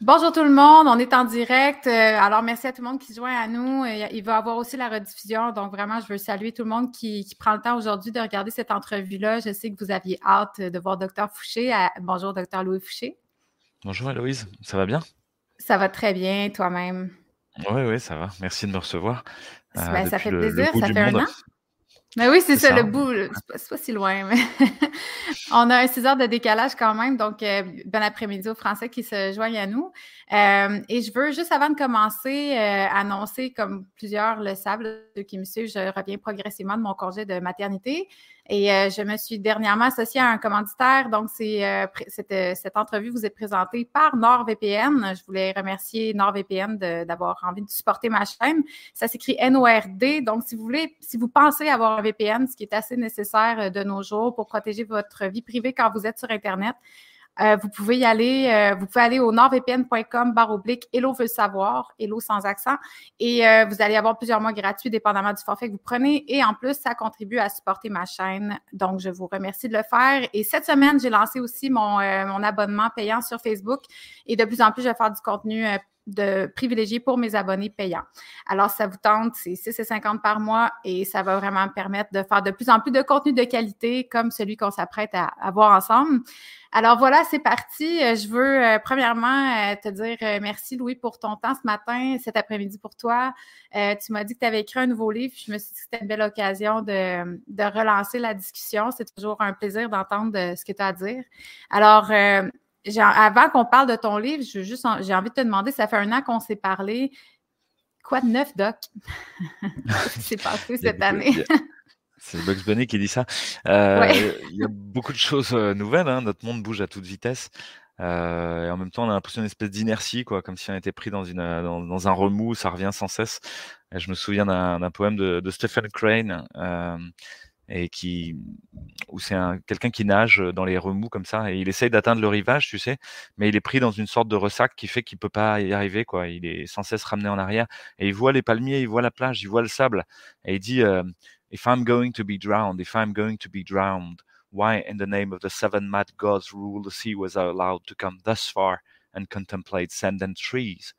Bonjour tout le monde, on est en direct. Euh, alors, merci à tout le monde qui se joint à nous. Euh, il va y avoir aussi la rediffusion. Donc, vraiment, je veux saluer tout le monde qui, prend le temps aujourd'hui de regarder cette entrevue-là. Je sais que vous aviez hâte de voir Dr. Fouché. Bonjour, Dr. Louis Fouché. Bonjour, Héloïse. Ça va bien? Ça va très bien, toi-même. Oui, oui, ça va. Merci de me recevoir. Ben, ça fait plaisir. ça fait un an. Mais oui, c'est ça, le bout. C'est pas, si loin. Mais on a un 6 heures de décalage quand même. Donc, euh, bon après-midi aux Français qui se joignent à nous. Euh, et je veux, juste avant de commencer, euh, annoncer, comme plusieurs le savent, ceux qui me suivent, je reviens progressivement de mon congé de maternité. Et euh, je me suis dernièrement associée à un commanditaire. Donc, c'est euh, cette, euh, cette, entrevue vous est présentée par NordVPN. Je voulais remercier NordVPN d'avoir envie de supporter ma chaîne. Ça s'écrit N-O-R-D. Donc, si vous voulez, si vous pensez avoir un VPN, ce qui est assez nécessaire de nos jours pour protéger votre vie privée quand vous êtes sur Internet, euh, vous pouvez y aller, euh, vous pouvez aller au nordvpn.com barre oblique Hello veut savoir, Hello sans accent, et euh, vous allez avoir plusieurs mois gratuits dépendamment du forfait que vous prenez. Et en plus, ça contribue à supporter ma chaîne. Donc, je vous remercie de le faire. Et cette semaine, j'ai lancé aussi mon, mon abonnement payant sur Facebook. Et de plus en plus, je vais faire du contenu de privilégier pour mes abonnés payants. Alors, ça vous tente, c'est 6,50 par mois et ça va vraiment me permettre de faire de plus en plus de contenu de qualité comme celui qu'on s'apprête à, avoir ensemble. Alors voilà, c'est parti. Euh, je veux euh, premièrement euh, te dire merci Louis pour ton temps ce matin, cet après-midi pour toi. tu m'as dit que tu avais écrit un nouveau livre. Je me suis dit que c'était une belle occasion de, de relancer la discussion. C'est toujours un plaisir d'entendre ce que tu as à dire. Alors, avant qu'on parle de ton livre, j'ai juste j'ai envie de te demander, ça fait un an qu'on s'est parlé. Quoi de neuf, Doc? Qu'est-ce qui s'est passé cette année? C'est Bugs Bunny qui dit ça. Euh, il y a beaucoup de choses euh, nouvelles. Hein. Notre monde bouge à toute vitesse. Euh, et en même temps, on a l'impression d'une espèce d'inertie, quoi, comme si on était pris dans, une, dans, un remous, ça revient sans cesse. Et je me souviens d'un poème de, de Stephen Crane et qui où c'est quelqu'un qui nage dans les remous comme ça et il essaye d'atteindre le rivage, tu sais, mais il est pris dans une sorte de ressac qui fait qu'il peut pas y arriver quoi. Il est sans cesse ramené en arrière et il voit les palmiers, il voit la plage, il voit le sable et il dit euh, If I'm going to be drowned, if I'm going to be drowned, why in the name of the seven mad gods rule the sea was allowed to come thus far? And contemplate sand and trees?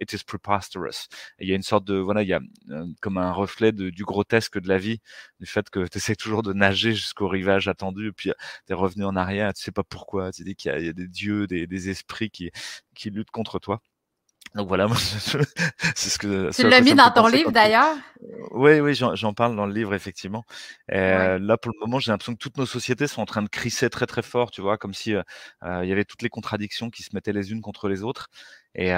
it is preposterous. il y a une sorte de, voilà, il y a euh, comme un reflet du grotesque de la vie, du fait que tu essaies toujours de nager jusqu'au rivage attendu, et puis tu es revenu en arrière, tu sais pas pourquoi, tu dis qu'il y, a des dieux, des, des esprits qui, qui luttent contre toi. Donc voilà, c'est ce que. Tu l'as mis dans ton livre d'ailleurs? Oui, oui, j'en parle dans le livre effectivement. Euh, Là, pour le moment, j'ai l'impression que toutes nos sociétés sont en train de crisser très très fort, tu vois, comme si euh, euh il y avait toutes les contradictions qui se mettaient les unes contre les autres. Et,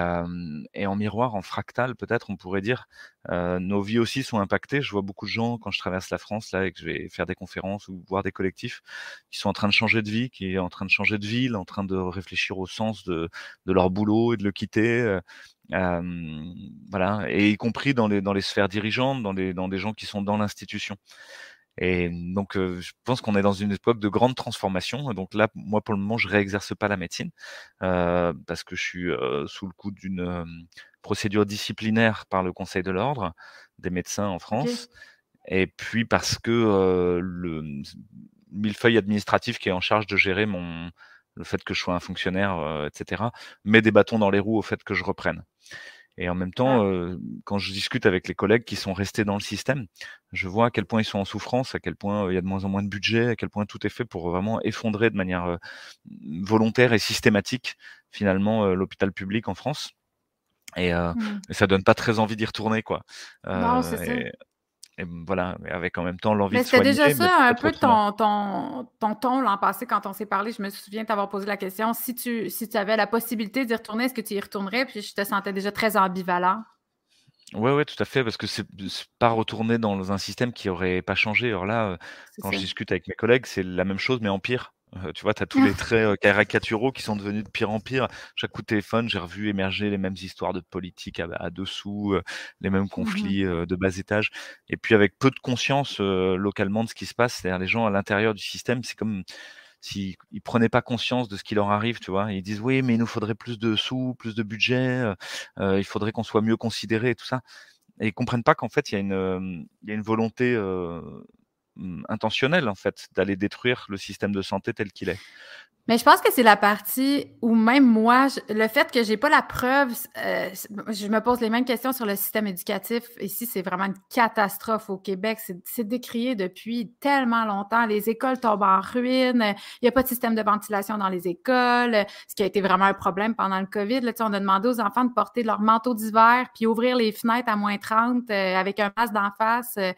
et en miroir, en fractal, peut-être, on pourrait dire, nos vies aussi sont impactées. Je vois beaucoup de gens quand je traverse la France là et que je vais faire des conférences ou voir des collectifs qui sont en train de changer de vie, qui est en train de changer de ville, en train de réfléchir au sens de, de leur boulot et de le quitter. voilà, et y compris dans les, dans les sphères dirigeantes, dans, les, dans des gens qui sont dans l'institution. Et donc, je pense qu'on est dans une époque de grande transformation. Donc là, moi, pour le moment, je réexerce pas la médecine euh, parce que je suis sous le coup d'une procédure disciplinaire par le Conseil de l'ordre des médecins en France. Et puis parce que le millefeuille administratif qui est en charge de gérer mon, le fait que je sois un fonctionnaire, etc., met des bâtons dans les roues au fait que je reprenne. Et en même temps, euh, quand je discute avec les collègues qui sont restés dans le système, je vois à quel point ils sont en souffrance, à quel point il y a de moins en moins de budget, à quel point tout est fait pour vraiment effondrer de manière euh, volontaire et systématique finalement l'hôpital public en France. Et, euh, mmh. et, ça donne pas très envie d'y retourner, quoi. non, et voilà, avec en même temps l'envie de soigner. C'était déjà ça un peu ton, ton, ton ton l'an passé quand on s'est parlé. Je me souviens t'avoir posé la question si tu, si tu avais la possibilité d'y retourner, est-ce que tu y retournerais? Puis je te sentais déjà très ambivalent. Oui, ouais, tout à fait, parce que c'est pas retourner dans un système qui aurait pas changé. Alors là, quand je discute avec mes collègues, c'est la même chose, mais en pire tu vois, tu as tous les traits caricaturaux qui sont devenus de pire en pire. Chaque coup de téléphone, j'ai revu émerger les mêmes histoires de politique à, dessous, les mêmes mmh conflits de bas étage. Et puis avec peu de conscience localement de ce qui se passe, c'est-à-dire les gens à l'intérieur du système, c'est comme s'ils ne prenaient pas conscience de ce qui leur arrive, tu vois. Ils disent oui, mais il nous faudrait plus de sous, plus de budget, il faudrait qu'on soit mieux considéré et tout ça. Et ils comprennent pas qu'en fait, il y, a une, il y a une volonté intentionnel en fait d'aller détruire le système de santé tel qu'il est. Mais je pense que c'est la partie où même moi, le fait que j'ai pas la preuve, euh, je me pose les mêmes questions sur le système éducatif. Ici, c'est vraiment une catastrophe au Québec. C'est décrié depuis tellement longtemps. Les écoles tombent en ruine. Il n'y a pas de système de ventilation dans les écoles, ce qui a été vraiment un problème pendant le COVID. Là, on a demandé aux enfants de porter leur manteau d'hiver puis ouvrir les fenêtres à moins 30 euh, avec un masque d'en face euh,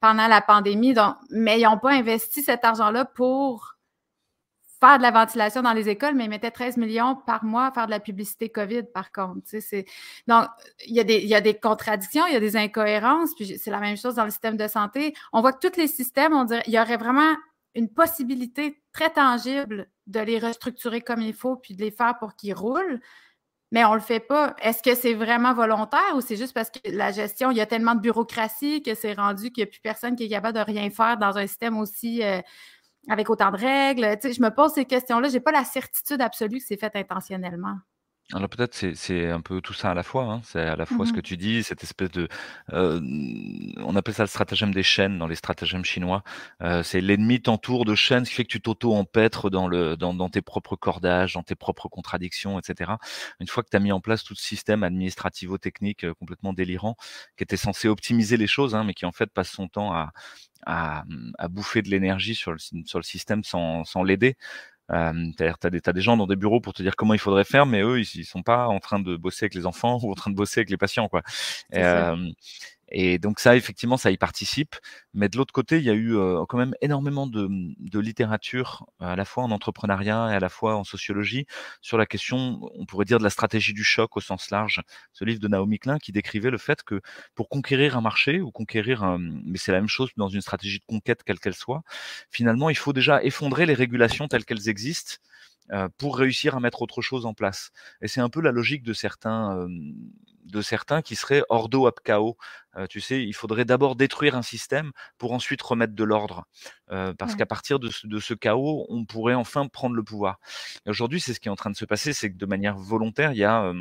pendant la pandémie. Mais ils n'ont pas investi cet argent-là pour faire de la ventilation dans les écoles, mais ils mettaient 13 millions par mois à faire de la publicité COVID, par contre. Donc, il y, a des, il y a des contradictions, il y a des incohérences, puis c'est la même chose dans le système de santé. On voit que tous les systèmes, on dirait, il y aurait vraiment une possibilité très tangible de les restructurer comme il faut, puis de les faire pour qu'ils roulent. Mais on ne le fait pas. Est-ce que c'est vraiment volontaire ou c'est juste parce que la gestion, il y a tellement de bureaucratie que c'est rendu qu'il n'y a plus personne qui est capable de rien faire dans un système aussi euh, avec autant de règles? Je me pose ces questions-là. Je n'ai pas la certitude absolue que c'est fait intentionnellement. Alors peut-être c'est c'est un peu tout ça à la fois, hein. C'est à la fois ce que mmh tu dis, cette espèce de, on appelle ça le stratagème des chaînes dans les stratagèmes chinois. c'est l'ennemi t'entoure de chaînes, ce qui fait que tu t'auto-empêtres dans le dans dans tes propres cordages, dans tes propres contradictions etc. Une fois que tu as mis en place tout ce système administrativo-technique, complètement délirant, qui était censé optimiser les choses, hein, mais qui en fait passe son temps à à, à bouffer de l'énergie sur le sur le système sans sans l'aider. Euh, tu as, des, des gens dans des bureaux pour te dire comment il faudrait faire, mais eux, ils, ils sont pas en train de bosser avec les enfants ou en train de bosser avec les patients. Quoi. Et donc ça, effectivement, ça y participe. Mais de l'autre côté, il y a eu quand même énormément de, de, littérature, à la fois en entrepreneuriat et à la fois en sociologie, sur la question, on pourrait dire, de la stratégie du choc au sens large. Ce livre de Naomi Klein qui décrivait le fait que pour conquérir un marché ou conquérir, un, mais c'est la même chose dans une stratégie de conquête quelle qu'elle soit, finalement, il faut déjà effondrer les régulations telles qu'elles existent pour réussir à mettre autre chose en place. Et c'est un peu la logique de certains, de certains qui seraient ordo ab chaos. tu sais, il faudrait d'abord détruire un système pour ensuite remettre de l'ordre, parce qu'à partir de ce, chaos, on pourrait enfin prendre le pouvoir. Aujourd'hui, c'est ce qui est en train de se passer, c'est que de manière volontaire, il y a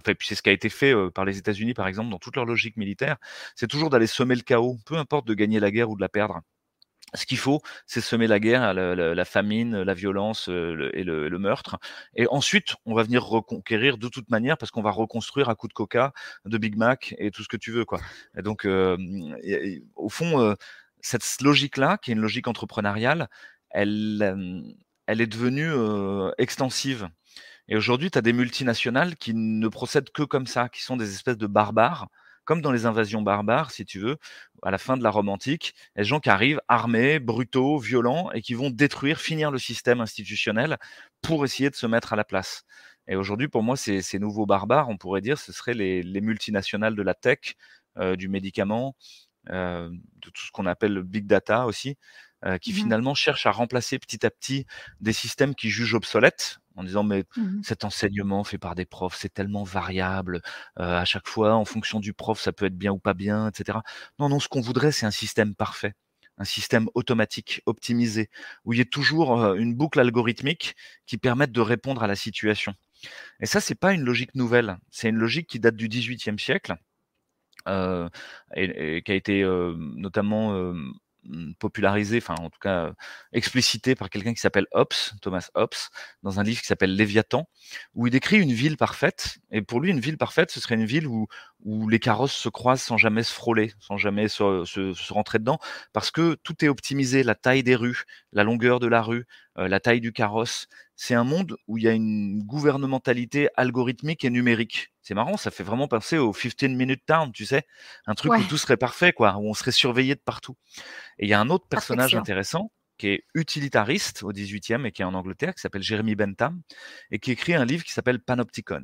Enfin, puis c'est ce qui a été fait par les États-Unis, par exemple, dans toute leur logique militaire, c'est toujours d'aller semer le chaos, peu importe de gagner la guerre ou de la perdre. Ce qu'il faut, c'est semer la guerre, la, famine, la violence euh, et le, meurtre. Et ensuite, on va venir reconquérir de toute manière parce qu'on va reconstruire à coup de coca, de Big Mac et tout ce que tu veux. Quoi. Et donc, euh, au fond, euh, cette logique-là, qui est une logique entrepreneuriale, elle, elle est devenue extensive. Et aujourd'hui, tu as des multinationales qui ne procèdent que comme ça, qui sont des espèces de barbares comme dans les invasions barbares, si tu veux, à la fin de la Rome antique, les gens qui arrivent armés, brutaux, violents, et qui vont détruire, finir le système institutionnel pour essayer de se mettre à la place. Et aujourd'hui, pour moi, ces, ces, nouveaux barbares, on pourrait dire, ce seraient les, multinationales de la tech, euh, du médicament, euh, de tout ce qu'on appelle le big data aussi, euh, qui mmh finalement cherchent à remplacer petit à petit des systèmes qui jugent obsolètes en disant mais mmh cet enseignement fait par des profs, c'est tellement variable, euh, à chaque fois, en fonction du prof, ça peut être bien ou pas bien, etc. Non, non, ce qu'on voudrait, c'est un système parfait, un système automatique, optimisé, où il y ait toujours euh, une boucle algorithmique qui permette de répondre à la situation. Et ça, c'est pas une logique nouvelle, c'est une logique qui date du XVIIIe siècle. Euh, et, qui a été euh, notamment Mmh, popularisé, enfin en tout cas explicité par quelqu'un qui s'appelle Hobbes, Thomas Hobbes, dans un livre qui s'appelle Léviathan, où il décrit une ville parfaite. Et pour lui, une ville parfaite, ce serait une ville où, les carrosses se croisent sans jamais se frôler, sans jamais se, se, rentrer dedans, parce que tout est optimisé, la taille des rues, la longueur de la rue, la taille du carrosse. C'est un monde où il y a une gouvernementalité algorithmique et numérique. C'est marrant, ça fait vraiment penser au 15 Minute Town, tu sais, un truc où tout serait parfait, quoi, où on serait surveillé de partout. Et il y a un autre personnage intéressant qui est utilitariste au 18e et qui est en Angleterre, qui s'appelle Jeremy Bentham, et qui écrit un livre qui s'appelle Panopticon.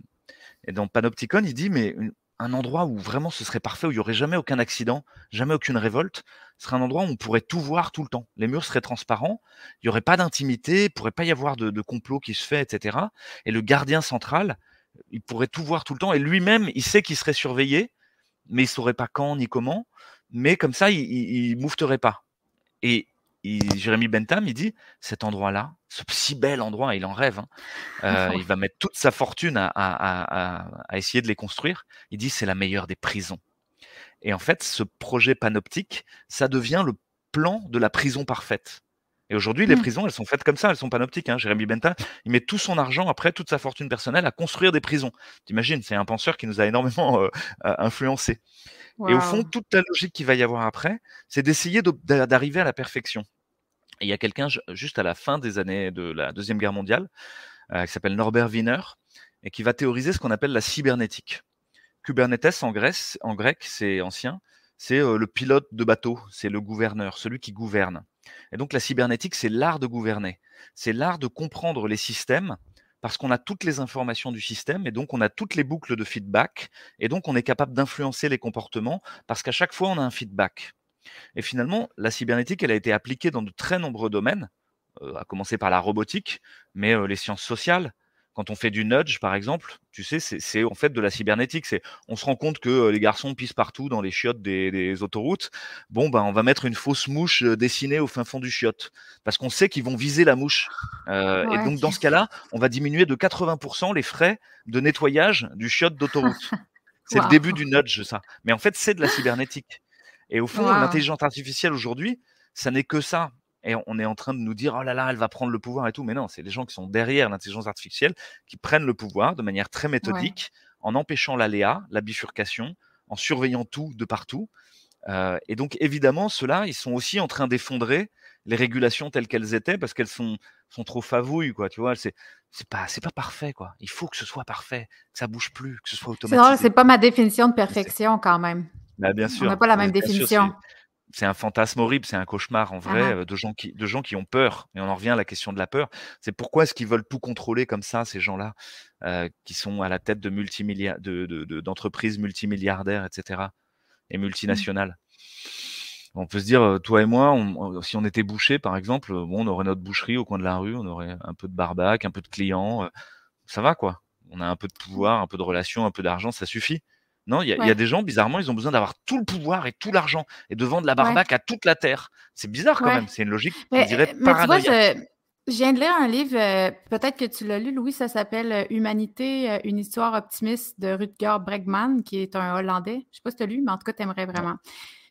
Et dans Panopticon, il dit, mais un endroit où vraiment ce serait parfait, où il n'y aurait jamais aucun accident, jamais aucune révolte. Ce serait un endroit où on pourrait tout voir tout le temps. Les murs seraient transparents, il n'y aurait pas d'intimité, il ne pourrait pas y avoir de, complot qui se fait, etc. Et le gardien central, il pourrait tout voir tout le temps. Et lui-même, il sait qu'il serait surveillé, mais il ne saurait pas quand ni comment. Mais comme ça, il ne moufterait pas. Et Jérémy Bentham, il dit cet endroit-là, ce si bel endroit, il en rêve. Hein, euh, il va mettre toute sa fortune à, essayer de les construire. Il dit c'est la meilleure des prisons. Et en fait, ce projet panoptique, ça devient le plan de la prison parfaite. Et aujourd'hui, les mmh. prisons, elles sont faites comme ça, elles sont panoptiques. Hein. Jérémy Benta, il met tout son argent, après toute sa fortune personnelle, à construire des prisons. T'imagines, c'est un penseur qui nous a énormément euh, influencés. Et au fond, toute la logique qu'il va y avoir après, c'est d'essayer d'arriver à la perfection. Et il y a quelqu'un juste à la fin des années de la Deuxième Guerre mondiale, euh, qui s'appelle Norbert Wiener, et qui va théoriser ce qu'on appelle la cybernétique. Kubernetes en, Grèce, en grec, c'est ancien, c'est le pilote de bateau, c'est le gouverneur, celui qui gouverne. Et donc la cybernétique, c'est l'art de gouverner. C'est l'art de comprendre les systèmes parce qu'on a toutes les informations du système et donc on a toutes les boucles de feedback et donc on est capable d'influencer les comportements parce qu'à chaque fois on a un feedback. Et finalement, la cybernétique, elle a été appliquée dans de très nombreux domaines, euh, à commencer par la robotique, mais euh, les sciences sociales, quand on fait du nudge, par exemple, tu sais, c'est en fait de la cybernétique. C'est, on se rend compte que euh, les garçons pissent partout dans les chiottes des, autoroutes. Bon, ben, on va mettre une fausse mouche euh, dessinée au fin fond du chiotte, parce qu'on sait qu'ils vont viser la mouche. Euh, et donc, dans ce cas-là, on va diminuer de 80% les frais de nettoyage du chiotte d'autoroute. c'est le début du nudge, ça. Mais en fait, c'est de la cybernétique. Et au fond, l'intelligence artificielle aujourd'hui, ça n'est que ça et on est en train de nous dire oh là là, elle va prendre le pouvoir et tout. Mais non, c'est les gens qui sont derrière l'intelligence artificielle qui prennent le pouvoir de manière très méthodique, en empêchant l'aléa, la bifurcation, en surveillant tout de partout. Euh, et donc évidemment, ceux-là, ils sont aussi en train d'effondrer les régulations telles qu'elles étaient parce qu'elles sont, sont trop favouilles, quoi. Tu vois, c'est c'est pas c'est pas parfait, quoi. Il faut que ce soit parfait, que ça bouge plus, que ce soit automatique. C'est pas ma définition de perfection quand même. Bah, bien sûr. On n'a pas la même définition c'est un fantasme horrible, c'est un cauchemar en vrai euh, de, gens qui, de gens qui ont peur. Et on en revient à la question de la peur. C'est pourquoi est-ce qu'ils veulent tout contrôler comme ça, ces gens-là, euh, qui sont à la tête de d'entreprises de, multimilliardaires, etc. et mmh. multinationales? On peut se dire, euh, toi et moi, si on était boucher, par exemple, bon, on aurait notre boucherie au coin de la rue, on aurait un peu de barbac, un peu de clients, ça va quoi. On a un peu de pouvoir, un peu de relations, un peu d'argent, ça suffit. Non, il y, a des gens, bizarrement, ils ont besoin d'avoir tout le pouvoir et tout l'argent et de vendre la barbaque à toute la terre. C'est bizarre quand même. C'est une logique, on dirait, paranoïaque. je, viens de lire un livre, euh, peut-être que tu l'as lu, Louis, ça s'appelle euh, Humanité, euh, une histoire optimiste de Rutger Bregman, qui est un Hollandais. Je ne sais pas si tu as lu, mais en tout cas, tu aimerais vraiment.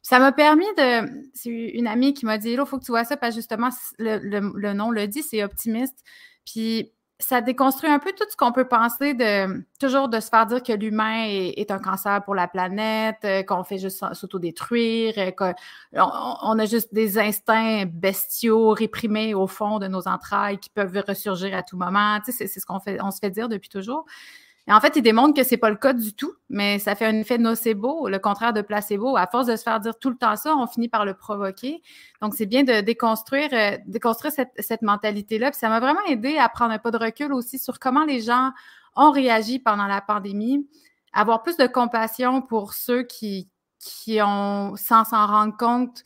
Ça m'a permis de. C'est une amie qui m'a dit il faut que tu vois ça, parce que justement, le, le nom le dit, c'est optimiste. Puis ça déconstruit un peu tout ce qu'on peut penser de toujours de se faire dire que l'humain est, un cancer pour la planète, euh, qu'on fait juste s'autodétruire, euh, qu'on on a juste des instincts bestiaux réprimés au fond de nos entrailles qui peuvent ressurgir à tout moment. C'est ce qu'on fait, on se fait dire depuis toujours. Et en fait, il démontre que c'est pas le cas du tout, mais ça fait un effet nocebo, le contraire de placebo. À force de se faire dire tout le temps ça, on finit par le provoquer. Donc, c'est bien de déconstruire, euh, déconstruire cette, cette mentalité-là. Puis ça m'a vraiment aidé à prendre un pas de recul aussi sur comment les gens ont réagi pendant la pandémie, avoir plus de compassion pour ceux qui, qui ont, sans s'en rendre compte,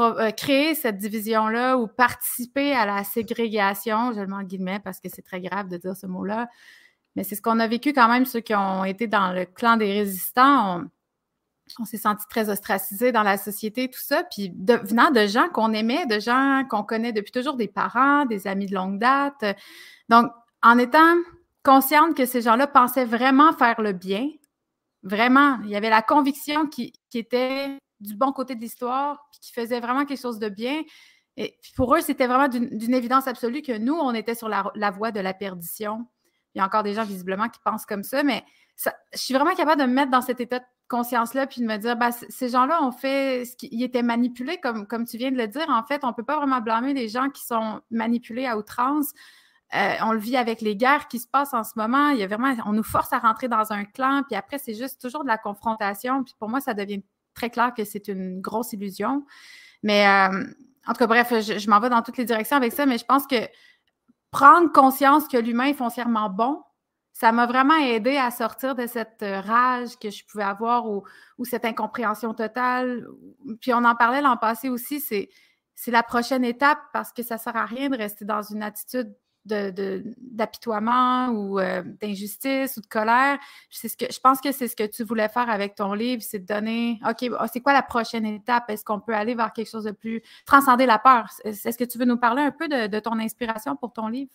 euh, créé cette division-là ou participer à la ségrégation, je le mets en guillemets parce que c'est très grave de dire ce mot-là, mais c'est ce qu'on a vécu quand même, ceux qui ont été dans le clan des résistants. On, s'est senti très ostracisés dans la société, tout ça. Puis venant de gens qu'on aimait, de gens qu'on connaît depuis toujours, des parents, des amis de longue date. Donc, en étant consciente que ces gens-là pensaient vraiment faire le bien, vraiment, il y avait la conviction qui, était du bon côté de l'histoire, puis qui faisait vraiment quelque chose de bien. Et pour eux, c'était vraiment d'une évidence absolue que nous, on était sur la voie de la perdition. Il y a encore des gens visiblement qui pensent comme ça, mais je suis vraiment capable de me mettre dans cet état de conscience-là puis de me dire, bah, ces gens-là ont fait ce qu'ils étaient manipulés, comme, comme tu viens de le dire. En fait, on ne peut pas vraiment blâmer les gens qui sont manipulés à outrance. Euh, on le vit avec les guerres qui se passent en ce moment. Il y a vraiment, on nous force à rentrer dans un clan, puis après, c'est juste toujours de la confrontation. Puis pour moi, ça devient très clair que c'est une grosse illusion. Mais euh, en tout cas, bref, je, je m'en vais dans toutes les directions avec ça, mais je pense que prendre conscience que l'humain est foncièrement bon, ça m'a vraiment aidé à sortir de cette euh, rage que je pouvais avoir ou, cette incompréhension totale. Puis on en parlait l'an passé aussi, c'est, c'est la prochaine étape parce que ça ne sert à rien de rester dans une attitude d'apitoiement ou euh, d'injustice ou de colère. Ce que, je pense que c'est ce que tu voulais faire avec ton livre, c'est de donner, OK, ah, c'est quoi la prochaine étape? Est-ce qu'on peut aller vers quelque chose de plus, transcender la peur? Est-ce que tu veux nous parler un peu de, ton inspiration pour ton livre?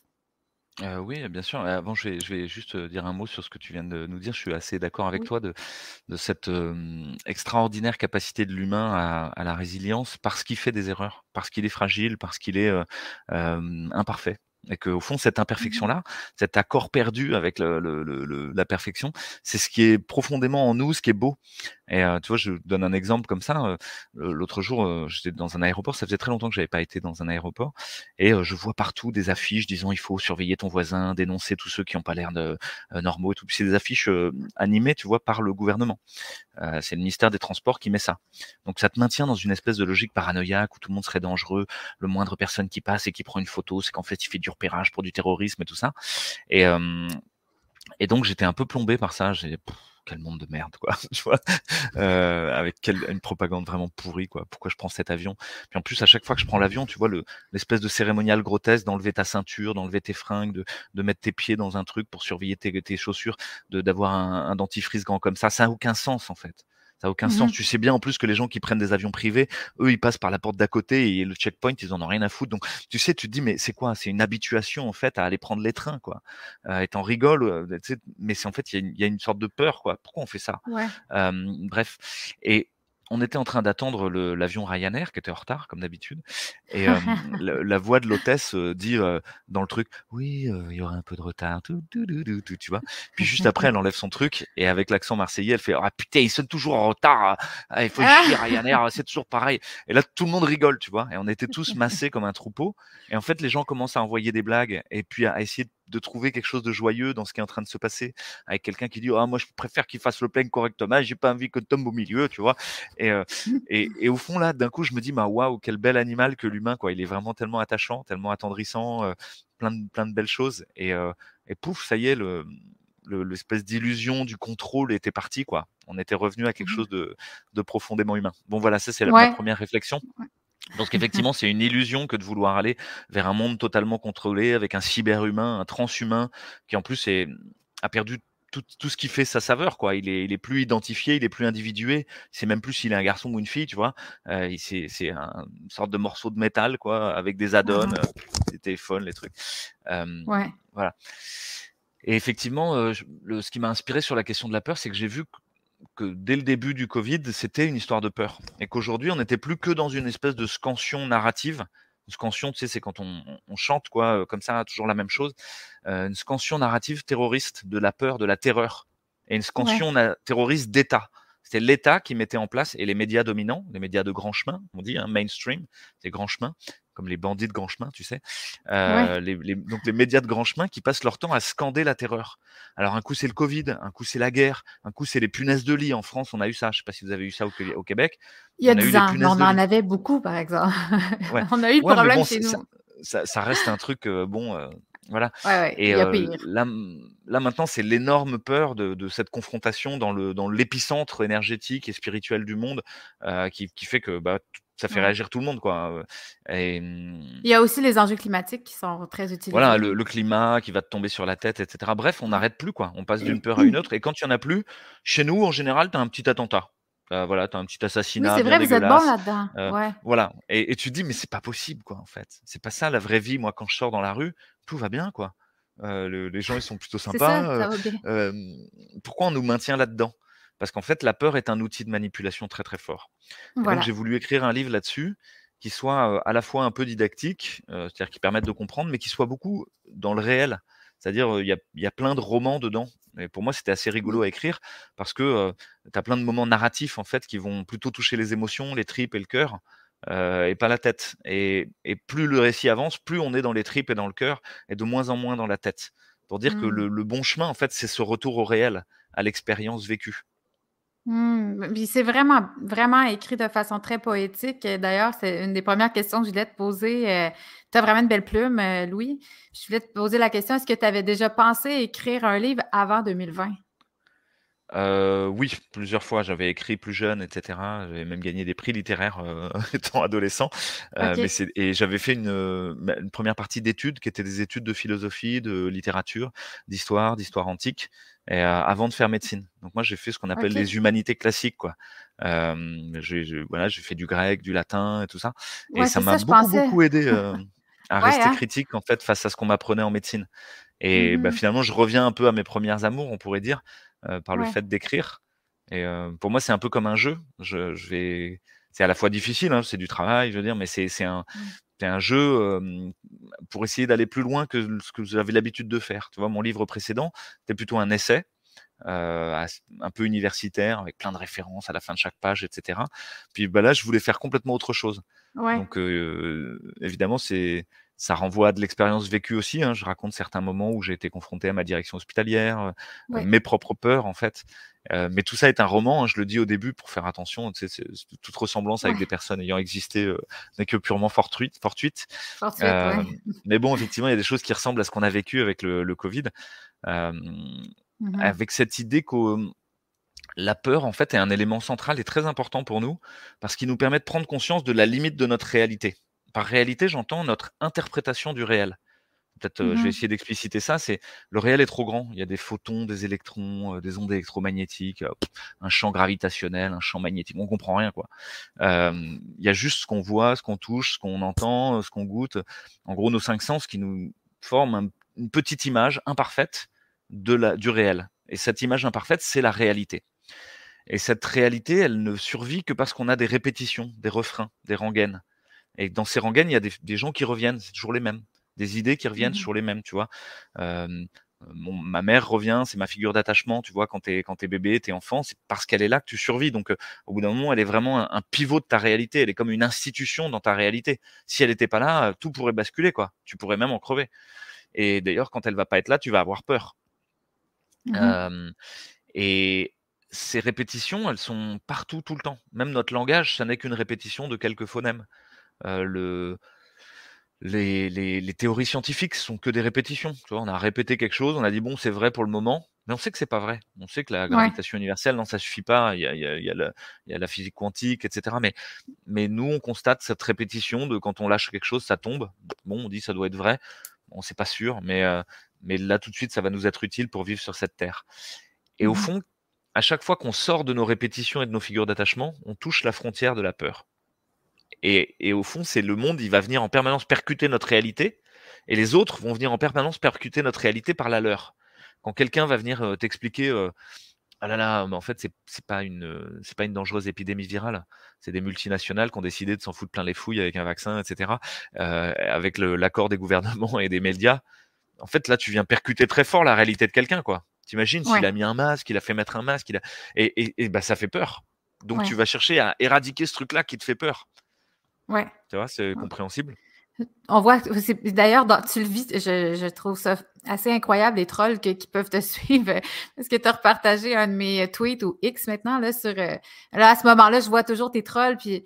oui, bien sûr. Avant, je vais je vais juste, dire un mot sur ce que tu viens de nous dire. Je suis assez d'accord avec toi de de cette, extraordinaire capacité de l'humain à à la résilience parce qu'il fait des erreurs, parce qu'il est fragile, parce qu'il est, imparfait et qu'au fond cette mmh imperfection-là, cet accord perdu avec le le le la perfection, c'est ce qui est profondément en nous, ce qui est beau et tu vois, je donne un exemple comme ça, l'autre jour, j'étais dans un aéroport, ça faisait très longtemps que j'avais pas été dans un aéroport et je vois partout des affiches disant: «Il faut surveiller ton voisin, dénoncer tous ceux qui ont pas l'air normaux et tout». c'est des affiches, animées, tu vois, par le gouvernement. c'est le ministère des Transports qui met ça. Donc ça te maintient dans une espèce de logique paranoïaque où tout le monde serait dangereux, le moindre personne qui passe et qui prend une photo, c'est qu'en fait il fait du repérage pour du terrorisme et tout ça et et donc j'étais un peu plombé par ça, j'ai quel monde de merde, quoi, tu vois, euh, avec quelle, une propagande vraiment pourrie, quoi. Pourquoi je prends cet avion? Puis en plus, à chaque fois que je prends l'avion, tu vois, le, l'espèce de cérémonial grotesque d'enlever ta ceinture, d'enlever tes fringues, de, mettre tes pieds dans un truc pour surveiller tes, tes chaussures, d'avoir un, un dentifrice grand comme ça, ça n'a aucun sens en fait. Ça n'a aucun sens. Mmh tu sais bien en plus que les gens qui prennent des avions privés, eux, ils passent par la porte d'à côté et le checkpoint, ils en ont rien à foutre. Donc, tu sais, tu te dis, mais c'est quoi? C'est une habituation en fait à aller prendre les trains, quoi. Euh, et t'en rigoles, euh, mais c'est en fait, il y, y, a une sorte de peur, quoi. Pourquoi on fait ça? Ouais. euh, Bref. Et on était en train d'attendre l'avion Ryanair qui était en retard comme d'habitude et la, voix de l'hôtesse dit dans le truc oui il y aura un peu de retard tout, tout, tout, tu vois puis juste après elle enlève son truc et avec l'accent marseillais elle fait ah putain ils sont toujours en retard ah, il faut chier Ryanair c'est toujours pareil et là tout le monde rigole tu vois et on était tous massés comme un troupeau et en fait les gens commencent à envoyer des blagues et puis à essayer de de trouver quelque chose de joyeux dans ce qui est en train de se passer avec quelqu'un qui dit ah moi je préfère qu'il fasse le plein correctement j'ai pas envie que tombe au milieu tu vois? Et, euh, et, et, au fond là d'un coup je me dis bah waouh quel bel animal que l'humain quoi. Il est vraiment tellement attachant tellement attendrissant euh, plein de plein de belles choses et, euh, et pouf ça y est le l'espèce d'illusion du contrôle était partie quoi. On était revenu à quelque mmh chose de, de profondément humain. Bon voilà ça c'est la première réflexion donc effectivement, c'est une illusion que de vouloir aller vers un monde totalement contrôlé avec un cyberhumain, un transhumain qui en plus est, a perdu tout, tout, ce qui fait sa saveur, quoi. Il est, il est plus identifié, il est plus individué. C'est même plus s'il est un garçon ou une fille, tu vois. Euh, c'est, c'est un, une sorte de morceau de métal, quoi, avec des add-ons, euh, des téléphones, les trucs. Euh, ouais. Voilà. Et effectivement, euh, le, ce qui m'a inspiré sur la question de la peur, c'est que j'ai vu que dès le début du Covid, c'était une histoire de peur. Et qu'aujourd'hui, on n'était plus que dans une espèce de scansion narrative. Une scansion, tu sais, c'est quand on, on, chante, quoi, euh, comme ça, toujours la même chose. Euh, une scansion narrative terroriste de la peur, de la terreur. Et une scansion terroriste d'État. C'était l'État qui mettait en place, et les médias dominants, les médias de grand chemin, on dit, hein, mainstream, c'est grand chemin, comme les bandits de grand chemin, tu sais. Euh, les, les, donc les médias de grand chemin qui passent leur temps à scander la terreur. Alors un coup c'est le Covid, un coup c'est la guerre, un coup c'est les punaises de lit. En France, on a eu ça. Je sais pas si vous avez eu ça au, au Québec. Il y a des ans, on en avait beaucoup, par exemple. on a eu le problème chez nous. Ça, ça, reste un truc euh, bon. Euh, voilà. Ouais, et euh, là, là, maintenant, c'est l'énorme peur de, de, cette confrontation dans le dans l'épicentre énergétique et spirituel du monde euh, qui, qui, fait que bah, ça fait réagir tout le monde, quoi. Et, mmh Il y a aussi les enjeux climatiques qui sont très utilisés. Voilà, le, le climat qui va te tomber sur la tête, etc. Bref, on n'arrête plus, quoi. On passe d'une peur à une autre. Et quand il n'y en a plus, chez nous, en général, tu as un petit attentat. Voilà, tu as un petit assassinat. Oui, c'est vrai, vous êtes bon là-dedans. Euh, ouais. Voilà. Et, et, tu te dis, mais c'est pas possible, quoi, en fait. C'est pas ça la vraie vie. Moi, quand je sors dans la rue, tout va bien, quoi. Euh, le, les gens, ils sont plutôt sympas. Ça, ça. Euh, pourquoi on nous maintient là-dedans? Parce qu'en fait, la peur est un outil de manipulation très, très fort. Voilà. Donc, j'ai voulu écrire un livre là-dessus qui soit à la fois un peu didactique, c'est-à-dire qui permette de comprendre, mais qui soit beaucoup dans le réel. C'est-à-dire, il y a, y a, plein de romans dedans. Et pour moi, c'était assez rigolo à écrire parce que euh, tu as plein de moments narratifs en fait qui vont plutôt toucher les émotions, les tripes et le cœur, et pas la tête. Et, et, plus le récit avance, plus on est dans les tripes et dans le cœur, et de moins en moins dans la tête. Pour dire mmh. que le, le, bon chemin, en fait, c'est ce retour au réel, à l'expérience vécue. Mmh, c'est vraiment, vraiment écrit de façon très poétique. D'ailleurs, c'est une des premières questions que je voulais te poser. Euh, tu as vraiment une belle plume, euh, Louis. Je voulais te poser la question, est-ce que tu avais déjà pensé écrire un livre avant 2020? Euh, oui, plusieurs fois. J'avais écrit plus jeune, etc. J'avais même gagné des prix littéraires euh, étant adolescent. Euh, okay. mais et j'avais fait une, une, première partie d'études qui étaient des études de philosophie, de littérature, d'histoire, d'histoire antique, et, avant de faire médecine. Donc moi, j'ai fait ce qu'on appelle okay. les humanités classiques, quoi. j'ai voilà, j'ai fait du grec, du latin et tout ça. Ouais, et ça m'a beaucoup, beaucoup aidé à rester hein. critique en fait face à ce qu'on m'apprenait en médecine. Et bah, mmh finalement, je reviens un peu à mes premières amours, on pourrait dire, par le fait d'écrire. Et pour moi, c'est un peu comme un jeu. Je, vais, c'est à la fois difficile, hein, c'est du travail, je veux dire, mais c'est un, mmh. c'est un jeu pour essayer d'aller plus loin que ce que j'avais l'habitude de faire. Tu vois, mon livre précédent, c'était plutôt un essai. un peu universitaire avec plein de références à la fin de chaque page, etc. Puis bah, là, je voulais faire complètement autre chose. Donc évidemment, c'est ça renvoie à de l'expérience vécue aussi. Hein. Je raconte certains moments où j'ai été confronté à ma direction hospitalière, euh, mes propres peurs en fait. Euh, mais tout ça est un roman. Hein, je le dis au début pour faire attention. Tu sais, toute ressemblance avec des personnes ayant existé euh, n'est que purement fortuite. fortuite. Mais bon, effectivement, il y a des choses qui ressemblent à ce qu'on a vécu avec le, le Covid, mmh avec cette idée que la peur, en fait, est un élément central et très important pour nous parce qu'il nous permet de prendre conscience de la limite de notre réalité par réalité, j'entends notre interprétation du réel. Peut-être, je vais mmh essayer d'expliciter ça. C'est le réel est trop grand. Il y a des photons, des électrons, des ondes électromagnétiques, un champ gravitationnel, un champ magnétique. On comprend rien, quoi. il y a juste ce qu'on voit, ce qu'on touche, ce qu'on entend, ce qu'on goûte. En gros, nos cinq sens qui nous forment une petite image imparfaite de la, du réel. Et cette image imparfaite, c'est la réalité. Et cette réalité, elle ne survit que parce qu'on a des répétitions, des refrains, des rengaines. Et dans ces rengaines, il y a des, gens qui reviennent, c'est toujours les mêmes. Des idées qui reviennent, mmh les mêmes, tu vois. ma mère revient, c'est ma figure d'attachement, tu vois, quand t'es quand es bébé, t'es enfant, c'est parce qu'elle est là que tu survis. Donc, au bout d'un moment, elle est vraiment un, pivot de ta réalité. Elle est comme une institution dans ta réalité. Si elle n'était pas là, tout pourrait basculer, quoi. Tu pourrais même en crever. Et d'ailleurs, quand elle va pas être là, tu vas avoir peur. Mmh et ces répétitions, elles sont partout, tout le temps. Même notre langage, ça n'est qu'une répétition de quelques phonèmes. Euh, le, les, les, théories scientifiques sont que des répétitions. Tu vois, on a répété quelque chose, on a dit bon, c'est vrai pour le moment, mais on sait que c'est pas vrai. On sait que la gravitation universelle, non, ça suffit pas. Il y a, il y a, il y a, la, il y a la physique quantique, etc. Mais, mais nous, on constate cette répétition de quand on lâche quelque chose, ça tombe. Bon, on dit ça doit être vrai. On sait pas sûr, mais, euh, mais là tout de suite, ça va nous être utile pour vivre sur cette terre. Et au mmh fond, à chaque fois qu'on sort de nos répétitions et de nos figures d'attachement, on touche la frontière de la peur. Et, au fond, c'est le monde, il va venir en permanence percuter notre réalité, et les autres vont venir en permanence percuter notre réalité par la leur. Quand quelqu'un va venir euh, t'expliquer, euh, ah là là, mais en fait, c'est pas une, c'est pas une dangereuse épidémie virale. C'est des multinationales qui ont décidé de s'en foutre plein les fouilles avec un vaccin, etc. Euh, avec l'accord des gouvernements et des médias. En fait, là, tu viens percuter très fort la réalité de quelqu'un, quoi. T'imagines s'il a mis un masque, il a fait mettre un masque, il a... et, et, bah, ça fait peur. Donc tu vas chercher à éradiquer ce truc-là qui te fait peur. Ouais. Tu vois, c'est compréhensible. On voit, d'ailleurs, tu le vis, je, trouve ça assez incroyable, les trolls qui peuvent te suivre. Parce que tu as repartagé un de mes tweets ou X maintenant, là, sur. Euh, là, à ce moment-là, je vois toujours tes trolls, puis.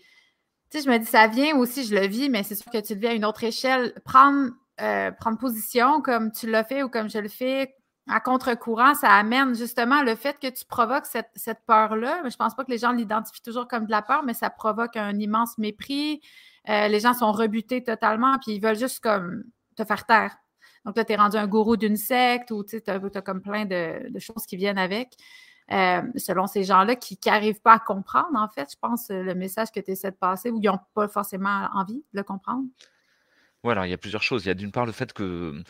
Tu sais, je me dis, ça vient aussi, je le vis, mais c'est sûr que tu le vis à une autre échelle. Prendre, euh, prendre position comme tu l'as fait ou comme je le fais, à contre-courant, ça amène justement le fait que tu provoques cette, peur-là. Je ne pense pas que les gens l'identifient toujours comme de la peur, mais ça provoque un immense mépris. Euh, les gens sont rebutés totalement, puis ils veulent juste comme te faire taire. Donc là, tu es rendu un gourou d'une secte ou tu as, comme plein de, choses qui viennent avec. Euh, selon ces gens-là qui n'arrivent pas à comprendre, en fait, je pense, le message que tu essaies de passer ou ils n'ont pas forcément envie de le comprendre. Voilà, il y a plusieurs choses. Il y a d'une part le fait que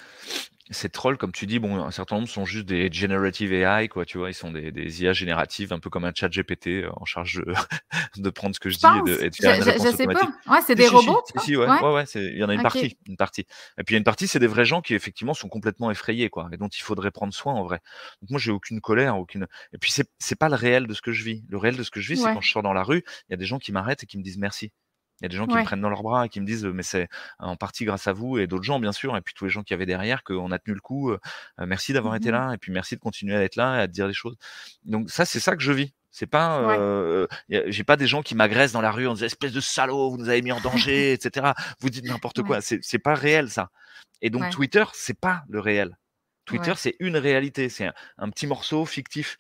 ces trolls, comme tu dis, bon, un certain nombre sont juste des generative AI, quoi, tu vois, ils sont des, des IA génératives, un peu comme un chat GPT euh, en charge de, de prendre ce que je, dis et de, faire je, une je sais pas. Ouais, c'est des robots. Si, ouais, ouais, ouais, il y en a une partie, une partie. Et puis il y a une partie, c'est des vrais gens qui effectivement sont complètement effrayés, quoi, et dont il faudrait prendre soin en vrai. Donc moi, j'ai aucune colère, aucune. Et puis c'est c'est pas le réel de ce que je vis. Le réel de ce que je vis, c'est quand je sors dans la rue, il y a des gens qui m'arrêtent et qui me disent merci. Il y a des gens qui me prennent dans leurs bras et qui me disent mais c'est en partie grâce à vous et d'autres gens bien sûr et puis tous les gens qui avaient derrière qu'on a tenu le coup. merci d'avoir été mmh là et puis merci de continuer à être là et à te dire des choses. Donc ça c'est ça que je vis. C'est pas, j'ai pas des gens qui m'agressent dans la rue en disant espèce de salaud, vous nous avez mis en danger, etc. Vous dites n'importe quoi. C'est pas réel ça. Et donc Twitter c'est pas le réel. Twitter c'est une réalité, c'est un, petit morceau fictif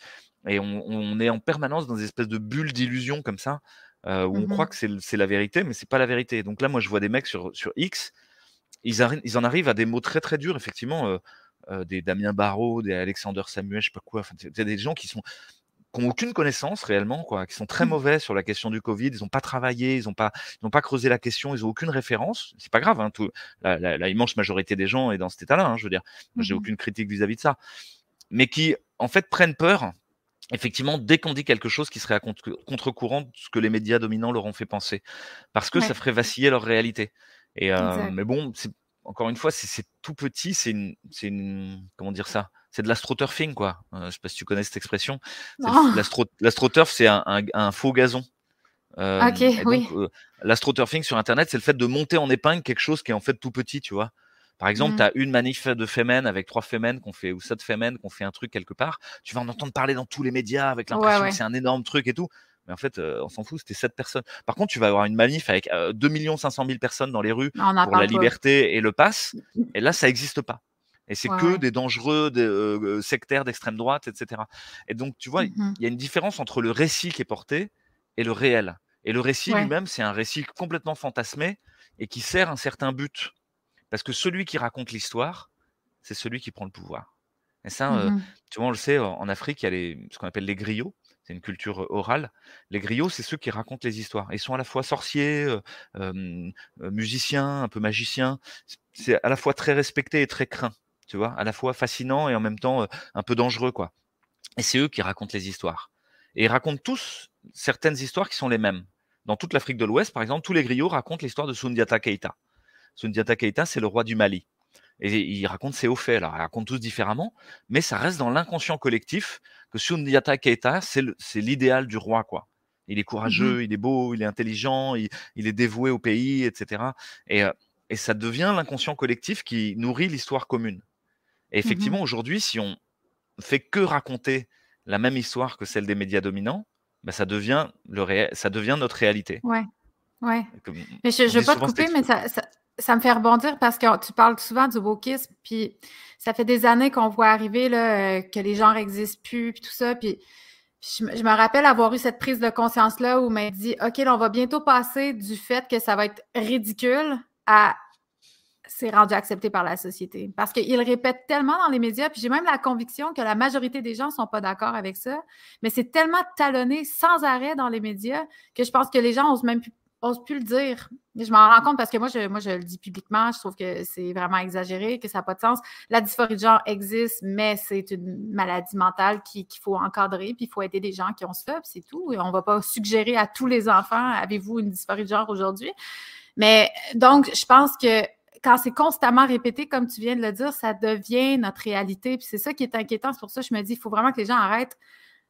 et on, on, est en permanence dans des espèces de bulles d'illusion comme ça euh, où on mmh croit que c'est la vérité, mais c'est pas la vérité. Donc là, moi, je vois des mecs sur, sur X, ils, ils en arrivent à des mots très très durs, effectivement, euh, euh, des Damien Barrault, des Alexander Samuel, je sais pas quoi. Enfin, il y a des gens qui sont n'ont aucune connaissance réellement, quoi, qui sont très mmh. mauvais sur la question du Covid. Ils n'ont pas travaillé, ils n'ont pas, pas creusé la question, ils n'ont aucune référence. C'est pas grave, hein, tout, la, immense majorité des gens est dans cet état-là. Hein, je veux dire, j'ai mmh aucune critique vis-à-vis de ça, mais qui en fait prennent peur. Effectivement, dès qu'on dit quelque chose qui serait à contre-courant de ce que les médias dominants leur ont fait penser, parce que ça ferait vaciller leur réalité. Et euh, mais bon, encore une fois, c'est tout petit, c'est une, une, comment dire ça? C'est de l'astroturfing, quoi. Euh, je sais pas si tu connais cette expression. L'astroturf, c'est un, un, faux gazon. Euh, ok, oui. Euh, l'astroturfing sur Internet, c'est le fait de monter en épingle quelque chose qui est en fait tout petit, tu vois? Par exemple, mmh. tu as une manif de Femen avec trois Femen qu'on fait, ou sept Femen qu'on fait un truc quelque part. Tu vas en entendre parler dans tous les médias avec l'impression que c'est un énorme truc et tout. Mais en fait, on s'en fout, c'était sept personnes. Par contre, tu vas avoir une manif avec 2 500 000 personnes dans les rues pour la liberté et le pass. Et là, ça n'existe pas. Et c'est que des dangereux des, sectaires d'extrême droite, etc. Et donc, tu vois, mmh il y a une différence entre le récit qui est porté et le réel. Et le récit lui-même, c'est un récit complètement fantasmé et qui sert un certain but. Parce que celui qui raconte l'histoire, c'est celui qui prend le pouvoir. Et ça, mmh tu vois, on le sait, en Afrique, il y a les, ce qu'on appelle les griots. C'est une culture orale. Les griots, c'est ceux qui racontent les histoires. Ils sont à la fois sorciers, musiciens, un peu magiciens. C'est à la fois très respecté et très craint tu vois, à la fois fascinant et en même temps un peu dangereux, quoi. Et c'est eux qui racontent les histoires. Et ils racontent tous certaines histoires qui sont les mêmes. Dans toute l'Afrique de l'Ouest, par exemple, tous les griots racontent l'histoire de Sundiata Keita. Sundiata Keita, c'est le roi du Mali. Et ils racontent ses hauts faits. Alors, ils racontent tous différemment, mais ça reste dans l'inconscient collectif que Sundiata Keita, c'est l'idéal du roi, quoi. Il est mmh courageux, il est beau, il est intelligent, il, est dévoué au pays, etc. Et, et ça devient l'inconscient collectif qui nourrit l'histoire commune. Et mmh effectivement, aujourd'hui, si on fait que raconter la même histoire que celle des médias dominants, bah, ça, devient le ça devient notre réalité. Ouais, ouais. mais je ne veux pas te couper, mais ça, ça, me fait rebondir parce que tu parles souvent du wokisme, puis ça fait des années qu'on voit arriver là, euh, que les genres n'existent plus, puis tout ça, puis je, me rappelle avoir eu cette prise de conscience-là où m'a dit, OK, là, on va bientôt passer du fait que ça va être ridicule à c'est rendu accepté par la société. Parce qu'ils répètent tellement dans les médias, puis j'ai même la conviction que la majorité des gens ne sont pas d'accord avec ça, mais c'est tellement talonné sans arrêt dans les médias que je pense que les gens n'osent même plus, plus le dire. je m'en rends compte parce que moi je, moi, je le dis publiquement, je trouve que c'est vraiment exagéré, que ça n'a pas de sens. La dysphorie de genre existe, mais c'est une maladie mentale qu'il faut encadrer, puis il faut aider les gens qui ont ça, c'est tout. On ne va pas suggérer à tous les enfants, avez-vous une dysphorie de genre aujourd'hui? Mais donc, je pense que quand c'est constamment répété, comme tu viens de le dire, ça devient notre réalité. Puis c'est ça qui est inquiétant. C'est pour ça que je me dis, il faut vraiment que les gens arrêtent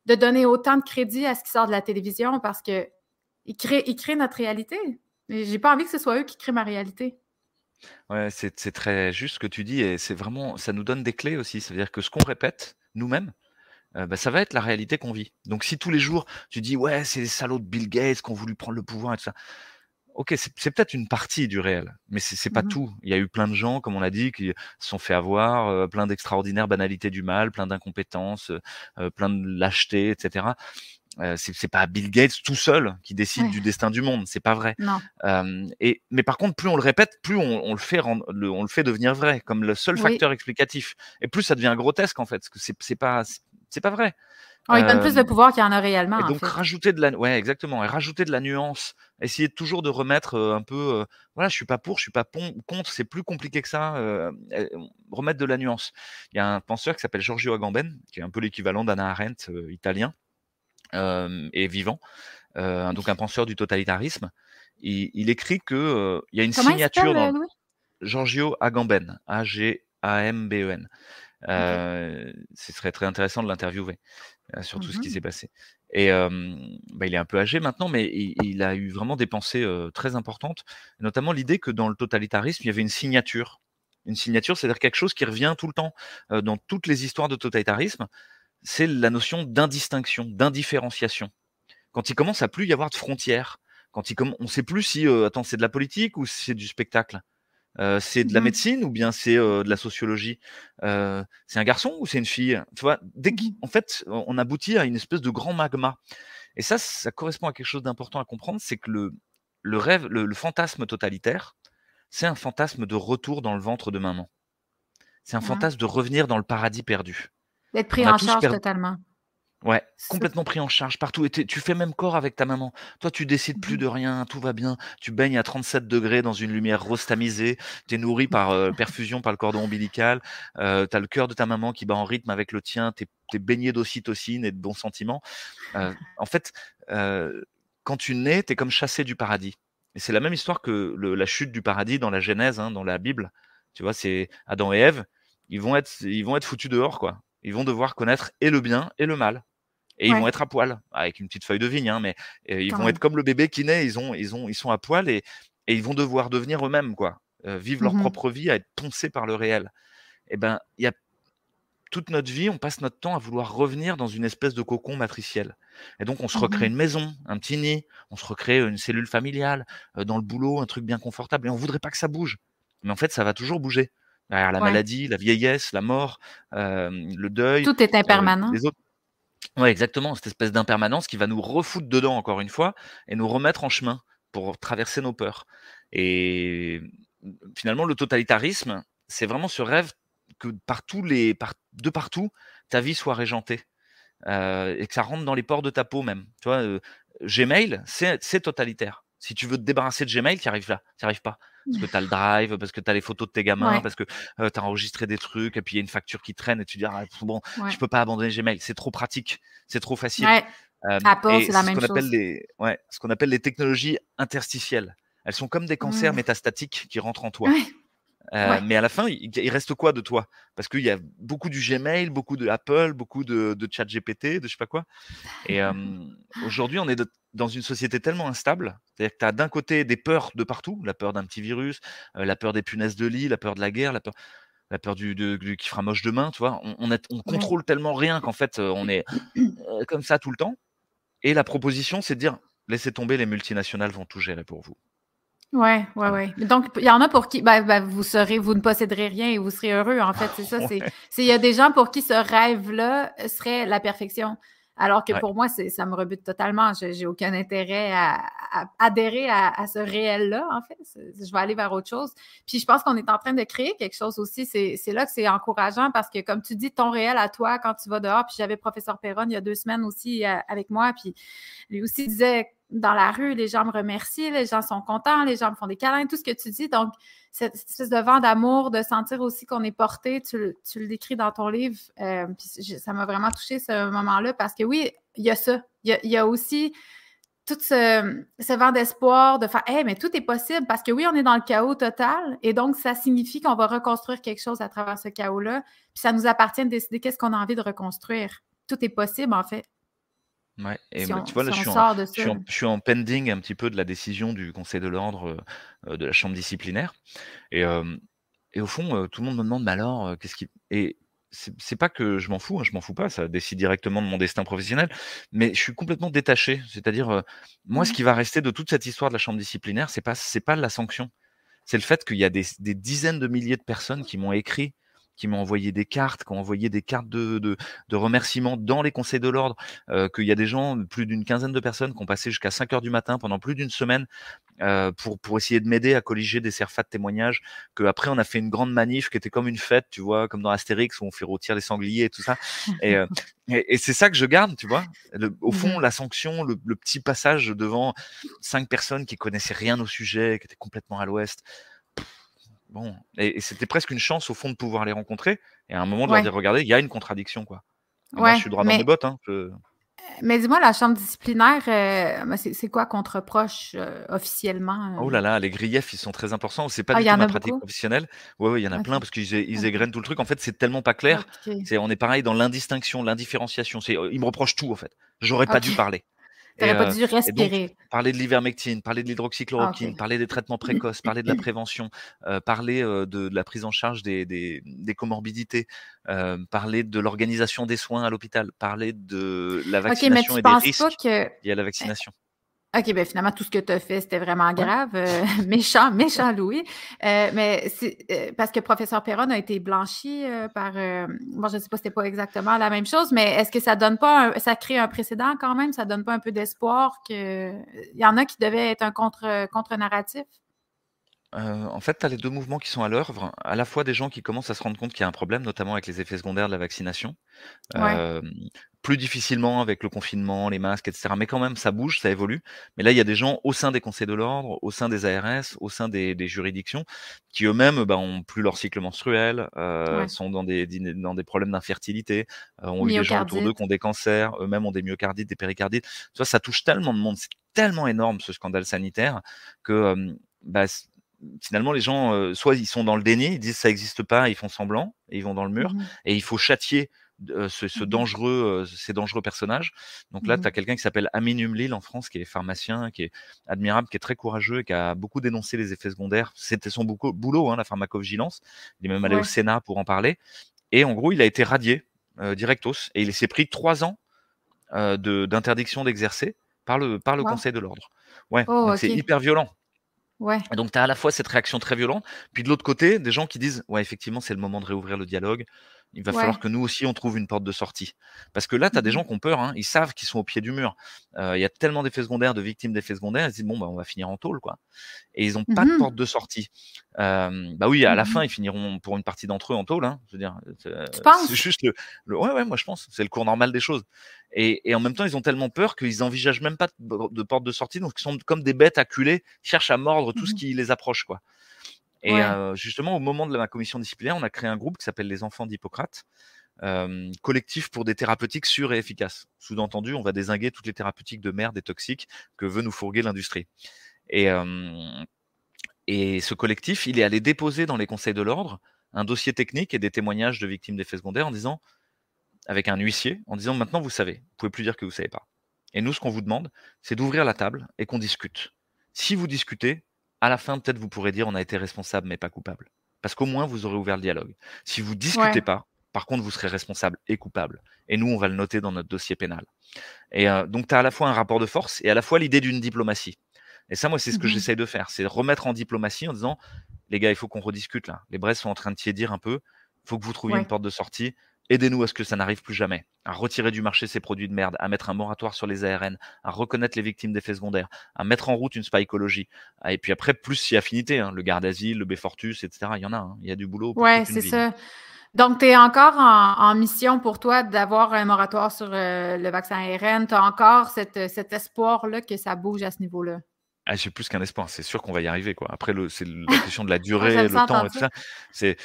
de donner autant de crédit à ce qui sort de la télévision parce qu'ils créent, ils créent notre réalité. Mais j'ai pas envie que ce soit eux qui créent ma réalité. Ouais, c'est très juste ce que tu dis et c'est vraiment, ça nous donne des clés aussi. C'est-à-dire que ce qu'on répète nous-mêmes, euh, bah, ça va être la réalité qu'on vit. Donc si tous les jours tu dis ouais, c'est les salauds de Bill Gates qui ont voulu prendre le pouvoir et tout ça, ok, c'est peut-être une partie du réel, mais c'est pas mmh tout. Il y a eu plein de gens, comme on l'a dit, qui se sont fait avoir, euh, plein d'extraordinaires banalités du mal, plein d'incompétences, euh, plein de lâcheté, etc. Euh, c'est pas Bill Gates tout seul qui décide du destin du monde, c'est pas vrai. et mais par contre, plus on le répète, plus on, le fait on le fait devenir vrai, comme le seul facteur explicatif. Et plus ça devient grotesque en fait, parce que c'est pas c'est pas vrai. Oh, il donne plus de pouvoir qu'il y en a réellement. Et donc rajouter de la, ouais, exactement, et rajouter de la nuance, essayer toujours de remettre un peu, voilà, je suis pas pour, je suis pas contre, c'est plus compliqué que ça. remettre de la nuance. Il y a un penseur qui s'appelle Giorgio Agamben, qui est un peu l'équivalent d'Anna Arendt italien et vivant, donc un penseur du totalitarisme. Il, écrit que il y a une signature dans Giorgio Agamben, A-G-A-M-B-E-N. Ce serait très intéressant de l'interviewer. Euh, sur tout ce qui mmh s'est passé. Et bah, il est un peu âgé maintenant, mais il, a eu vraiment des pensées très importantes, notamment l'idée que dans le totalitarisme, il y avait une signature. Une signature, c'est-à-dire quelque chose qui revient tout le temps dans toutes les histoires de totalitarisme, c'est la notion d'indistinction, d'indifférenciation. Quand il commence à plus y avoir de frontières, quand il on ne sait plus si attends c'est de la politique ou si c'est du spectacle. Euh, c'est de la mmh médecine ou bien c'est euh, de la sociologie? Euh, C'est un garçon ou c'est une fille? Tu vois, dès mmh qu'en fait, on aboutit à une espèce de grand magma. Et ça, ça correspond à quelque chose d'important à comprendre, c'est que le, le rêve, le, fantasme totalitaire, c'est un fantasme de retour dans le ventre de maman. C'est un fantasme de revenir dans le paradis perdu. D'être pris en charge totalement. Ouais, complètement pris en charge partout. Et tu fais même corps avec ta maman. Toi, tu décides plus mmh de rien, tout va bien. Tu baignes à 37 degrés dans une lumière rose tamisée. Tu es nourri par euh, perfusion par le cordon ombilical. Euh, tu as le cœur de ta maman qui bat en rythme avec le tien. Tu es, baigné d'ocytocine et de bons sentiments. Euh, en fait, quand tu nais, tu es comme chassé du paradis. Et c'est la même histoire que la chute du paradis dans la Genèse, hein, dans la Bible. Tu vois, c'est Adam et Ève. Ils vont être, ils vont être foutus dehors, quoi. Ils vont devoir connaître et le bien et le mal et ils vont être à poil avec une petite feuille de vigne, hein, mais ils vont être comme le bébé qui naît, ils ont, ils ont, ils sont à poil et, et ils vont devoir devenir eux-mêmes, quoi, euh, vivre leur mmh propre vie, à être poncés par le réel. Et eh ben, il y a toute notre vie, on passe notre temps à vouloir revenir dans une espèce de cocon matriciel. Et donc, on se recrée mmh une maison, un petit nid, on se recrée une cellule familiale, euh, dans le boulot, un truc bien confortable, et on voudrait pas que ça bouge. Mais en fait, ça va toujours bouger. Derrière la maladie, la vieillesse, la mort, euh, le deuil. Tout est impermanent. les autres, Ouais, exactement, cette espèce d'impermanence qui va nous refoutre dedans encore une fois et nous remettre en chemin pour traverser nos peurs. Et finalement, le totalitarisme, c'est vraiment ce rêve que par les, de partout, ta vie soit régentée euh, et que ça rentre dans les pores de ta peau même. Tu vois, euh, Gmail, c'est totalitaire. Si tu veux te débarrasser de Gmail, tu arrives là, tu arrives pas parce que tu as le drive, parce que tu as les photos de tes gamins, parce que euh, tu as enregistré des trucs, et puis il y a une facture qui traîne, et tu dis, ah, bon, je peux pas abandonner Gmail, c'est trop pratique, c'est trop facile. Ouais. Euh, c'est la même ce Appelle les, ouais, ce qu'on appelle les technologies interstitielles. Elles sont comme des cancers mmh. métastatiques qui rentrent en toi. Euh, mais à la fin, il, reste quoi de toi? Parce qu'il y a beaucoup du Gmail, beaucoup de Apple, beaucoup de, de chat GPT, de je sais pas quoi. Et aujourd'hui, on est dans une société tellement instable. C'est-à-dire que tu as d'un côté des peurs de partout, la peur d'un petit virus, euh, la peur des punaises de lit, la peur de la guerre, la peur, la peur du, qui fera moche demain, tu vois? On, on, contrôle tellement rien qu'en fait, on est comme ça tout le temps. Et la proposition, c'est de dire laissez tomber, les multinationales vont tout gérer pour vous. Ouais, ouais, ouais. Donc, il y en a pour qui, ben, ben, vous serez, vous ne posséderez rien et vous serez heureux, en fait. C'est ça. C'est, il y a des gens pour qui ce rêve-là serait la perfection. Alors que pour moi, ça me rebute totalement. Je n'ai aucun intérêt à, adhérer à, ce réel-là, en fait. Je vais aller vers autre chose. Puis je pense qu'on est en train de créer quelque chose aussi. C'est là que c'est encourageant parce que, comme tu dis, ton réel à toi, quand tu vas dehors, puis j'avais professeur Perron il y a deux semaines aussi euh, avec moi, puis lui aussi disait dans la rue, les gens me remercient, les gens sont contents, les gens me font des câlins, tout ce que tu dis. Donc, cette espèce de vent d'amour, de sentir aussi qu'on est porté, tu, le décris dans ton livre. Euh, ça m'a vraiment touché ce moment-là parce que oui, il y a ça. Il y a, aussi tout ce, vent d'espoir de faire Hey, mais tout est possible parce que oui, on est dans le chaos total et donc ça signifie qu'on va reconstruire quelque chose à travers ce chaos-là. Puis ça nous appartient de décider qu'est-ce qu'on a envie de reconstruire. Tout est possible en fait. Ouais, et tu vois, là, je suis, en, pending un petit peu de la décision du Conseil de l'ordre euh, de la Chambre disciplinaire. Et, et au fond, tout le monde me demande, mais alors, qu'est-ce qui. Et c'est pas que je m'en fous, hein, je m'en fous pas, ça décide directement de mon destin professionnel, mais je suis complètement détaché. C'est-à-dire, moi, ce mmh. qui va rester de toute cette histoire de la Chambre disciplinaire, c'est pas, pas la sanction. C'est le fait qu'il y a des, des, dizaines de milliers de personnes qui m'ont écrit qui m'ont envoyé des cartes, qui ont envoyé des cartes de, de, de remerciements dans les conseils de l'ordre, euh, qu'il y a des gens, plus d'une quinzaine de personnes qui ont passé jusqu'à 5 heures du matin pendant plus d'une semaine euh, pour, pour essayer de m'aider à colliger des serfats de témoignages, qu'après on a fait une grande manif qui était comme une fête, tu vois, comme dans Astérix où on fait rôtir les sangliers et tout ça. Et, euh, et, c'est ça que je garde, tu vois. au fond, mmh la sanction, le, le, petit passage devant cinq personnes qui connaissaient rien au sujet, qui étaient complètement à l'ouest. Bon, et, c'était presque une chance au fond de pouvoir les rencontrer et à un moment de leur dire regardez, il y a une contradiction quoi. Moi, je suis droit dans mes bottes. Hein, Mais dis-moi, la chambre disciplinaire, euh, c'est quoi qu'on te reproche euh, officiellement? Oh là là, les griefs, ils sont très importants. C'est pas ah, du tout ma pratique professionnelle. Oui, il y en a plein parce qu'ils ils égrènent tout le truc. En fait, c'est tellement pas clair. On est pareil dans l'indistinction, l'indiffénciation. Ils me reprochent tout, en fait. J'aurais pas dû parler. T'aurais pas dû respirer. parler de l'ivermectine, parler de l'hydroxychloroquine, ah, parler des traitements précoces, parler de la prévention, euh, parler euh, de, la prise en charge des, des, des comorbidités, euh, parler de l'organisation des soins à l'hôpital, parler de la vaccination et des risques liés à la vaccination. OK, ben finalement, tout ce que tu as fait, c'était vraiment grave. Euh, méchant, méchant Louis. Euh, mais c'est euh, parce que professeur Perron a été blanchi par. bon, je ne sais pas si c'était pas exactement la même chose, mais est-ce que ça donne pas ça crée un précédent quand même? Ça donne pas un peu d'espoir qu'il y en a qui devaient être un contre, contre-narratif? En fait, tu as les deux mouvements qui sont à l'œuvre. À la fois des gens qui commencent à se rendre compte qu'il y a un problème, notamment avec les effets secondaires de la vaccination plus difficilement avec le confinement, les masques, etc. Mais quand même, ça bouge, ça évolue. Mais là, il y a des gens au sein des conseils de l'ordre, au sein des ARS, au sein des, juridictions, qui eux-mêmes bah, ont plus leur cycle menstruel, euh, sont dans des, dans des problèmes d'infertilité, euh, ont eu des gens autour d'eux qui ont des cancers, eux-mêmes ont des myocardites, des péricardites. Tu vois, ça touche tellement de monde, c'est tellement énorme ce scandale sanitaire que bah, finalement, les gens, euh, soit ils sont dans le déni, ils disent ça n'existe pas, ils font semblant, et ils vont dans le mur, mmh et il faut châtier ce, mmh dangereux, ces dangereux personnages. Donc là, mmh tu as quelqu'un qui s'appelle Amin Umlil en France, qui est pharmacien, qui est admirable, qui est très courageux et qui a beaucoup dénoncé les effets secondaires. C'était son boulot, hein, la pharmacovigilance. Il est même allé au Sénat pour en parler. Et en gros, il a été radié directos et il s'est pris trois ans d'interdiction d'exercer par le, par le Conseil de l'ordre. Ouais, oh, c'est hyper violent. Ouais. Donc, tu as à la fois cette réaction très violente, puis de l'autre côté, des gens qui disent Ouais, effectivement, c'est le moment de réouvrir le dialogue il va falloir que nous aussi on trouve une porte de sortie. Parce que là, tu as des mmh gens qui ont peur, hein, ils savent qu'ils sont au pied du mur. Il y a tellement d'effets secondaires, de victimes d'effets secondaires, ils se disent bon, bah, on va finir en tôle, quoi. Et ils n'ont pas de mmh porte de sortie. bah oui, à la mmh fin, ils finiront pour une partie d'entre eux en tôle. Hein, je veux dire, c'est juste le, Ouais, ouais, moi je pense, c'est le cours normal des choses. Et, en même temps, ils ont tellement peur qu'ils n'envisagent même pas de, porte de sortie, donc ils sont comme des bêtes acculées, cherchent à mordre tout ce qui les approche, quoi. Et justement, au moment de ma commission disciplinaire, on a créé un groupe qui s'appelle les Enfants d'Hippocrate, collectif pour des thérapeutiques sûres et efficaces. Sous-entendu, on va désinguer toutes les thérapeutiques de merde et toxiques que veut nous fourguer l'industrie. Et, et ce collectif, il est allé déposer dans les conseils de l'ordre un dossier technique et des témoignages de victimes d'effets secondaires en disant, avec un huissier, en disant maintenant vous savez, vous pouvez plus dire que vous savez pas. Et nous, ce qu'on vous demande, c'est d'ouvrir la table et qu'on discute. Si vous discutez, à la fin, peut-être vous pourrez dire on a été responsable mais pas coupable. Parce qu'au moins, vous aurez ouvert le dialogue. Si vous discutez pas, par contre, vous serez responsable et coupable. Et nous, on va le noter dans notre dossier pénal. Et euh, donc, tu as à la fois un rapport de force et à la fois l'idée d'une diplomatie. Et ça, moi, c'est ce que mmh j'essaye de faire. C'est de remettre en diplomatie en disant, les gars, il faut qu'on rediscute là. Les braises sont en train de tiédir un peu. Il faut que vous trouviez une porte de sortie. Aidez-nous à ce que ça n'arrive plus jamais, à retirer du marché ces produits de merde, à mettre un moratoire sur les ARN, à reconnaître les victimes d'effets secondaires, à mettre en route une spycologie. Ah, et puis après, plus si affinité, hein, le garde d'asile, le Befortus, etc. Il y en a, hein. il y a du boulot. Ouais, c'est ça. Donc, tu es encore en, mission pour toi d'avoir un moratoire sur euh, le vaccin ARN. Tu as encore cet espoir-là que ça bouge à ce niveau-là. Ah, j'ai plus qu'un espoir, c'est sûr qu'on va y arriver. Quoi. Après, c'est la question de la durée, le temps et tout ça. C'est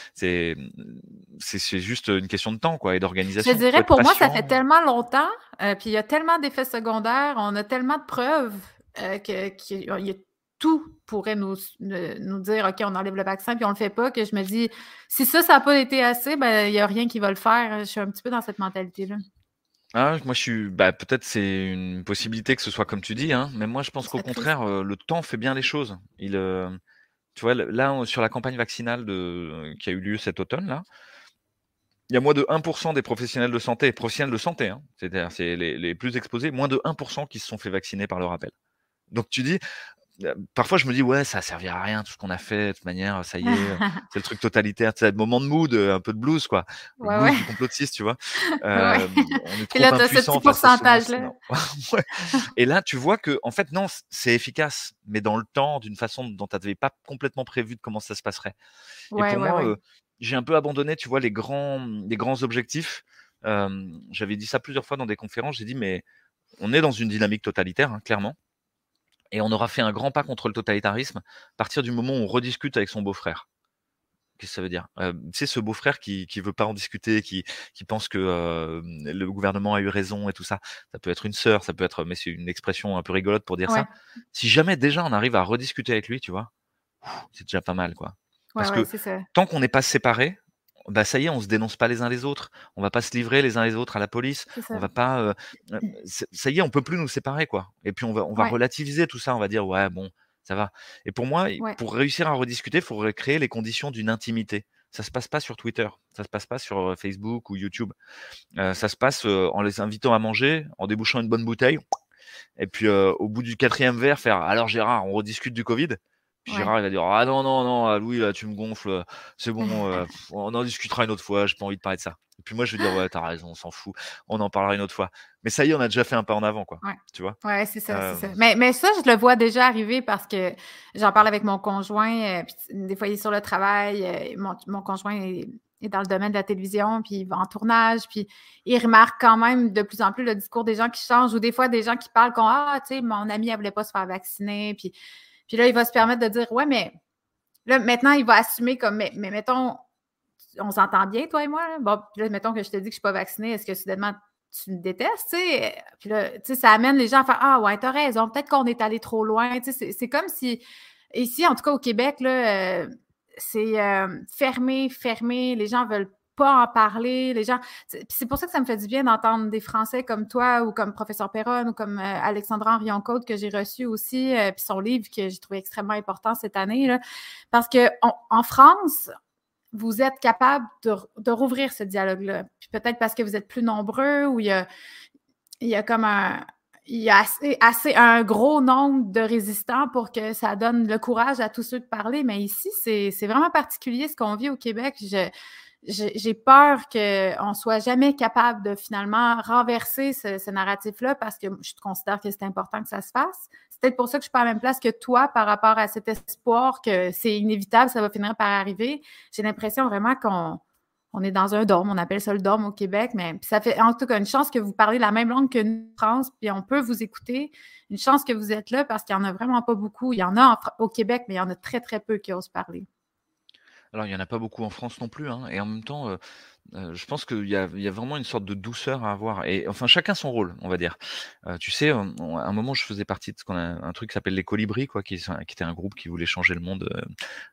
juste une question de temps quoi, et d'organisation. Je dirais, pour moi, ça fait tellement longtemps, euh, puis il y a tellement d'effets secondaires, on a tellement de preuves euh, qu'il y a tout pourrait nous, nous dire OK, on enlève le vaccin, puis on le fait pas, que je me dis, si ça, ça n'a pas été assez, ben, il n'y a rien qui va le faire. Je suis un petit peu dans cette mentalité-là. Ah, moi, je suis. Bah, peut-être c'est une possibilité que ce soit comme tu dis, hein, mais moi, je pense qu'au contraire, euh, le temps fait bien les choses. Il, euh, tu vois, là, sur la campagne vaccinale de, qui a eu lieu cet automne, là, il y a moins de 1% des professionnels de santé, professionnels de santé, hein, c'est-à-dire c'est les, les plus exposés, moins de 1% qui se sont fait vacciner par le rappel. Donc tu dis, parfois je me dis ouais ça servira à rien tout ce qu'on a fait de toute manière ça y est c'est le truc totalitaire c'est le moment de mood un peu de blues quoi. Le ouais, blues ouais. complotiste tu vois. Euh, on est trop et là as ce petit pourcentage là. et là tu vois que en fait non c'est efficace mais dans le temps d'une façon dont tu n'avais pas complètement prévu de comment ça se passerait. Et pour moi euh, j'ai un peu abandonné tu vois les grands les grands objectifs. Euh, j'avais dit ça plusieurs fois dans des conférences j'ai dit mais on est dans une dynamique totalitaire hein, clairement et on aura fait un grand pas contre le totalitarisme à partir du moment où on rediscute avec son beau-frère. Qu'est-ce que ça veut dire? Euh, C'est ce beau-frère qui ne veut pas en discuter, qui, qui pense que euh, le gouvernement a eu raison et tout ça. Ça peut être une sœur, ça peut être, mais c'est une expression un peu rigolote pour dire ça. Si jamais déjà on arrive à rediscuter avec lui, tu vois, c'est déjà pas mal, quoi. Parce que tant qu'on n'est pas séparés, bah ça y est, on se dénonce pas les uns les autres, on va pas se livrer les uns les autres à la police, on va pas, euh, euh, ça y est, on peut plus nous séparer quoi. Et puis on va, on va relativiser tout ça, on va dire ouais bon, ça va. Et pour moi, pour réussir à rediscuter, il faut créer les conditions d'une intimité. Ça se passe pas sur Twitter, ça se passe pas sur euh, Facebook ou YouTube. ça se passe en les invitant à manger, en débouchant une bonne bouteille, et puis au bout du quatrième verre, faire alors Gérard, on rediscute du Covid? Gérard, il va dire Ah non, non, non, Louis, là, tu me gonfles, c'est bon, on en discutera une autre fois, j'ai pas envie de parler de ça. Et puis moi, je vais dire Ouais, t'as raison, on s'en fout, on en parlera une autre fois. Mais ça y est, on a déjà fait un pas en avant, quoi. Tu vois? Ouais, c'est ça, ça. Mais, mais, ça, je le vois déjà arriver parce que j'en parle avec mon conjoint, des fois, il est sur le travail, mon, mon conjoint est est dans le domaine de la télévision, puis il va en tournage, puis il remarque quand même de plus en plus le discours des gens qui changent, ou des fois des gens qui parlent comme Ah, tu sais, mon ami, elle voulait pas se faire vacciner, puis, puis là, il va se permettre de dire Ouais, mais là, maintenant, il va assumer comme Mais, mais mettons, on s'entend bien, toi et moi, là? Bon, puis là, mettons que je te dis que je suis pas vaccinée, est-ce que soudainement tu me détestes, tu sais? Puis là, tu sais, ça amène les gens à faire Ah, ouais, t'as raison, peut-être qu'on est allé trop loin, tu sais, c'est comme si. Ici, en tout cas au Québec, là, euh, c'est euh, fermé, fermé. Les gens veulent pas en parler. Les gens. C'est pour ça que ça me fait du bien d'entendre des Français comme toi ou comme professeur Perron ou comme euh, Alexandra Henrion-Côte que j'ai reçu aussi, euh, puis son livre que j'ai trouvé extrêmement important cette année. Là, parce que en France, vous êtes capable de, de rouvrir ce dialogue-là. Puis peut-être parce que vous êtes plus nombreux ou il y a, il y a comme un, il y a assez, assez, un gros nombre de résistants pour que ça donne le courage à tous ceux de parler. Mais ici, c'est vraiment particulier ce qu'on vit au Québec. J'ai peur qu'on ne soit jamais capable de finalement renverser ce, narratif-là parce que je considère que c'est important que ça se fasse. C'est peut-être pour ça que je suis pas à la même place que toi par rapport à cet espoir que c'est inévitable, ça va finir par arriver. J'ai l'impression vraiment qu'on on est dans un dorme, on appelle ça le dorme au Québec, mais ça fait en tout cas une chance que vous parlez la même langue que nous, France, puis on peut vous écouter. Une chance que vous êtes là parce qu'il n'y en a vraiment pas beaucoup. Il y en a au Québec, mais il y en a très, très peu qui osent parler. Alors, il n'y en a pas beaucoup en France non plus, hein, et en même temps, euh, euh, je pense qu'il y a, vraiment une sorte de douceur à avoir. Et enfin, chacun son rôle, on va dire. Euh, tu sais, à un moment, je faisais partie de ce qu'on a un truc qui s'appelle les colibris, quoi, qui, était un groupe qui voulait changer le monde,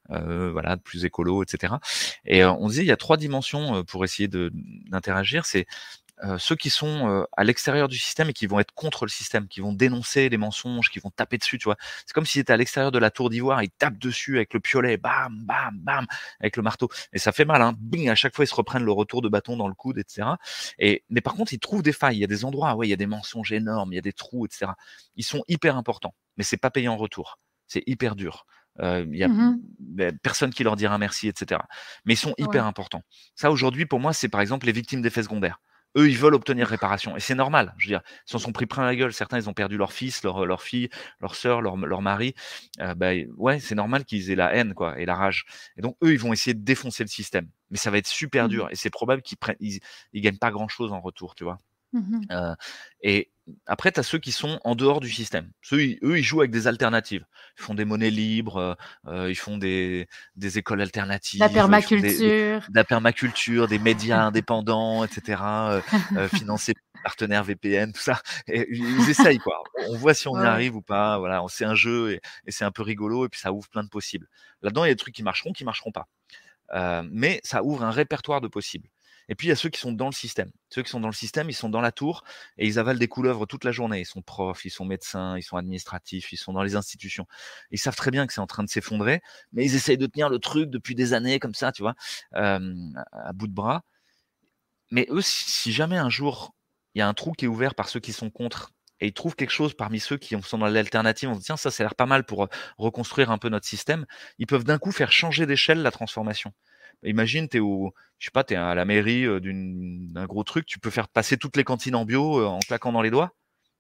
voilà, plus écolo, etc. Et on disait, il y a trois dimensions pour essayer d'interagir. C'est euh, ceux qui sont euh, à l'extérieur du système et qui vont être contre le système, qui vont dénoncer les mensonges, qui vont taper dessus, tu vois. C'est comme s'ils étaient à l'extérieur de la tour d'ivoire, ils tapent dessus avec le piolet, bam, bam, bam, avec le marteau. Et ça fait mal, hein. Bing, à chaque fois, ils se reprennent le retour de bâton dans le coude, etc. Et, mais par contre, ils trouvent des failles. Il y a des endroits, ouais, il y a des mensonges énormes, il y a des trous, etc. Ils sont hyper importants, mais c'est pas payé en retour. C'est hyper dur. Euh, il y a mmh personne qui leur dira merci, etc. Mais ils sont hyper importants. Ça, aujourd'hui, pour moi, c'est par exemple les victimes d'effets secondaires eux, ils veulent obtenir réparation. Et c'est normal. Je veux dire, ils s'en sont pris plein la gueule. Certains, ils ont perdu leur fils, leur, leur fille, leur sœur, leur, leur mari. Euh, bah, ouais, c'est normal qu'ils aient la haine, quoi, et la rage. Et donc, eux, ils vont essayer de défoncer le système. Mais ça va être super mmh dur. Et c'est probable qu'ils prennent, ils, ils gagnent pas grand chose en retour, tu vois. Mmh euh, et après, tu as ceux qui sont en dehors du système. Ceux, eux, ils jouent avec des alternatives. Ils font des monnaies libres, euh, euh, ils font des, des écoles alternatives. La permaculture. Des, la permaculture, des médias indépendants, etc. Euh, financés par partenaires VPN, tout ça. Et ils essayent, quoi. On voit si on y arrive ou pas. Voilà, c'est un jeu et, et c'est un peu rigolo et puis ça ouvre plein de possibles. Là-dedans, il y a des trucs qui marcheront, qui marcheront pas. mais ça ouvre un répertoire de possibles. Et puis il y a ceux qui sont dans le système. Ceux qui sont dans le système, ils sont dans la tour et ils avalent des couleuvres toute la journée. Ils sont profs, ils sont médecins, ils sont administratifs, ils sont dans les institutions. Ils savent très bien que c'est en train de s'effondrer, mais ils essayent de tenir le truc depuis des années comme ça, tu vois, à bout de bras. Mais eux, si jamais un jour il y a un trou qui est ouvert par ceux qui sont contre et ils trouvent quelque chose parmi ceux qui sont dans l'alternative, on se dit tiens, ça, ça a l'air pas mal pour reconstruire un peu notre système, ils peuvent d'un coup faire changer d'échelle la transformation. Imagine, tu es au, je sais pas, tu es à la mairie d'un gros truc, tu peux faire passer toutes les cantines en bio en claquant dans les doigts.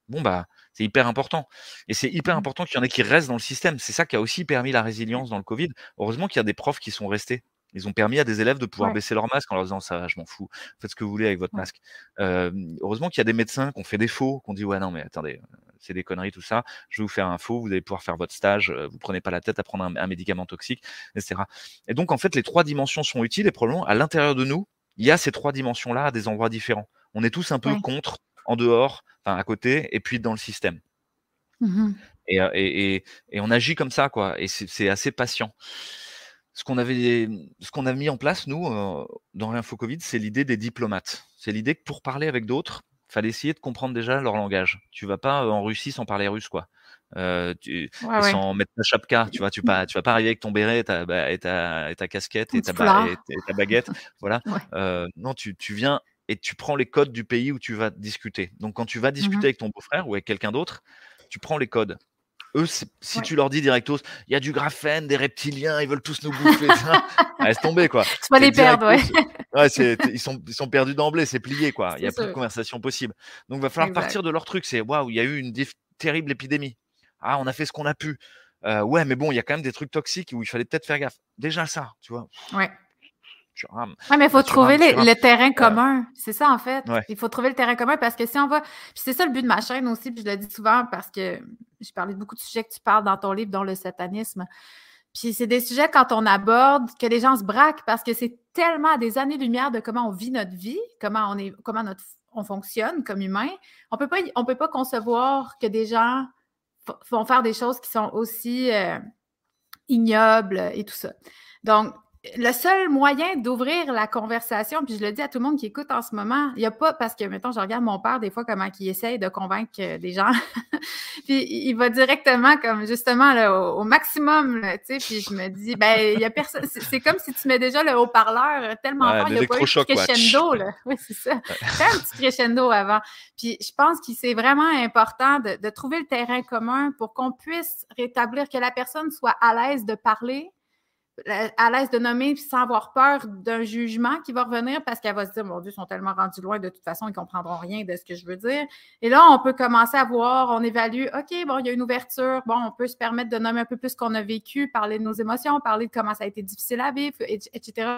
Bon, bah, c'est hyper important. Et c'est hyper mmh. important qu'il y en ait qui restent dans le système. C'est ça qui a aussi permis la résilience dans le Covid. Heureusement qu'il y a des profs qui sont restés. Ils ont permis à des élèves de pouvoir baisser leur masque en leur disant ça, je m'en fous, faites ce que vous voulez avec votre masque. heureusement qu'il y a des médecins qui ont fait des faux, qui ont dit ouais non mais attendez, c'est des conneries tout ça, je vais vous faire un faux, vous allez pouvoir faire votre stage, vous prenez pas la tête à prendre un, médicament toxique, etc. Et donc en fait les trois dimensions sont utiles et probablement à l'intérieur de nous, il y a ces trois dimensions-là à des endroits différents. On est tous un peu contre, en dehors, enfin à côté, et puis dans le système. Mmh et, et, et, on agit comme ça, quoi. Et c'est assez patient ce qu'on avait, ce qu'on a mis en place nous euh, dans l'info Covid, c'est l'idée des diplomates. C'est l'idée que pour parler avec d'autres, fallait essayer de comprendre déjà leur langage. Tu vas pas en Russie sans parler russe, quoi. Euh, tu, sans mettre ta chapka, tu vois, tu pas, tu vas pas arriver avec ton béret, ta, bah, et, ta, et ta casquette et ta, ta, baguette, voilà. Euh, non, tu, tu viens et tu prends les codes du pays où tu vas discuter. Donc quand tu vas discuter mmh avec ton beau-frère ou avec quelqu'un d'autre, tu prends les codes eux, si tu leur dis directos, il y a du graphène, des reptiliens, ils veulent tous nous bouffer, laisse tomber quoi. Tu vas les perdre, ouais. ils, sont, ils sont perdus d'emblée, c'est plié quoi. Il n'y a plus de conversation possible. Donc, il va falloir partir de leur truc. C'est waouh, il y a eu une terrible épidémie. Ah, on a fait ce qu'on a pu. Euh, ouais, mais bon, il y a quand même des trucs toxiques où il fallait peut-être faire gaffe. Déjà ça, tu vois. Ouais. Oui, mais il faut trouver le terrain commun. C'est ça, en fait. Il faut trouver le terrain commun parce que si on va. Puis c'est ça le but de ma chaîne aussi, puis je le dis souvent parce que j'ai parlé de beaucoup de sujets que tu parles dans ton livre, dont le satanisme. Puis c'est des sujets quand on aborde que les gens se braquent parce que c'est tellement des années-lumière de comment on vit notre vie, comment on est, comment notre, on fonctionne comme humain. On peut pas, on peut pas concevoir que des gens vont faire des choses qui sont aussi euh, ignobles et tout ça. Donc, le seul moyen d'ouvrir la conversation, puis je le dis à tout le monde qui écoute en ce moment, il n'y a pas, parce que, mettons, je regarde mon père des fois comment il essaye de convaincre euh, des gens, puis il va directement comme justement au, maximum, tu sais, puis je me dis, ben, il y a personne, c'est comme si tu mets déjà le haut-parleur tellement fort, il n'y a pas eu de crescendo, là. Oui, c'est ça. Fais un petit crescendo avant. Puis je pense que c'est vraiment important de, de trouver le terrain commun pour qu'on puisse rétablir, que la personne soit à l'aise de parler, à l'aise de nommer sans avoir peur d'un jugement qui va revenir parce qu'elle va se dire Mon Dieu, ils sont tellement rendus loin, de toute façon, ils ne comprendront rien de ce que je veux dire. Et là, on peut commencer à voir, on évalue OK, bon, il y a une ouverture, bon, on peut se permettre de nommer un peu plus ce qu'on a vécu, parler de nos émotions, parler de comment ça a été difficile à vivre, etc.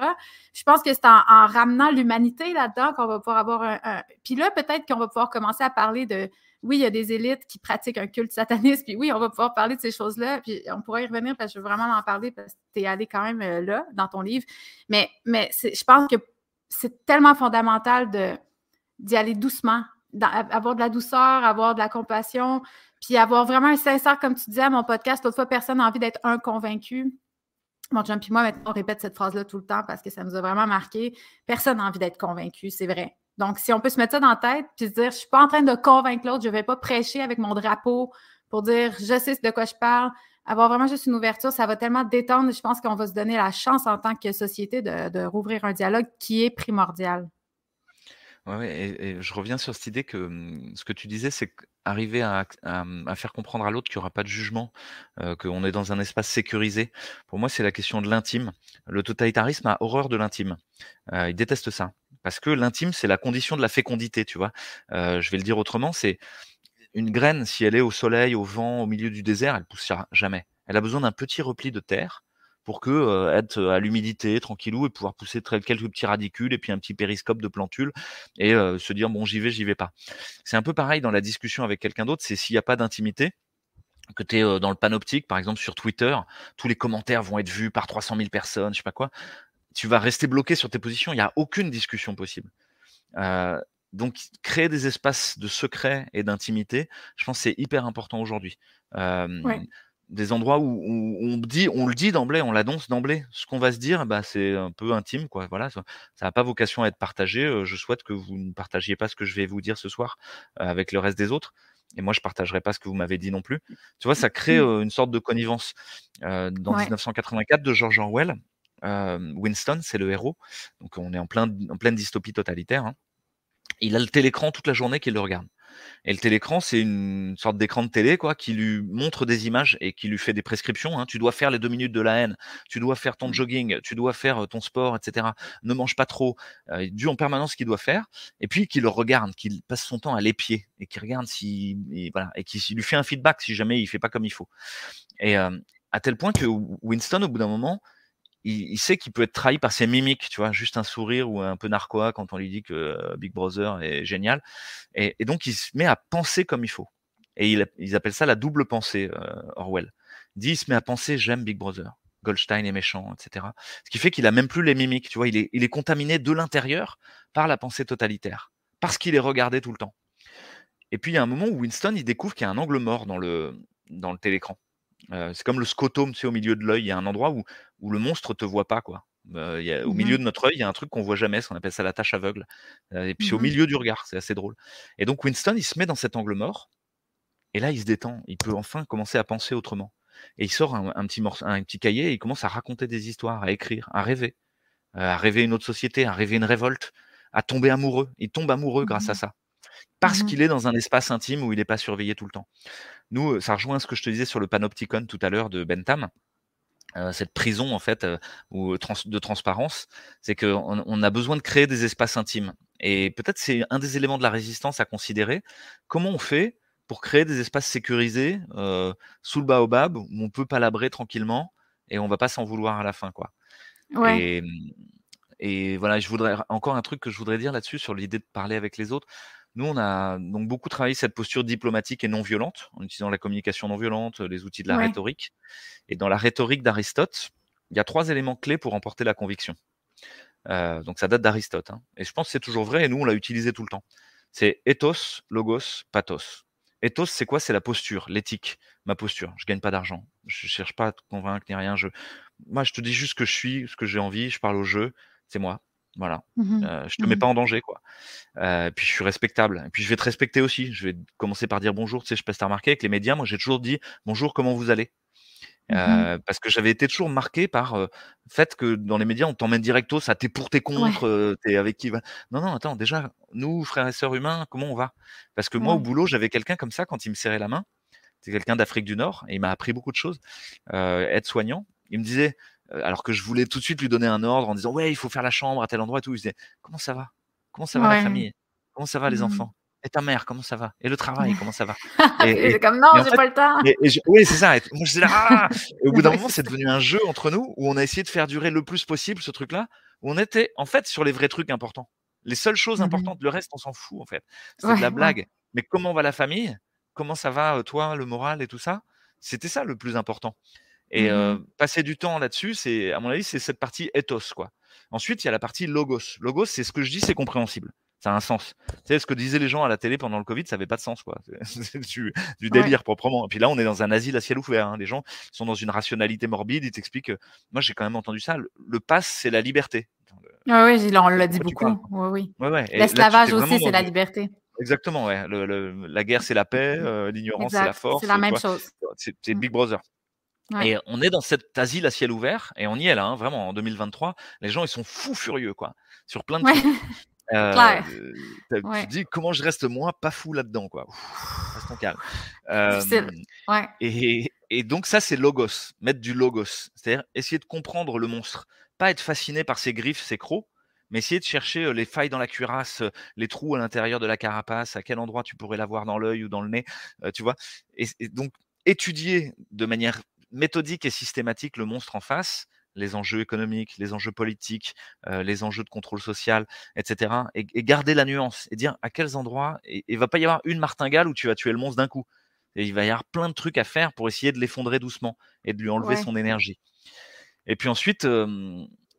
Je pense que c'est en, ramenant l'humanité là-dedans qu'on va pouvoir avoir un. Puis là, peut-être qu'on va pouvoir commencer à parler de oui, il y a des élites qui pratiquent un culte sataniste, puis oui, on va pouvoir parler de ces choses-là, puis on pourra y revenir parce que je veux vraiment en parler parce que tu es allé quand même euh, là, dans ton livre. Mais, mais je pense que c'est tellement fondamental d'y aller doucement, avoir de la douceur, avoir de la compassion, puis avoir vraiment un sincère, comme tu disais à mon podcast, l'autre fois, personne n'a envie d'être un convaincu. Mon chum puis moi, maintenant, on répète cette phrase-là tout le temps parce que ça nous a vraiment marqué. Personne n'a envie d'être convaincu, c'est vrai. Donc, si on peut se mettre ça dans la tête puis se dire, je ne suis pas en train de convaincre l'autre, je ne vais pas prêcher avec mon drapeau pour dire, je sais de quoi je parle. Avoir vraiment juste une ouverture, ça va tellement détendre. Je pense qu'on va se donner la chance en tant que société de, rouvrir un dialogue qui est primordial. Oui, et, je reviens sur cette idée que hum, ce que tu disais, c'est arriver à, faire comprendre à l'autre qu'il n'y aura pas de jugement, euh, qu'on est dans un espace sécurisé. Pour moi, c'est la question de l'intime. Le totalitarisme a horreur de l'intime. Euh, il déteste ça parce que l'intime, c'est la condition de la fécondité, tu vois? Euh, je vais le dire autrement, c'est une graine, si elle est au soleil, au vent, au milieu du désert, elle poussera jamais. Elle a besoin d'un petit repli de terre pour que euh, être à l'humidité, tranquillou, et pouvoir pousser quelques petits radicules et puis un petit périscope de plantules et euh, se dire bon j'y vais, j'y vais pas. C'est un peu pareil dans la discussion avec quelqu'un d'autre, c'est s'il n'y a pas d'intimité, que tu es dans le panoptique, par exemple sur Twitter, tous les commentaires vont être vus par 300 000 personnes, je sais pas quoi tu vas rester bloqué sur tes positions. Il n'y a aucune discussion possible. Euh, donc, créer des espaces de secret et d'intimité, je pense que c'est hyper important aujourd'hui. Euh, des endroits où, on dit, on le dit d'emblée, on l'annonce d'emblée. Ce qu'on va se dire, bah, c'est un peu intime, quoi. Voilà, ça n'a pas vocation à être partagé. Euh, je souhaite que vous ne partagiez pas ce que je vais vous dire ce soir avec le reste des autres. Et moi, je partagerai pas ce que vous m'avez dit non plus. Tu vois, ça crée une sorte de connivence. dans 1984 de George Orwell, Winston, c'est le héros. Donc on est en, plein, en pleine dystopie totalitaire. Hein. Il a le télécran toute la journée qu'il le regarde. Et le télécran, c'est une sorte d'écran de télé quoi, qui lui montre des images et qui lui fait des prescriptions. Hein. Tu dois faire les deux minutes de la haine, tu dois faire ton mmh. jogging, tu dois faire ton sport, etc. Ne mange pas trop. Euh, dû en permanence ce qu'il doit faire. Et puis qu'il le regarde, qu'il passe son temps à l'épier et qu'il regarde si voilà et qu'il lui fait un feedback si jamais il fait pas comme il faut. Et à tel point que Winston, au bout d'un moment, il, sait qu'il peut être trahi par ses mimiques, tu vois, juste un sourire ou un peu narquois quand on lui dit que euh, Big Brother est génial. Et, donc, il se met à penser comme il faut. Et ils appellent ça la double pensée, euh, Orwell. Il dit, il se met à penser, j'aime Big Brother. Goldstein est méchant, etc. Ce qui fait qu'il a même plus les mimiques, tu vois, il est, il est contaminé de l'intérieur par la pensée totalitaire, parce qu'il est regardé tout le temps. Et puis il y a un moment où Winston il découvre qu'il y a un angle mort dans le, dans le télécran. Euh, c'est comme le scotome, tu sais, au milieu de l'œil. Il y a un endroit où, où le monstre te voit pas, quoi. Euh, y a, au mmh milieu de notre œil, il y a un truc qu'on voit jamais, on appelle ça la tâche aveugle. Euh, et puis au mmh milieu du regard, c'est assez drôle. Et donc Winston, il se met dans cet angle mort, et là il se détend. Il peut enfin commencer à penser autrement. Et il sort un, petit, un petit cahier et il commence à raconter des histoires, à écrire, à rêver, à rêver une autre société, à rêver une révolte, à tomber amoureux. Il tombe amoureux grâce à mmh ça. Parce mmh qu'il est dans un espace intime où il n'est pas surveillé tout le temps. Nous, ça rejoint ce que je te disais sur le panopticon tout à l'heure de Bentham. cette prison en fait ou de transparence, c'est qu'on on a besoin de créer des espaces intimes. Et peut-être c'est un des éléments de la résistance à considérer. Comment on fait pour créer des espaces sécurisés sous le baobab où on peut palabrer tranquillement et on va pas s'en vouloir à la fin, quoi? Et, et, voilà, je voudrais encore un truc que je voudrais dire là-dessus sur l'idée de parler avec les autres. Nous, on a donc beaucoup travaillé cette posture diplomatique et non violente, en utilisant la communication non violente, les outils de la rhétorique. Et dans la rhétorique d'Aristote, il y a trois éléments clés pour emporter la conviction. Euh, donc ça date d'Aristote. Hein. Et je pense que c'est toujours vrai, et nous, on l'a utilisé tout le temps. C'est ethos, logos, pathos. Ethos, c'est quoi? C'est la posture, l'éthique, ma posture. Je gagne pas d'argent. Je cherche pas à te convaincre ni rien. Je... Moi, je te dis juste ce que je suis, ce que j'ai envie. Je parle au jeu. C'est moi. Voilà. Mmh euh, je te mets mmh pas en danger, quoi. Euh, puis je suis respectable. Et puis je vais te respecter aussi. Je vais commencer par dire bonjour. Tu sais, je peux te remarquer avec les médias. Moi, j'ai toujours dit bonjour, comment vous allez? Mmh euh, Parce que j'avais été toujours marqué par le fait que dans les médias, on t'emmène directo, ça t'es pour, t'es contre, t'es avec qui va? Non, non, attends, déjà, nous, frères et sœurs humains, comment on va? Parce que moi, au boulot, j'avais quelqu'un comme ça quand il me serrait la main. C'est quelqu'un d'Afrique du Nord et il m'a appris beaucoup de choses. être soignant. Il me disait, alors que je voulais tout de suite lui donner un ordre en disant ouais il faut faire la chambre à tel endroit et tout. Il disait comment ça va? Comment ça va la famille? Comment ça va les mmh. enfants? Et ta mère, comment ça va? Et le travail, comment ça va? Et, comme non, j'ai pas le temps. oui, c'est ça. Et moi, je ah et au bout d'un moment, c'est devenu un jeu entre nous où on a essayé de faire durer le plus possible ce truc-là, où on était en fait sur les vrais trucs importants. Les seules choses mmh importantes, le reste, on s'en fout en fait. C'est de la blague. Mais comment va la famille? Comment ça va, euh, toi, le moral et tout ça? C'était ça le plus important. Et mmh passer du temps là-dessus, c'est, à mon avis, c'est cette partie ethos, quoi. Ensuite, il y a la partie logos. Logos, c'est ce que je dis, c'est compréhensible. Ça a un sens. Tu sais, ce que disaient les gens à la télé pendant le Covid, ça n'avait pas de sens, quoi. C'est du, délire proprement. Et puis là, on est dans un asile à ciel ouvert. Hein. Les gens sont dans une rationalité morbide. Ils t'expliquent. Moi, j'ai quand même entendu ça. Le, pass, c'est la liberté. Ah oui, on l'a dit beaucoup. Oui, oui. L'esclavage aussi, c'est la liberté. Exactement, ouais. la guerre, c'est la paix. Euh, l'ignorance, c'est la force. C'est la même chose. C'est mmh. Big Brother. Et on est dans cet asile à ciel ouvert, et on y est là, hein, vraiment, en 2023. Les gens, ils sont fous furieux, quoi, sur plein de trucs. Euh, tu te dis comment je reste moi pas fou là-dedans, quoi? Restons calme. ouais. et, et, donc ça, c'est logos, mettre du logos, c'est-à-dire essayer de comprendre le monstre, pas être fasciné par ses griffes, ses crocs, mais essayer de chercher les failles dans la cuirasse, les trous à l'intérieur de la carapace, à quel endroit tu pourrais l'avoir dans l'œil ou dans le nez, tu vois? et donc étudier de manière méthodique et systématique le monstre en face, les enjeux économiques, les enjeux politiques, euh, les enjeux de contrôle social, etc. Et, garder la nuance et dire à quels endroits. Et il va pas y avoir une martingale où tu vas tuer le monstre d'un coup. Et il va y avoir plein de trucs à faire pour essayer de l'effondrer doucement et de lui enlever son énergie. Et puis ensuite,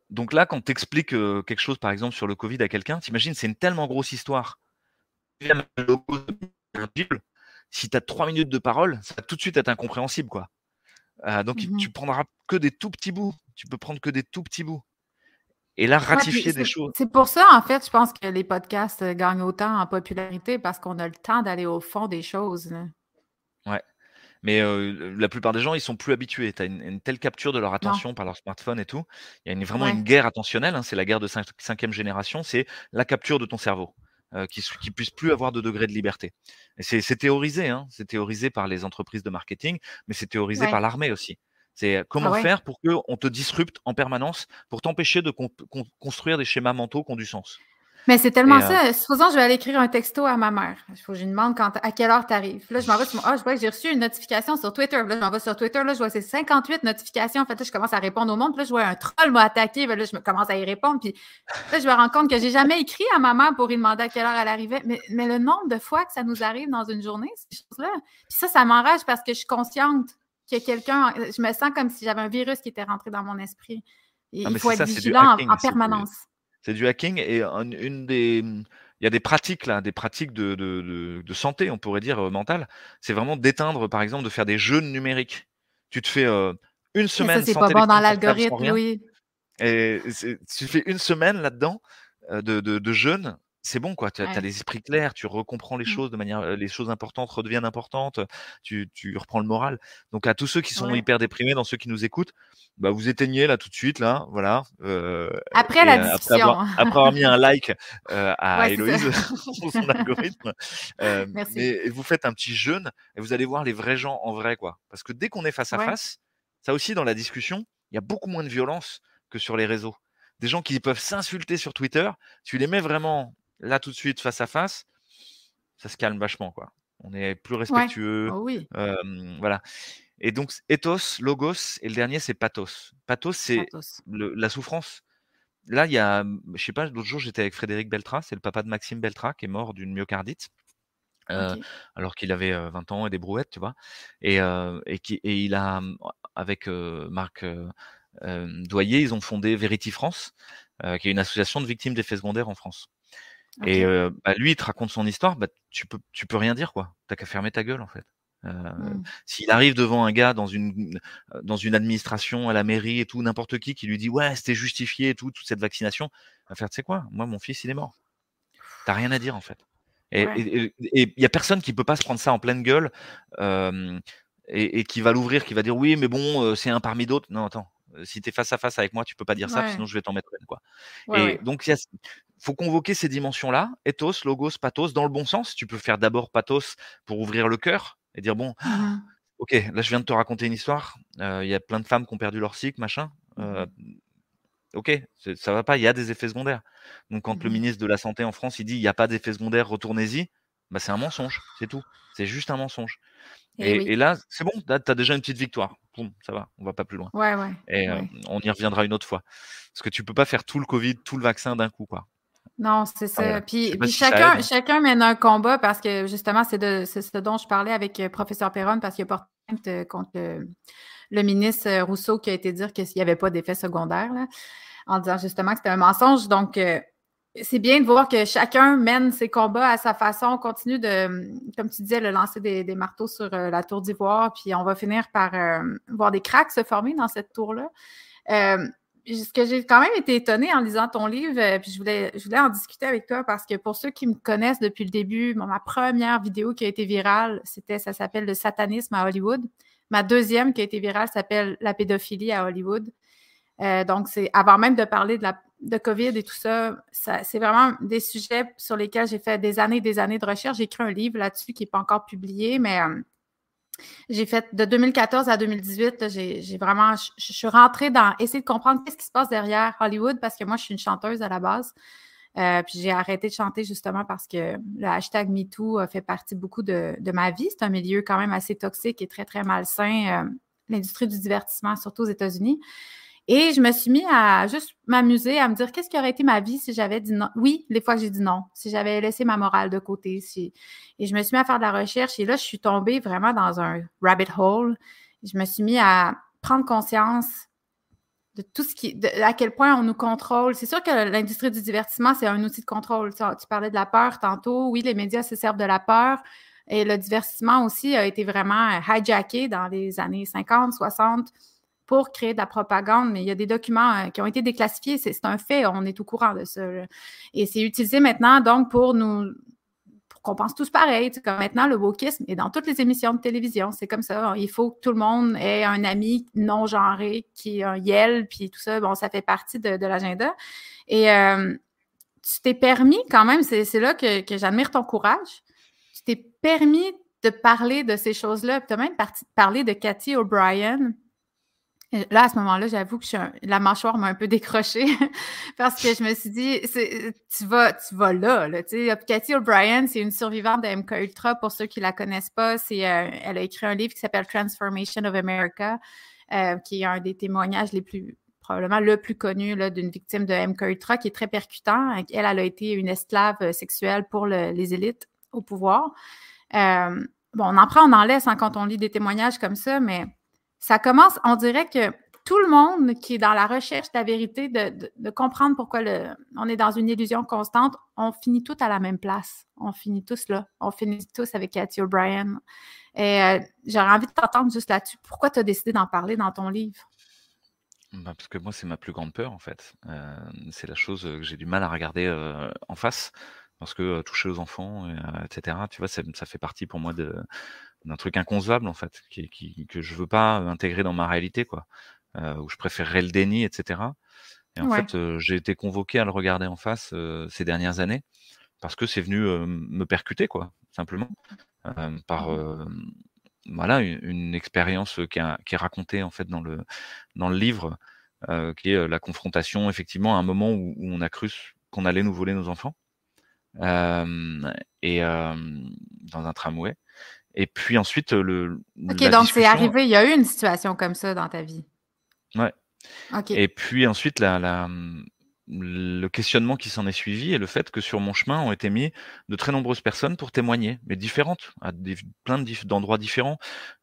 donc là, quand tu expliques quelque chose, par exemple, sur le Covid à quelqu'un, t'imagines, c'est une tellement grosse histoire. Si tu as trois minutes de parole, ça va tout de suite être incompréhensible, quoi. Euh, donc, mmh tu prendras que des tout petits bouts. Tu peux prendre que des tout petits bouts. Et là, ratifier des choses. C'est pour ça, en fait, je pense que les podcasts euh, gagnent autant en popularité parce qu'on a le temps d'aller au fond des choses. Ouais. Mais euh, la plupart des gens, ils sont plus habitués. Tu as une, telle capture de leur attention par leur smartphone et tout. Il y a vraiment une guerre attentionnelle. Hein, c'est la guerre de cinquième génération. C'est la capture de ton cerveau. Euh, qui ne puisse plus avoir de degré de liberté. Et c'est théorisé, hein, c'est théorisé par les entreprises de marketing, mais c'est théorisé par l'armée aussi. C'est euh, comment ah faire pour qu'on te disrupte en permanence, pour t'empêcher de construire des schémas mentaux qui ont du sens? Mais c'est tellement euh, ça. Supposons je vais aller écrire un texto à ma mère. Il faut que je lui demande quand, à quelle heure tu arrives. Là, je m'en vais sur Ah, je vois que j'ai reçu une notification sur Twitter. Là, je m'en vais sur Twitter. Là, je vois ces 58 notifications. En fait, là, je commence à répondre au monde. Puis là, je vois un troll m'a attaqué. là, je commence à y répondre. Puis là, je me rends compte que j'ai jamais écrit à ma mère pour lui demander à quelle heure elle arrivait. Mais, mais le nombre de fois que ça nous arrive dans une journée, ces choses-là. Puis ça, ça m'enrage parce que je suis consciente a quelqu'un. Je me sens comme si j'avais un virus qui était rentré dans mon esprit. Et il faut être vigilant en permanence c'est du hacking et une des il y a des pratiques là, des pratiques de, de, de, santé, on pourrait dire euh, mentale. C'est vraiment d'éteindre, par exemple, de faire des jeûnes numériques. Tu te fais euh, une semaine. Ça c'est pas bon dans l'algorithme, oui. Et tu fais une semaine là-dedans euh, de, de, jeûne c'est bon quoi, tu as, l'esprit clair, tu recomprends les mmh. choses de manière, les choses importantes redeviennent importantes, tu, tu reprends le moral. Donc à tous ceux qui sont hyper déprimés, dans ceux qui nous écoutent, bah vous éteignez là tout de suite là, voilà. après la discussion. Après avoir, mis un like à Héloïse sur son algorithme, mais vous faites un petit jeûne et vous allez voir les vrais gens en vrai quoi. Parce que dès qu'on est face à face, ça aussi dans la discussion, il y a beaucoup moins de violence que sur les réseaux. Des gens qui peuvent s'insulter sur Twitter, tu les mets vraiment Là, tout de suite, face à face, ça se calme vachement, quoi. On est plus respectueux. Oh oui. voilà. Et donc, ethos, logos, et le dernier, c'est pathos. Pathos, c'est la souffrance. Là, il y a, je sais pas, l'autre jour, j'étais avec Frédéric Beltra, c'est le papa de Maxime Beltra, qui est mort d'une myocardite. alors qu'il avait 20 ans et des brouettes, tu vois. Et, et, qui, et il a, avec Marc Doyer, ils ont fondé Verity France, qui est une association de victimes d'effets secondaires en France. Et bah, lui, il te raconte son histoire, bah, tu peux, tu peux rien dire, quoi. T'as qu'à fermer ta gueule, en fait. Mmh. S'il arrive devant un gars dans une, dans une administration, à la mairie et tout, n'importe qui, qui lui dit ouais, c'était justifié et tout, toute cette vaccination, va faire, tu sais quoi, moi, mon fils, il est mort. T'as rien à dire, en fait. Et il y a personne qui peut pas se prendre ça en pleine gueule et, qui va l'ouvrir, qui va dire oui, mais bon, c'est un parmi d'autres. Non, attends. Si tu es face à face avec moi, tu peux pas dire ça, sinon je vais t'en mettre une. Quoi. et donc, faut convoquer ces dimensions-là, ethos, logos, pathos, dans le bon sens. Tu peux faire d'abord pathos pour ouvrir le cœur et dire bon, mmh ok, là je viens de te raconter une histoire. Il y a plein de femmes qui ont perdu leur cycle, machin. Mmh ok, ça va pas, il y a des effets secondaires. Donc quand le mmh ministre de la Santé en France, il dit il n'y a pas d'effets secondaires, retournez-y, bah, c'est un mensonge, c'est tout. C'est juste un mensonge. Et, là, c'est bon, tu as déjà une petite victoire. Bon, ça va, on va pas plus loin. Ouais, ouais, et on y reviendra une autre fois. Parce que tu peux pas faire tout le Covid, tout le vaccin d'un coup, quoi. Non, c'est ça. Puis, chacun, chacun mène un combat parce que justement, c'est de ce dont je parlais avec le euh, professeur Perron parce qu'il a porté plainte contre le, ministre euh, Rousseau qui a été dire qu'il n'y avait pas d'effet secondaire en disant justement que c'était un mensonge. Donc, euh, c'est bien de voir que chacun mène ses combats à sa façon, continue de, comme tu disais, le lancer des, marteaux sur la tour d'ivoire, puis on va finir par voir des cracks se former dans cette tour-là ce que j'ai quand même été étonnée en lisant ton livre, euh, puis je voulais, je voulais en discuter avec toi parce que pour ceux qui me connaissent depuis le début, ma première vidéo qui a été virale, c'était, ça s'appelle Le satanisme à Hollywood. Ma deuxième qui a été virale s'appelle La pédophilie à Hollywood. Euh, donc, c'est avant même de parler de la COVID et tout ça, ça c'est vraiment des sujets sur lesquels j'ai fait des années et des années de recherche. J'ai écrit un livre là-dessus qui n'est pas encore publié, mais euh, j'ai fait de 2014 à 2018, j'ai vraiment, je, suis rentrée dans essayer de comprendre qu'est-ce qui se passe derrière Hollywood parce que moi, je suis une chanteuse à la base. Euh, puis j'ai arrêté de chanter justement parce que le hashtag MeToo fait partie beaucoup de, ma vie. C'est un milieu quand même assez toxique et très, très malsain, euh, l'industrie du divertissement, surtout aux États-Unis. Et je me suis mis à juste m'amuser, à me dire qu'est-ce qui aurait été ma vie si j'avais dit non. Oui, les fois j'ai dit non, si j'avais laissé ma morale de côté. Si... Et je me suis mis à faire de la recherche et là, je suis tombée vraiment dans un rabbit hole. Je me suis mis à prendre conscience de tout ce qui, à quel point on nous contrôle. C'est sûr que l'industrie du divertissement, c'est un outil de contrôle. Tu, tu, parlais de la peur tantôt. Oui, les médias se servent de la peur. Et le divertissement aussi a été vraiment hijacké dans les années 50, 60 pour créer de la propagande, mais il y a des documents euh, qui ont été déclassifiés, c'est un fait, on est au courant de ça. Et c'est utilisé maintenant donc pour nous qu'on pense tous pareil. Comme maintenant, le wokisme est dans toutes les émissions de télévision. C'est comme ça. Il faut que tout le monde ait un ami non genré qui est un Yel, puis tout ça. Bon, ça fait partie de, l'agenda. Et euh, tu t'es permis quand même, c'est là que, j'admire ton courage. Tu t'es permis de parler de ces choses-là. Tu as même parler de Cathy O'Brien Là, à ce moment-là, j'avoue que la mâchoire m'a un peu décrochée parce que je me suis dit, tu vas, tu vas là. là Cathy O'Brien, c'est une survivante de MK Ultra. Pour ceux qui ne la connaissent pas, c'est, euh, elle a écrit un livre qui s'appelle Transformation of America, euh, qui est un des témoignages les plus, probablement le plus connu d'une victime de MK Ultra, qui est très percutant. Elle, elle a été une esclave euh, sexuelle pour les élites au pouvoir. bon, on en prend, on en laisse hein, quand on lit des témoignages comme ça, mais ça commence, on dirait que tout le monde qui est dans la recherche de la vérité, de, comprendre pourquoi on est dans une illusion constante, on finit tous à la même place. On finit tous là. On finit tous avec Cathy O'Brien. Et euh, j'aurais envie de t'entendre juste là-dessus. Pourquoi tu as décidé d'en parler dans ton livre? Bah, parce que moi, c'est ma plus grande peur, en fait. Euh, c'est la chose que j'ai du mal à regarder euh, en face. parce que toucher aux enfants, etc., tu vois, ça, fait partie pour moi d'un truc inconcevable, en fait, qui, que je veux pas intégrer dans ma réalité, quoi, où je préférerais le déni, etc. Et en fait, j'ai été convoqué à le regarder en face ces dernières années, parce que c'est venu me percuter, quoi, simplement, par mmh. voilà une, expérience qui, est racontée en fait dans le dans le livre, qui est la confrontation effectivement à un moment où, on a cru qu'on allait nous voler nos enfants, et dans un tramway. Et puis ensuite le. Ok, donc c'est arrivé. Il y a eu une situation comme ça dans ta vie. Ouais. Et puis ensuite la, la le questionnement qui s'en est suivi et le fait que sur mon chemin ont été mis de très nombreuses personnes pour témoigner, mais différentes, à des, plein d'endroits différents,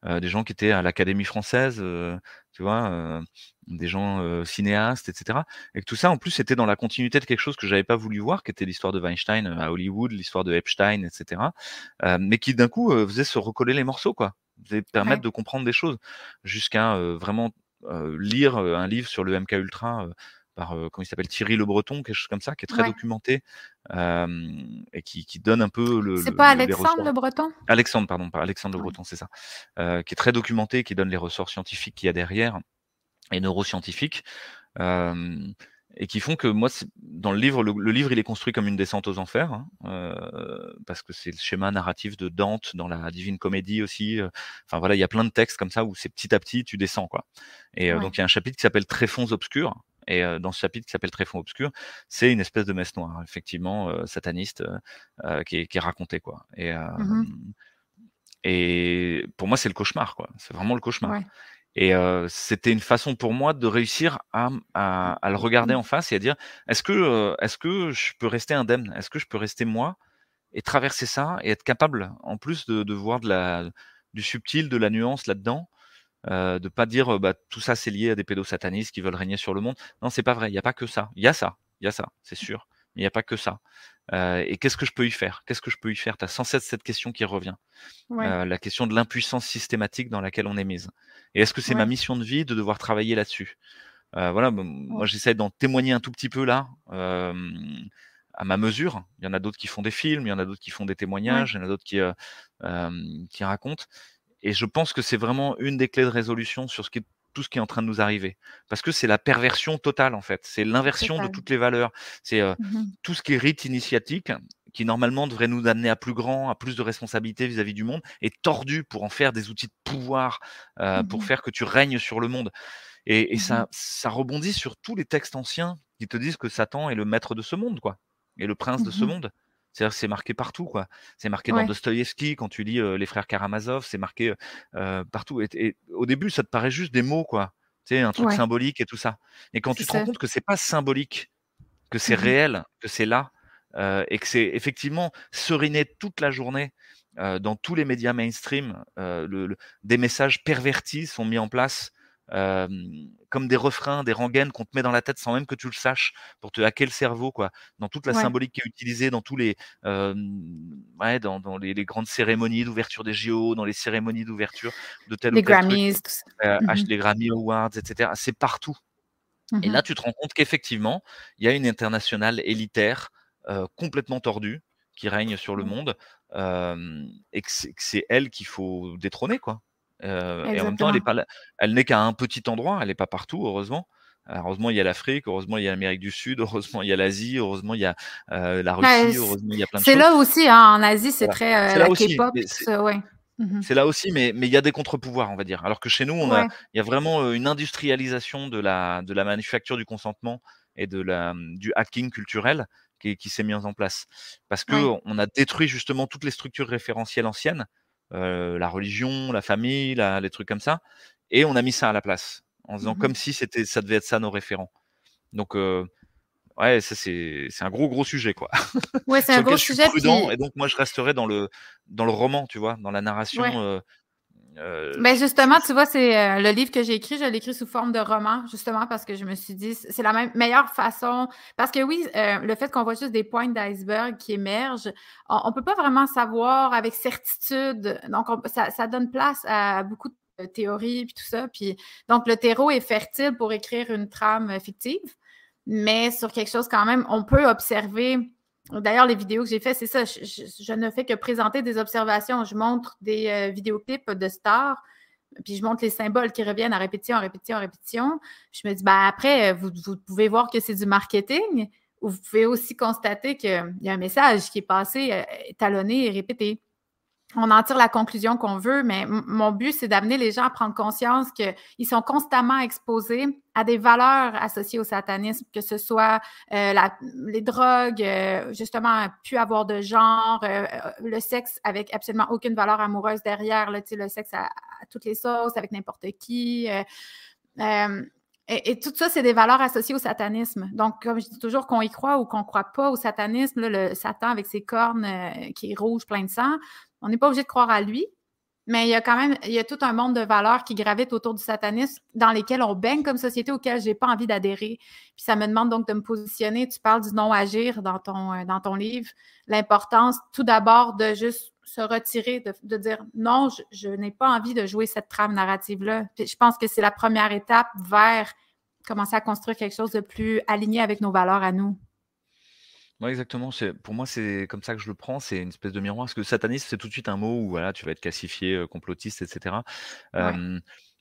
euh, des gens qui étaient à l'Académie française, euh, tu vois, euh, des gens cinéastes, etc. Et que tout ça, en plus, était dans la continuité de quelque chose que j'avais pas voulu voir, qui était l'histoire de Weinstein à Hollywood, l'histoire de Epstein, etc. mais qui d'un coup faisait se recoller les morceaux, quoi, faisait permettre de comprendre des choses, jusqu'à vraiment lire un livre sur le MK Ultra par comment il s'appelle Thierry Le Breton, quelque chose comme ça, qui est très documenté et qui, qui, donne un peu le. C'est pas Alexandre Le Breton? Alexandre, pardon, pas Alexandre Le Breton, c'est ça, qui est très documenté, qui donne les ressorts scientifiques qu'il y a derrière et neuroscientifiques. et qui font que moi, dans le livre, le, livre, il est construit comme une descente aux enfers, hein, parce que c'est le schéma narratif de Dante dans la Divine Comédie aussi. Enfin voilà, il y a plein de textes comme ça où c'est petit à petit, tu descends quoi. Et donc il y a un chapitre qui s'appelle Tréfonds obscurs, et dans ce chapitre qui s'appelle Tréfonds obscur, c'est une espèce de messe noire, effectivement, sataniste, qui est, qui, est, racontée, quoi. Et, mmh et pour moi, c'est le cauchemar, quoi. C'est vraiment le cauchemar. Et c'était une façon pour moi de réussir à, à, à le regarder mmh. en face et à dire est-ce que, est-ce que je peux rester indemne? Est-ce que je peux rester moi et traverser ça et être capable, en plus de, de voir de la, du subtil, de la nuance là-dedans, euh, de pas dire bah, tout ça c'est lié à des pédosatanistes qui veulent régner sur le monde. Non, c'est pas vrai. Il n'y a pas que ça. Il y a ça, il y a ça, c'est sûr. Mais il n'y a pas que ça. Euh, et qu'est-ce que je peux y faire? Qu'est-ce que je peux y faire? Tu as sans cesse cette question qui revient. Euh, la question de l'impuissance systématique dans laquelle on est mise. Et est-ce que c'est ma mission de vie de devoir travailler là-dessus? Voilà, moi j'essaie d'en témoigner un tout petit peu là à ma mesure. Il y en a d'autres qui font des films, il y en a d'autres qui font des témoignages, il y en a d'autres qui, qui racontent. Et je pense que c'est vraiment une des clés de résolution sur ce qui est, tout ce qui est en train de nous arriver. Parce que c'est la perversion totale, en fait. C'est l'inversion de toutes les valeurs. C'est euh, mmh tout ce qui est rite initiatique, qui normalement devrait nous amener à plus grand, à plus de responsabilité vis-à-vis du monde, est tordu pour en faire des outils de pouvoir, euh, pour mmh faire que tu règnes sur le monde. Et, et mmh ça, ça rebondit sur tous les textes anciens qui te disent que Satan est le maître de ce monde, quoi, et le prince de ce monde. C'est-à-dire c'est marqué partout, quoi. C'est marqué dans Dostoïevski quand tu lis les frères Karamazov, c'est marqué partout. Et, au début, ça te paraît juste des mots, quoi. Tu sais, un truc symbolique et tout ça. Et quand tu te rends compte que c'est pas symbolique, que c'est mmh réel, que c'est là, et que c'est effectivement seriné toute la journée dans tous les médias mainstream, le, des messages pervertis sont mis en place comme des refrains, des rengaines qu'on te met dans la tête sans même que tu le saches pour te hacker le cerveau, quoi. Dans toute la symbolique qui est utilisée, dans tous les, ouais, dans, dans les, grandes cérémonies d'ouverture des JO, dans les cérémonies d'ouverture de tel les ou tel Grammys, euh, mmh les Grammy Awards, etc. C'est partout. Et mmh là, tu te rends compte qu'effectivement, il y a une internationale élitaire complètement tordue qui règne sur le monde et que c'est elle qu'il faut détrôner, quoi. Euh, et en même temps, elle n'est qu'à un petit endroit, elle n'est pas partout, heureusement. heureusement, il y a l'Afrique, heureusement, il y a l'Amérique du Sud, heureusement, il y a l'Asie, heureusement, il y a euh, la Russie, heureusement, il y a plein de choses. C'est là aussi, hein, en Asie, c'est très euh, la K-pop. Mmh c'est là aussi, mais mais il y a des contre-pouvoirs, on va dire. Alors que chez nous, on a, il y a vraiment une industrialisation de la de la manufacture du consentement et de la du hacking culturel qui, qui s'est mis en place parce que on a détruit justement toutes les structures référentielles anciennes euh, la religion, la famille, les trucs comme ça. Et on a mis ça à la place, en faisant mmh comme si c'était, ça devait être ça nos référents. Donc, euh, ouais, ça c'est, un gros gros sujet quoi. Ouais, c'est un gros sujet. prudent, Et donc moi je resterai dans le dans le roman, tu vois, dans la narration. Euh, euh, ben justement, tu vois, c'est euh, le livre que j'ai écrit, je l'ai écrit sous forme de roman, justement parce que je me suis dit, c'est la meilleure façon. Parce que oui, euh, le fait qu'on voit juste des points d'iceberg qui émergent, on ne peut pas vraiment savoir avec certitude. Donc, ça, ça, donne place à beaucoup de théories puis tout ça. Puis, donc, le terreau est fertile pour écrire une trame fictive, mais sur quelque chose quand même, on peut observer D'ailleurs, les vidéos que j'ai faites, c'est ça. Je, ne fais que présenter des observations. Je montre des euh, vidéoclips de stars, puis je montre les symboles qui reviennent à répétition, à répétition, à répétition. Je me dis, ben après, vous, vous pouvez voir que c'est du marketing, ou vous pouvez aussi constater qu'il y a un message qui est passé, euh, talonné et répété on en tire la conclusion qu'on veut, mais mon but, c'est d'amener les gens à prendre conscience qu'ils sont constamment exposés à des valeurs associées au satanisme, que ce soit euh, les drogues, euh, justement, plus avoir de genre, euh, le sexe avec absolument aucune valeur amoureuse derrière, là, le sexe à, toutes les sauces, avec n'importe qui. Et, tout ça, c'est des valeurs associées au satanisme. Donc, comme je dis toujours, qu'on y croit ou qu'on ne croit pas au satanisme, le Satan avec ses cornes qui est rouge, plein de sang, on n'est pas obligé de croire à lui, mais il y a quand même, il y a tout un monde de valeurs qui gravitent autour du satanisme dans lesquelles on baigne comme société, auxquelles je n'ai pas envie d'adhérer. Puis ça me demande donc de me positionner. Tu parles du non-agir dans ton, euh, dans ton livre. L'importance, tout d'abord, de juste se retirer, de, dire non, je, n'ai pas envie de jouer cette trame narrative-là. Je pense que c'est la première étape vers commencer à construire quelque chose de plus aligné avec nos valeurs à nous. Ouais, exactement. Pour moi, c'est comme ça que je le prends. C'est une espèce de miroir. Parce que sataniste, c'est tout de suite un mot où voilà, tu vas être classifié complotiste, etc.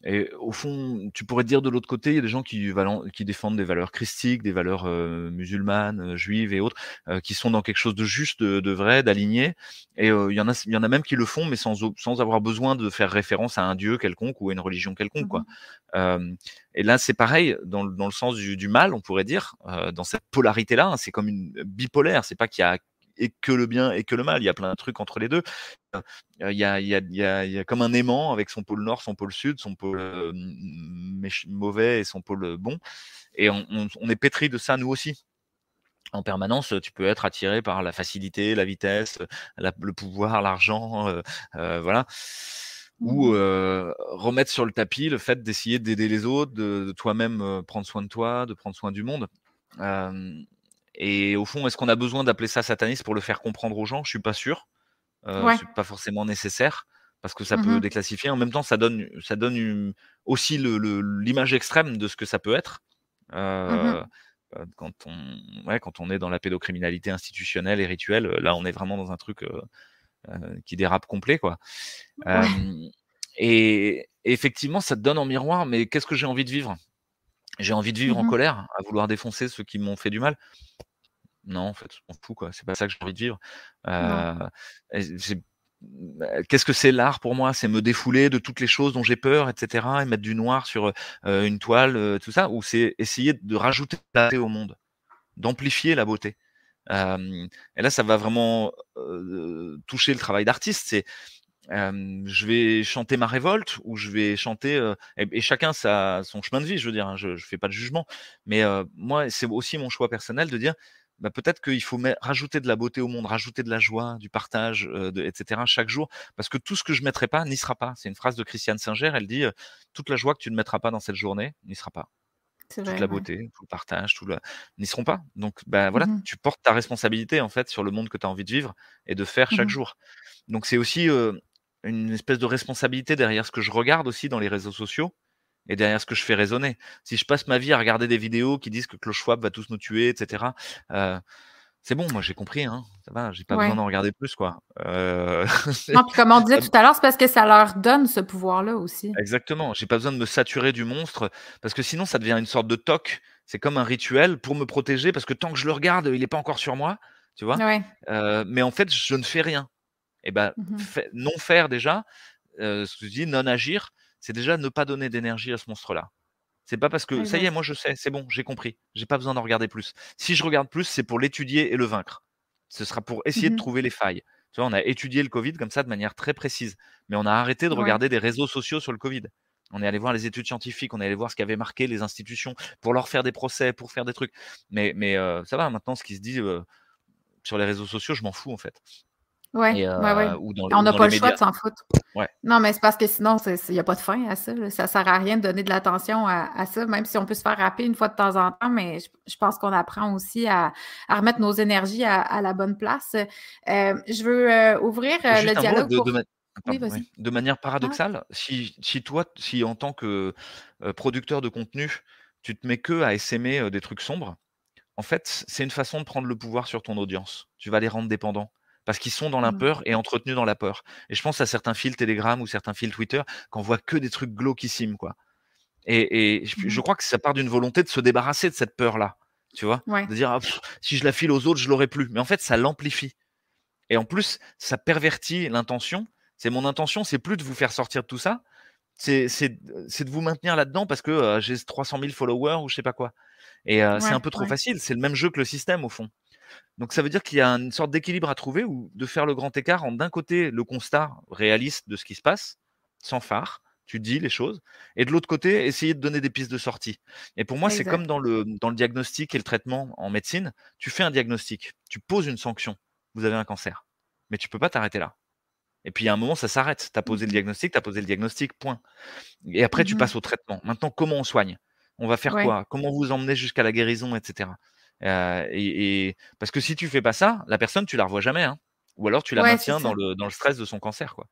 Et au fond, tu pourrais dire de l'autre côté, il y a des gens qui, qui défendent des valeurs christiques, des valeurs musulmanes, juives et autres, qui sont dans quelque chose de juste, de, vrai, d'aligné. Et il y en a, il y en a même qui le font, mais sans, sans avoir besoin de faire référence à un dieu quelconque ou à une religion quelconque, quoi. Mmh et là, c'est pareil dans, dans, le sens du, du, mal, on pourrait dire, dans cette polarité-là. Hein, c'est comme une bipolaire. C'est pas qu'il y a et que le bien et que le mal. Il y a plein de trucs entre les deux. Il y a, il y a, il y a, il y a comme un aimant avec son pôle nord, son pôle sud, son pôle mauvais et son pôle bon. Et on, on, est pétri de ça, nous aussi en permanence, tu peux être attiré par la facilité, la vitesse, le pouvoir, l'argent, euh, voilà. Ou mmh remettre sur le tapis le fait d'essayer d'aider les autres, de, de toi-même prendre soin de toi, de prendre soin du monde. Et au fond, est-ce qu'on a besoin d'appeler ça satanisme pour le faire comprendre aux gens? Je suis pas sûr. Euh, C'est pas forcément nécessaire parce que ça mmh peut déclassifier. En même temps, ça donne, ça donne aussi l'image extrême de ce que ça peut être. Mmh euh, euh, quand, on, ouais, quand on est dans la pédocriminalité institutionnelle et rituelle, là, on est vraiment dans un truc euh, euh qui dérape complet. Quoi. Et, et, effectivement, ça te donne en miroir, mais qu'est-ce que j'ai envie de vivre? J'ai envie de vivre en mmh colère, à vouloir défoncer ceux qui m'ont fait du mal. Non, en fait, on fout, quoi. C'est pas ça que j'ai envie de vivre. Euh, bah, qu'est-ce que c'est l'art pour moi? C'est me défouler de toutes les choses dont j'ai peur, etc., et mettre du noir sur euh, une toile, euh, tout ça, ou c'est essayer de rajouter la beauté au monde, d'amplifier la beauté. et là, ça va vraiment toucher le travail d'artiste. C'est je vais chanter ma révolte ou je vais chanter et, chacun sa, son chemin de vie. Je veux dire, hein, je, ne fais pas de jugement, mais moi, c'est aussi mon choix personnel de dire bah, peut-être qu'il faut rajouter de la beauté au monde, rajouter de la joie, du partage, etc. chaque jour, parce que tout ce que je mettrai pas n'y sera pas. C'est une phrase de Christiane Singer, elle dit toute la joie que tu ne mettras pas dans cette journée n'y sera pas. Toute la beauté, tout le partage, tout le... n'y seront pas. Donc, bah, voilà, mmh tu portes ta responsabilité en fait sur le monde que tu as envie de vivre et de faire chaque mmh jour. Donc, c'est aussi une espèce de responsabilité derrière ce que je regarde aussi dans les réseaux sociaux et derrière ce que je fais résonner. Si je passe ma vie à regarder des vidéos qui disent que Klaus Schwab va tous nous tuer, etc., euh, c'est bon, moi j'ai compris, hein, ça va, j'ai pas besoin d'en regarder plus, quoi. Euh... non, puis comme on disait tout à l'heure, c'est parce que ça leur donne ce pouvoir-là aussi. Exactement, j'ai pas besoin de me saturer du monstre, parce que sinon ça devient une sorte de toc, c'est comme un rituel pour me protéger, parce que tant que je le regarde, il n'est pas encore sur moi, tu vois. Euh, mais en fait, je ne fais rien. Et eh ben, mmh non faire déjà, euh, ce que je dis, non agir, c'est déjà ne pas donner d'énergie à ce monstre-là. C'est pas parce que ça y est, moi je sais, c'est bon, j'ai compris, j'ai pas besoin d'en regarder plus. Si je regarde plus, c'est pour l'étudier et le vaincre. Ce sera pour essayer de mmh trouver les failles. Tu vois, on a étudié le Covid comme ça de manière très précise, mais on a arrêté de regarder des réseaux sociaux sur le Covid. On est allé voir les études scientifiques, on est allé voir ce qu'avaient marqué les institutions pour leur faire des procès, pour faire des trucs. Mais, mais euh, ça va, maintenant, ce qui se dit euh, sur les réseaux sociaux, je m'en fous en fait. Oui, ouais, On n'a pas le choix de s'en foutre. Non, mais c'est parce que sinon, il n'y a pas de fin à ça. Ça ne sert à rien de donner de l'attention à, ça, même si on peut se faire rappeler une fois de temps en temps, mais je, pense qu'on apprend aussi à, remettre nos énergies à, la bonne place. Euh, je veux euh, ouvrir euh, le dialogue. De, manière ah. paradoxale, si, si, toi, si en tant que producteur de contenu, tu te mets que à essaimer des trucs sombres, en fait, c'est une façon de prendre le pouvoir sur ton audience. Tu vas les rendre dépendants parce qu'ils sont dans la Mmh. peur et entretenus dans la peur. Et je pense à certains fils Telegram ou certains fils Twitter qu'on voit que des trucs glauquissimes, quoi. Et, et je, je Mmh crois que ça part d'une volonté de se débarrasser de cette peur-là, tu vois, Ouais. de dire ah, pff, si je la file aux autres, je l'aurai plus. Mais en fait, ça l'amplifie. Et en plus, ça pervertit l'intention. C'est mon intention, c'est plus de vous faire sortir de tout ça, c'est de vous maintenir là-dedans parce que euh, j'ai 300 000 followers ou je sais pas quoi. Et euh, c'est un peu trop ouais. facile. C'est le même jeu que le système au fond. Donc ça veut dire qu'il y a une sorte d'équilibre à trouver ou de faire le grand écart en d'un côté le constat réaliste de ce qui se passe, sans phare, tu dis les choses, et de l'autre côté essayer de donner des pistes de sortie. Et pour moi c'est comme dans le, dans le diagnostic et le traitement en médecine, tu fais un diagnostic, tu poses une sanction, vous avez un cancer, mais tu peux pas t'arrêter là. Et puis, a un moment, ça s'arrête. Tu as posé le diagnostic, tu as posé le diagnostic, point. Et après, tu Mmh passes au traitement. Maintenant, comment on soigne? On va faire Ouais. quoi? Comment vous emmener jusqu'à la guérison, etc. Euh, et, et- Parce que si tu fais pas ça, la personne, tu la revois jamais. hein. Ou alors, tu la Ouais, maintiens dans le, dans le stress de son cancer. Quoi.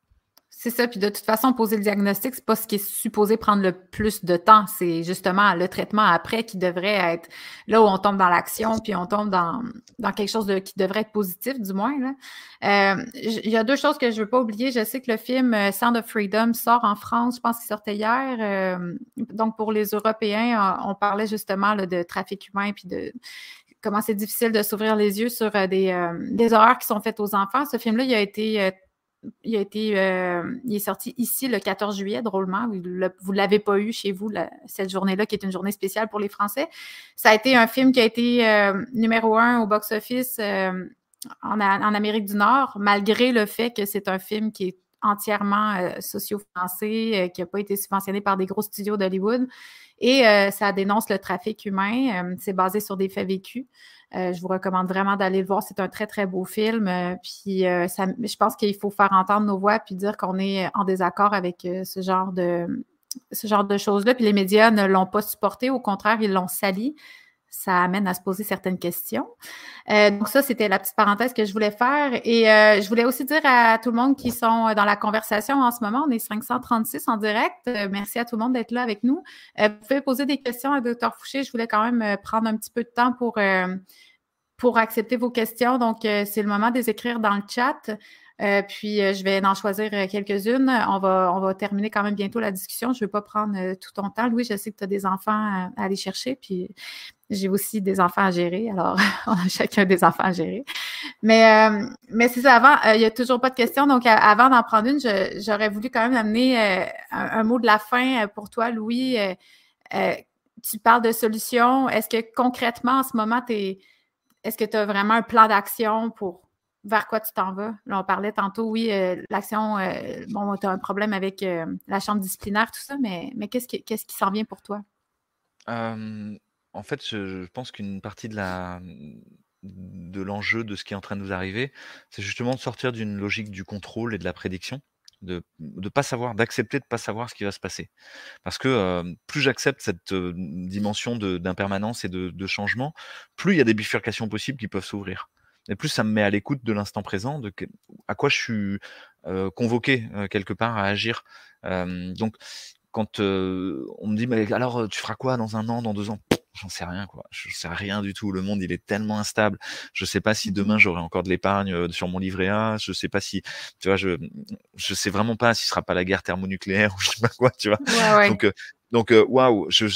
C'est ça. Puis de toute façon, poser le diagnostic, c'est pas ce qui est supposé prendre le plus de temps. C'est justement le traitement après qui devrait être là où on tombe dans l'action, puis on tombe dans, dans quelque chose qui devrait être positif, du moins. Euh, Il y a deux choses que je veux pas oublier. Je sais que le film euh, Sound of Freedom sort en France. Je pense qu'il sortait hier. Euh, donc, pour les Européens, on, parlait justement là, de trafic humain, puis de comment c'est difficile de s'ouvrir les yeux sur des, des horreurs qui sont faites aux enfants. Ce film-là, il a été il a été euh, il est sorti ici le 14 juillet, drôlement. Vous ne l'avez pas eu chez vous cette journée-là, qui est une journée spéciale pour les Français. Ça a été un film qui a été euh, numéro un au box-office euh, en, Amérique du Nord, malgré le fait que c'est un film qui est entièrement euh, qui n'a pas été subventionné par des gros studios d'Hollywood. Et ça dénonce le trafic humain. C'est basé sur des faits vécus. Euh, je vous recommande vraiment d'aller le voir. C'est un très, très beau film. Euh, puis euh, je pense qu'il faut faire entendre nos voix puis dire qu'on est en désaccord avec ce genre de ce genre de choses-là. Puis les médias ne l'ont pas supporté. Au contraire, ils l'ont sali. Ça amène à se poser certaines questions. Euh, donc ça, c'était la petite parenthèse que je voulais faire. Et euh, je voulais aussi dire à tout le monde qui sont dans la conversation en ce moment, on est 536 en direct. Euh, merci à tout le monde d'être là avec nous. Euh, vous pouvez poser des questions à Dr Fouché. Je voulais quand même euh, prendre un petit peu de temps pour, euh, pour accepter vos questions. Donc, euh, c'est le moment de les écrire dans le chat. Euh, puis, euh, je vais en choisir euh, quelques-unes. On va, on va terminer quand même bientôt la discussion. Je ne vais pas prendre euh, tout ton temps. Louis, je sais que tu as des enfants à, à aller chercher. Puis, j'ai aussi des enfants à gérer. Alors, on a chacun des enfants à gérer. Mais, euh, mais c'est ça, avant, euh, il n'y a toujours pas de questions. Donc, avant d'en prendre une, j'aurais voulu quand même amener euh, un, mot de la fin euh, pour toi, Louis. Euh, euh, tu parles de solutions. Est-ce que concrètement, en ce moment, es, est-ce que tu as vraiment un plan d'action pour vers quoi tu t'en vas? Là, on parlait tantôt, oui, euh, l'action, euh, bon, tu as un problème avec euh, la chambre disciplinaire, tout ça, mais, mais qu'est-ce qui, qu'est-ce qui s'en vient pour toi? en fait, je, pense qu'une partie de la de l'enjeu de ce qui est en train de nous arriver, c'est justement de sortir d'une logique du contrôle et de la prédiction, de ne pas savoir, d'accepter de ne pas savoir ce qui va se passer. Parce que plus j'accepte cette dimension d'impermanence et de, de, changement, plus il y a des bifurcations possibles qui peuvent s'ouvrir. Et plus ça me met à l'écoute de l'instant présent, de à quoi je suis euh, convoqué quelque part à agir. donc, quand on me dit, mais alors tu feras quoi dans un an, dans deux ans? J'en sais rien quoi. Je sais rien du tout. Le monde il est tellement instable. Je sais pas si demain j'aurai encore de l'épargne sur mon livret A. Je sais pas si, tu vois, je je sais vraiment pas si ce sera pas la guerre thermonucléaire ou je sais pas quoi, tu vois. Ouais, ouais. Donc donc waouh, je,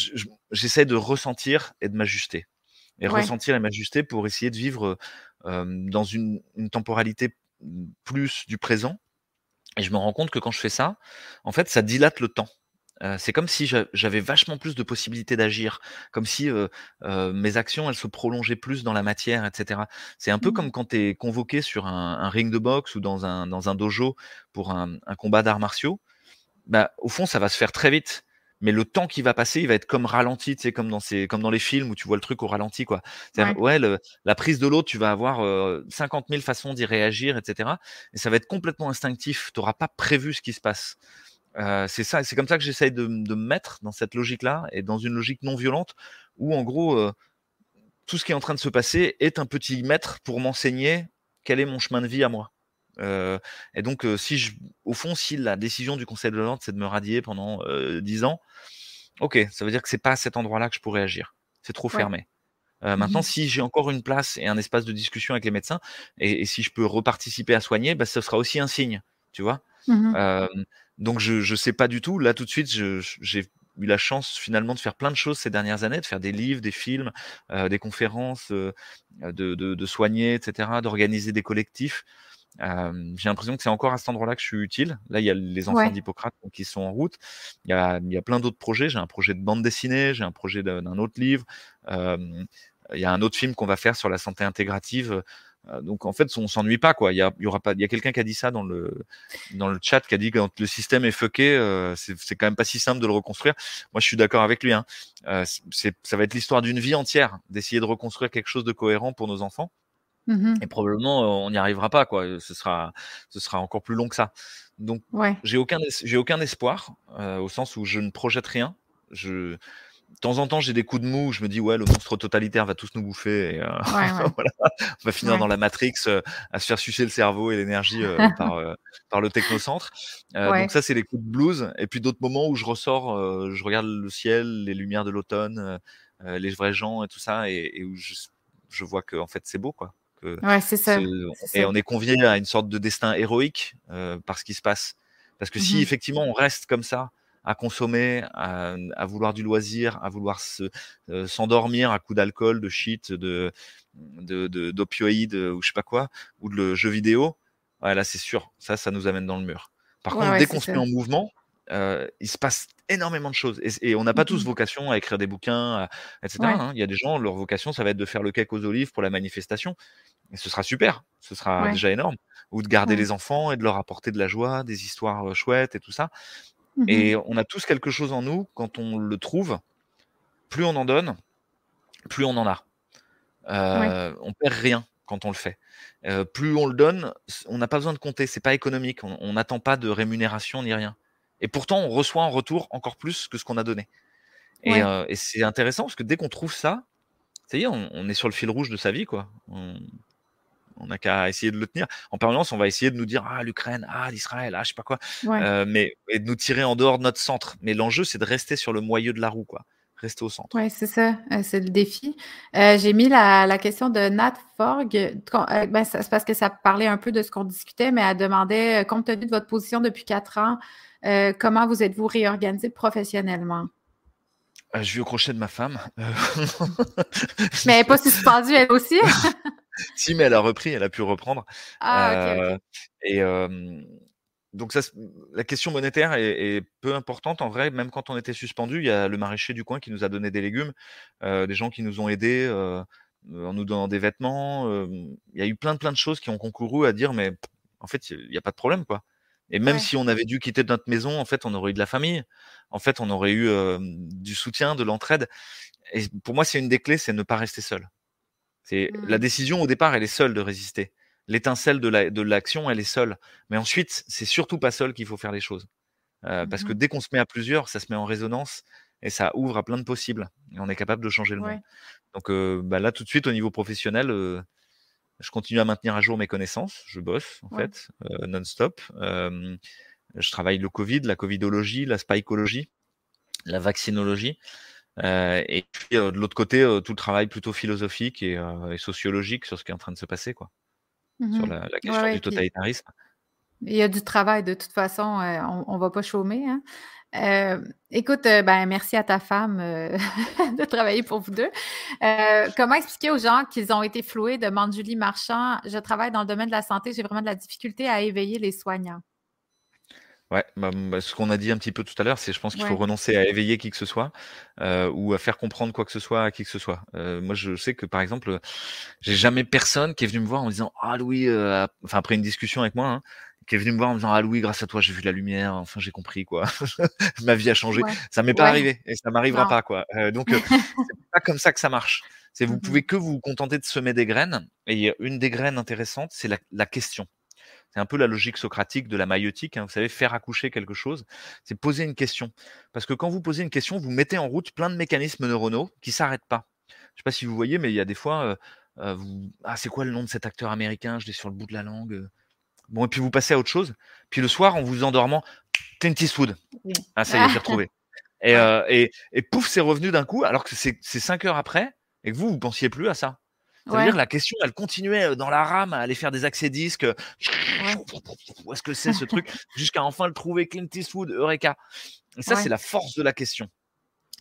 j'essaie de ressentir et de m'ajuster et ouais. ressentir et m'ajuster pour essayer de vivre euh, dans une, une temporalité plus du présent. Et je me rends compte que quand je fais ça, en fait, ça dilate le temps. Euh, c'est comme si j'avais vachement plus de possibilités d'agir, comme si euh, euh, mes actions elles se prolongeaient plus dans la matière, etc. C'est un peu mmh. comme quand tu es convoqué sur un, un, ring de boxe ou dans un, dans un dojo pour un, un combat d'arts martiaux. Bah, au fond, ça va se faire très vite. Mais le temps qui va passer, il va être comme ralenti, tu sais, comme dans, ces, comme dans les films où tu vois le truc au ralenti, quoi. Ouais, ouais le, la prise de l'autre, tu vas avoir 50 000 façons d'y réagir, etc. Et ça va être complètement instinctif. Tu n'auras pas prévu ce qui se passe. Euh, c'est ça, c'est comme ça que j'essaye de, de, me mettre dans cette logique-là et dans une logique non violente où en gros euh, tout ce qui est en train de se passer est un petit maître pour m'enseigner quel est mon chemin de vie à moi. Euh, et donc, si je, au fond, si la décision du Conseil de l'ordre c'est de me radier pendant dix ans, ok, ça veut dire que c'est pas à cet endroit-là que je pourrais agir. C'est trop Ouais. fermé. Euh, maintenant, mmh si j'ai encore une place et un espace de discussion avec les médecins, et, si je peux reparticiper à soigner, bah, ce sera aussi un signe, tu vois? Mmh donc je ne sais pas du tout. Là, tout de suite, j'ai eu la chance finalement de faire plein de choses ces dernières années, de faire des livres, des films, euh, des conférences, de, de, soigner, etc., d'organiser des collectifs j'ai l'impression que c'est encore à cet endroit-là que je suis utile. Là, il y a les enfants d'Hippocrate qui sont en route. Il y a, il y a plein d'autres projets. J'ai un projet de bande dessinée, j'ai un projet d'un autre livre. il y a un autre film qu'on va faire sur la santé intégrative. donc en fait, on s'ennuie pas quoi. Il y a, il y aura pas. Il y a quelqu'un qui a dit ça dans le dans le chat, qui a dit que quand le système est fucké, c'est quand même pas si simple de le reconstruire. Moi, je suis d'accord avec lui. Hein. ça va être l'histoire d'une vie entière d'essayer de reconstruire quelque chose de cohérent pour nos enfants. Mmh et probablement, on n'y arrivera pas, quoi. Ce sera, ce sera encore plus long que ça. Donc, j'ai aucun, j'ai aucun espoir, au sens où je ne projette rien. Je, de temps en temps, j'ai des coups de mou. Je me dis, ouais, le monstre totalitaire va tous nous bouffer. Et, on va finir dans la Matrix à se faire sucer le cerveau et l'énergie par, par le technocentre. Donc, ça, c'est les coups de blues. Et puis d'autres moments où je ressors, je regarde le ciel, les lumières de l'automne, les vrais gens et tout ça, et, et où je, je vois que en fait, c'est beau, quoi c'est ça. Et on est convié à une sorte de destin héroïque euh, par ce qui se passe. Parce que si mmh effectivement on reste comme ça, à consommer, à, vouloir du loisir, à vouloir euh, s'endormir à coups d'alcool, de shit, de d'opioïdes ou je sais pas quoi, ou de jeu vidéo, ouais, là c'est sûr, ça, ça nous amène dans le mur. Par contre, dès qu'on se met en mouvement, euh, il se passe énormément de choses. Et, on n'a pas tous mmh vocation à écrire des bouquins, etc. Hein. Il y a des gens, leur vocation, ça va être de faire le cake aux olives pour la manifestation. Et ce sera super, ce sera déjà énorme. Ou de garder les enfants et de leur apporter de la joie, des histoires chouettes et tout ça. Mmh et on a tous quelque chose en nous, quand on le trouve, plus on en donne, plus on en a. Euh, on perd rien quand on le fait. plus on le donne, on n'a pas besoin de compter, c'est pas économique, on n'attend pas de rémunération ni rien. Et pourtant, on reçoit en retour encore plus que ce qu'on a donné. Et, euh, c'est intéressant parce que dès qu'on trouve ça, ça y est, on, est sur le fil rouge de sa vie, quoi. On n'a qu'à essayer de le tenir. En permanence, on va essayer de nous dire ah l'Ukraine, ah l'Israël, ah je sais pas quoi, euh, mais et de nous tirer en dehors de notre centre. Mais l'enjeu, c'est de rester sur le moyeu de la roue, quoi. Rester au centre. Oui, c'est ça, euh, c'est le défi. J'ai mis la, question de Nat Forg. Ben, c'est parce que ça parlait un peu de ce qu'on discutait, mais elle demandait, compte tenu de votre position depuis quatre ans, euh, comment vous êtes-vous réorganisé professionnellement? Euh, je vis au crochet de ma femme. Euh, mais elle n'est pas suspendue, elle aussi? si, mais elle a repris, elle a pu reprendre. Ah, Et donc, ça, la question monétaire est, peu importante. En vrai, même quand on était suspendu, il y a le maraîcher du coin qui nous a donné des légumes, des gens qui nous ont aidés en nous donnant des vêtements. il y a eu plein, plein de choses qui ont concouru à dire, mais en fait, il n'y a pas de problème, quoi. Et même si on avait dû quitter notre maison, en fait, on aurait eu de la famille. En fait, on aurait eu du soutien, de l'entraide. Et pour moi, c'est une des clés, c'est ne pas rester seul. C'est la mmh. décision au départ, elle est seule de résister. L'étincelle de l'action, elle est seule. Mais ensuite, c'est surtout pas seul qu'il faut faire les choses. Parce que mmh dès qu'on se met à plusieurs, ça se met en résonance et ça ouvre à plein de possibles. Et on est capable de changer le monde. Donc bah là, tout de suite, au niveau professionnel, je continue à maintenir à jour mes connaissances. Je bosse, en fait, non-stop. je travaille le Covid, la Covidologie, la spikologie, la vaccinologie. Et puis, de l'autre côté, tout le travail plutôt philosophique et, sociologique sur ce qui est en train de se passer, quoi. Mmh sur la, question du totalitarisme. Il y a du travail de toute façon, on ne va pas chômer. Hein. Euh, écoute, euh, ben, merci à ta femme euh, de travailler pour vous deux. comment expliquer aux gens qu'ils ont été floués demande Julie Marchand? Je travaille dans le domaine de la santé, j'ai vraiment de la difficulté à éveiller les soignants. Ouais, bah, bah, ce qu'on a dit un petit peu tout à l'heure, c'est je pense qu'il faut renoncer à éveiller qui que ce soit ou à faire comprendre quoi que ce soit à qui que ce soit. moi, je sais que par exemple, j'ai jamais personne qui est venu me voir en me disant ah Louis, enfin après une discussion avec moi, hein, qui est venu me voir en me disant ah Louis grâce à toi j'ai vu la lumière enfin j'ai compris quoi. Ma vie a changé. Ça m'est pas arrivé et ça m'arrivera pas quoi. Euh, donc euh, c'est pas comme ça que ça marche. C'est vous mmh pouvez que vous contenter de semer des graines et une des graines intéressantes c'est la, question c'est un peu la logique socratique de la maïotique hein, vous savez faire accoucher quelque chose c'est poser une question parce que quand vous posez une question vous mettez en route plein de mécanismes neuronaux qui s'arrêtent pas je sais pas si vous voyez mais il y a des fois euh, vous... ah c'est quoi le nom de cet acteur américain? Je l'ai sur le bout de la langue Bon, et puis vous passez à autre chose. Puis le soir, en vous endormant, Clint Eastwood. Ah, ça y est, j'ai retrouvé. Et, euh, et, et, pouf, c'est revenu d'un coup, alors que c'est cinq heures après. et que vous, vous pensiez plus à ça. C'est-à-dire la question, elle continuait dans la rame à aller faire des accès disques. Où est-ce que c'est ce truc Jusqu'à enfin le trouver, Clint Eastwood, Eureka. Et ça, c'est la force de la question.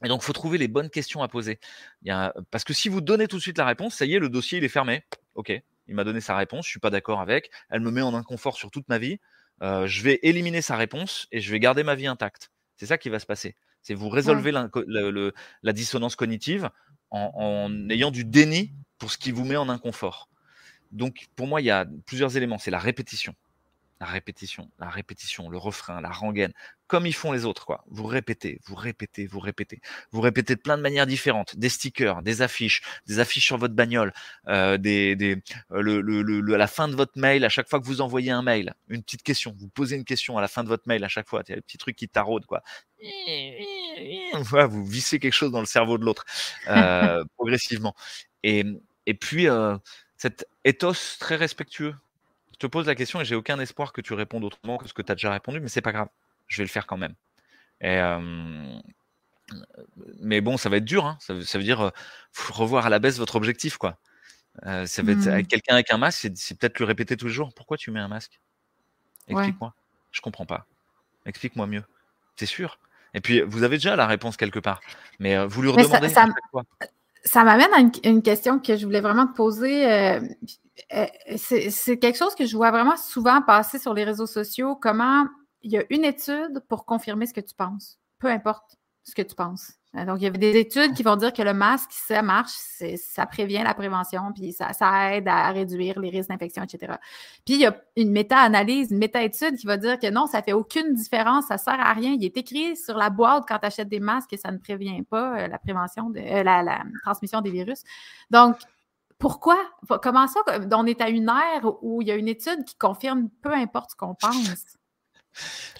Et donc, il faut trouver les bonnes questions à poser. Il y Parce que si vous donnez tout de suite la réponse, ça y est, le dossier, il est fermé. OK, il m'a donné sa réponse, je suis pas d'accord avec. Elle me met en inconfort sur toute ma vie. je vais éliminer sa réponse et je vais garder ma vie intacte. C'est ça qui va se passer. C'est vous résolvez la, dissonance cognitive en, ayant du déni pour ce qui vous met en inconfort. Donc, pour moi, il y a plusieurs éléments. C'est la répétition la répétition, la répétition, le refrain, la rengaine, comme ils font les autres, quoi. Vous répétez, vous répétez, vous répétez. Vous répétez de plein de manières différentes. Des stickers, des affiches, des affiches sur votre bagnole, euh, des, des, euh, à la fin de votre mail, à chaque fois que vous envoyez un mail, une petite question. Vous posez une question à la fin de votre mail à chaque fois. Il y a des petits trucs qui taraudent, quoi. Vous vissez quelque chose dans le cerveau de l'autre, euh, progressivement. Et, et puis, euh, cet ethos très respectueux te pose la question et j'ai aucun espoir que tu répondes autrement que ce que tu as déjà répondu, mais c'est pas grave. Je vais le faire quand même. Et, mais bon, ça va être dur. Hein. Ça, veut dire euh, revoir à la baisse votre objectif, quoi. Euh, ça va être avec quelqu'un avec un masque, c'est peut-être lui répéter tous les jours. Pourquoi tu mets un masque? Explique-moi. Je comprends pas. Explique-moi mieux. C'est sûr? Et puis, vous avez déjà la réponse quelque part. Mais euh, vous lui redemandez. Ça, ça, m'amène à une, question que je voulais vraiment te poser. Euh, c'est quelque chose que je vois vraiment souvent passer sur les réseaux sociaux. Comment il y a une étude pour confirmer ce que tu penses, peu importe ce que tu penses. Euh, donc, il y avait des études qui vont dire que le masque, ça marche, ça prévient la prévention, puis ça, aide à réduire les risques d'infection, etc. Puis, il y a une méta-analyse, une méta-étude qui va dire que non, ça fait aucune différence, ça sert à rien. Il est écrit sur la boîte quand tu achètes des masques que ça ne prévient pas euh, la prévention, de, la transmission des virus. Donc, pourquoi? Comment ça? On est à une ère où il y a une étude qui confirme peu importe ce qu'on pense.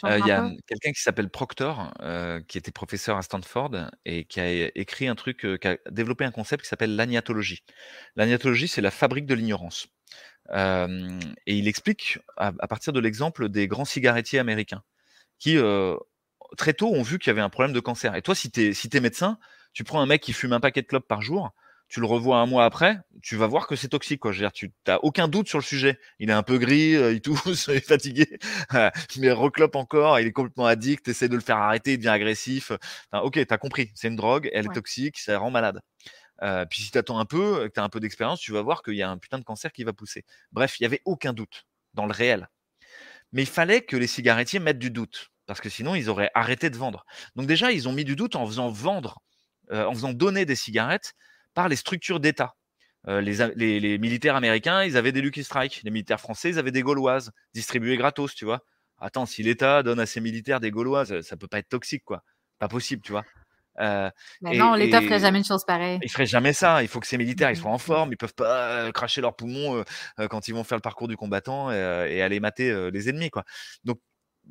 Euh, il y a quelqu'un qui s'appelle Proctor, euh, qui était professeur à Stanford et qui a écrit un truc, euh, qui a développé un concept qui s'appelle l'agnatologie. L'agnatologie, c'est la fabrique de l'ignorance. et il explique à, partir de l'exemple des grands cigarettiers américains qui, très tôt, ont vu qu'il y avait un problème de cancer. Et toi, si tu es, si es médecin, tu prends un mec qui fume un paquet de clopes par jour, tu le revois un mois après, tu vas voir que c'est toxique. Quoi. Je veux dire, tu n'as aucun doute sur le sujet. Il est un peu gris, euh, il tousse, il est fatigué, mais il reclope encore, il est complètement addict, essaie de le faire arrêter, il devient agressif. ok, tu as compris, c'est une drogue, elle est toxique, ça rend malade. Euh, puis si tu attends un peu, que tu as un peu d'expérience, tu vas voir qu'il y a un putain de cancer qui va pousser. Bref, il n'y avait aucun doute dans le réel. Mais il fallait que les cigarettiers mettent du doute, parce que sinon ils auraient arrêté de vendre. Donc déjà, ils ont mis du doute en faisant vendre, euh, en faisant donner des cigarettes par les structures d'État. Euh, les, militaires américains, ils avaient des Lucky Strike. Les militaires français, ils avaient des Gauloises distribuées gratos, tu vois. Attends, si l'État donne à ses militaires des Gauloises, ça peut pas être toxique, quoi. Pas possible, tu vois. Euh, non, l'État ferait jamais une chose pareille. Il ferait jamais ça. Il faut que ces militaires ils soient en forme. Ils peuvent pas euh, cracher leurs poumons quand ils vont faire le parcours du combattant et, aller mater les ennemis, quoi. Donc,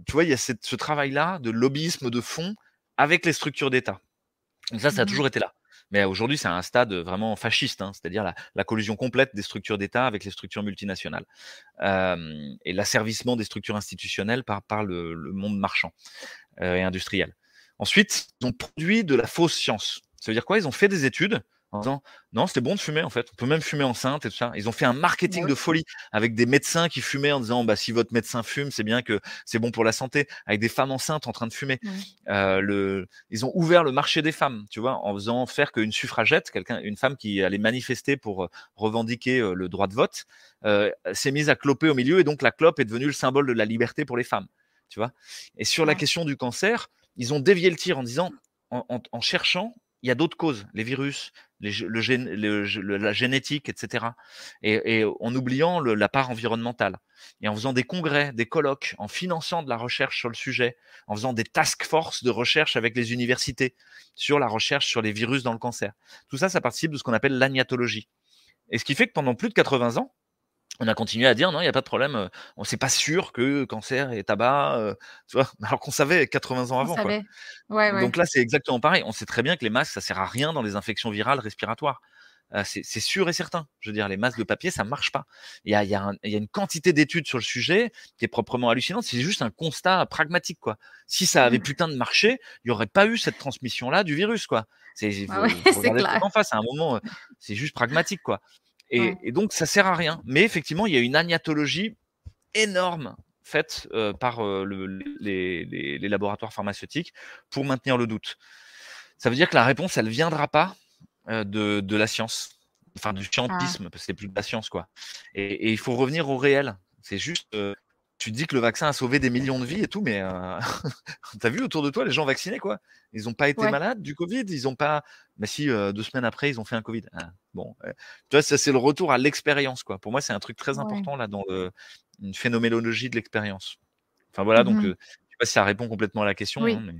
tu vois, il y a ce travail-là de lobbyisme de fond avec les structures d'État. Ça, ça a mmh toujours été là. Mais aujourd'hui, c'est un stade vraiment fasciste, hein, c'est-à-dire la, collusion complète des structures d'État avec les structures multinationales et l'asservissement des structures institutionnelles par, par le, monde marchand et industriel. Ensuite, ils ont produit de la fausse science. Ça veut dire quoi? Ils ont fait des études en disant non, c'était bon de fumer en fait. On peut même fumer enceinte et tout ça. Ils ont fait un marketing de folie avec des médecins qui fumaient en disant bah si votre médecin fume, c'est bien que c'est bon pour la santé. Avec des femmes enceintes en train de fumer. Euh, le... Ils ont ouvert le marché des femmes, tu vois, en faisant faire qu'une suffragette, quelqu'un, une femme qui allait manifester pour euh, revendiquer euh, le droit de vote, s'est mise à cloper au milieu et donc la clope est devenue le symbole de la liberté pour les femmes, tu vois. Et sur la question du cancer, ils ont dévié le tir en disant en cherchant il y a d'autres causes, les virus, le, la génétique, etc. Et, en oubliant la part environnementale. Et en faisant des congrès, des colloques, en finançant de la recherche sur le sujet, en faisant des task force de recherche avec les universités sur la recherche sur les virus dans le cancer. Tout ça, ça participe de ce qu'on appelle l'agnatologie. Et ce qui fait que pendant plus de 80 ans, on a continué à dire non, il n'y a pas de problème, on sait pas sûr que cancer et tabac, euh, tu vois, alors qu'on savait 80 ans avant. Donc là, c'est exactement pareil. On sait très bien que les masques, ça sert à rien dans les infections virales respiratoires. c'est sûr et certain. Je veux dire, les masques de papier, ça marche pas. Il y a, y, a y a, une quantité d'études sur le sujet qui est proprement hallucinante. C'est juste un constat pragmatique, quoi. Si ça avait mmh. putain de marché, il n'y aurait pas eu cette transmission-là du virus, quoi. C'est ah en face. À un moment, c'est juste pragmatique, quoi. Et, et, donc, ça sert à rien. Mais effectivement, il y a une agnatologie énorme faite par les, laboratoires pharmaceutiques pour maintenir le doute. Ça veut dire que la réponse, elle ne viendra pas de, la science, enfin du ah. scientisme, parce que c'est plus de la science, quoi. Et, il faut revenir au réel. C'est juste, tu dis que le vaccin a sauvé des millions de vies et tout, mais tu as vu autour de toi les gens vaccinés, quoi. Ils n'ont pas été malades du Covid, ils n'ont pas. Mais si, deux semaines après, ils ont fait un Covid. Ah, bon, tu vois, ça, c'est le retour à l'expérience, quoi. Pour moi, c'est un truc très important, là, dans le, une phénoménologie de l'expérience. Enfin voilà, donc mmh je ne sais pas si ça répond complètement à la question. Oui. Hein,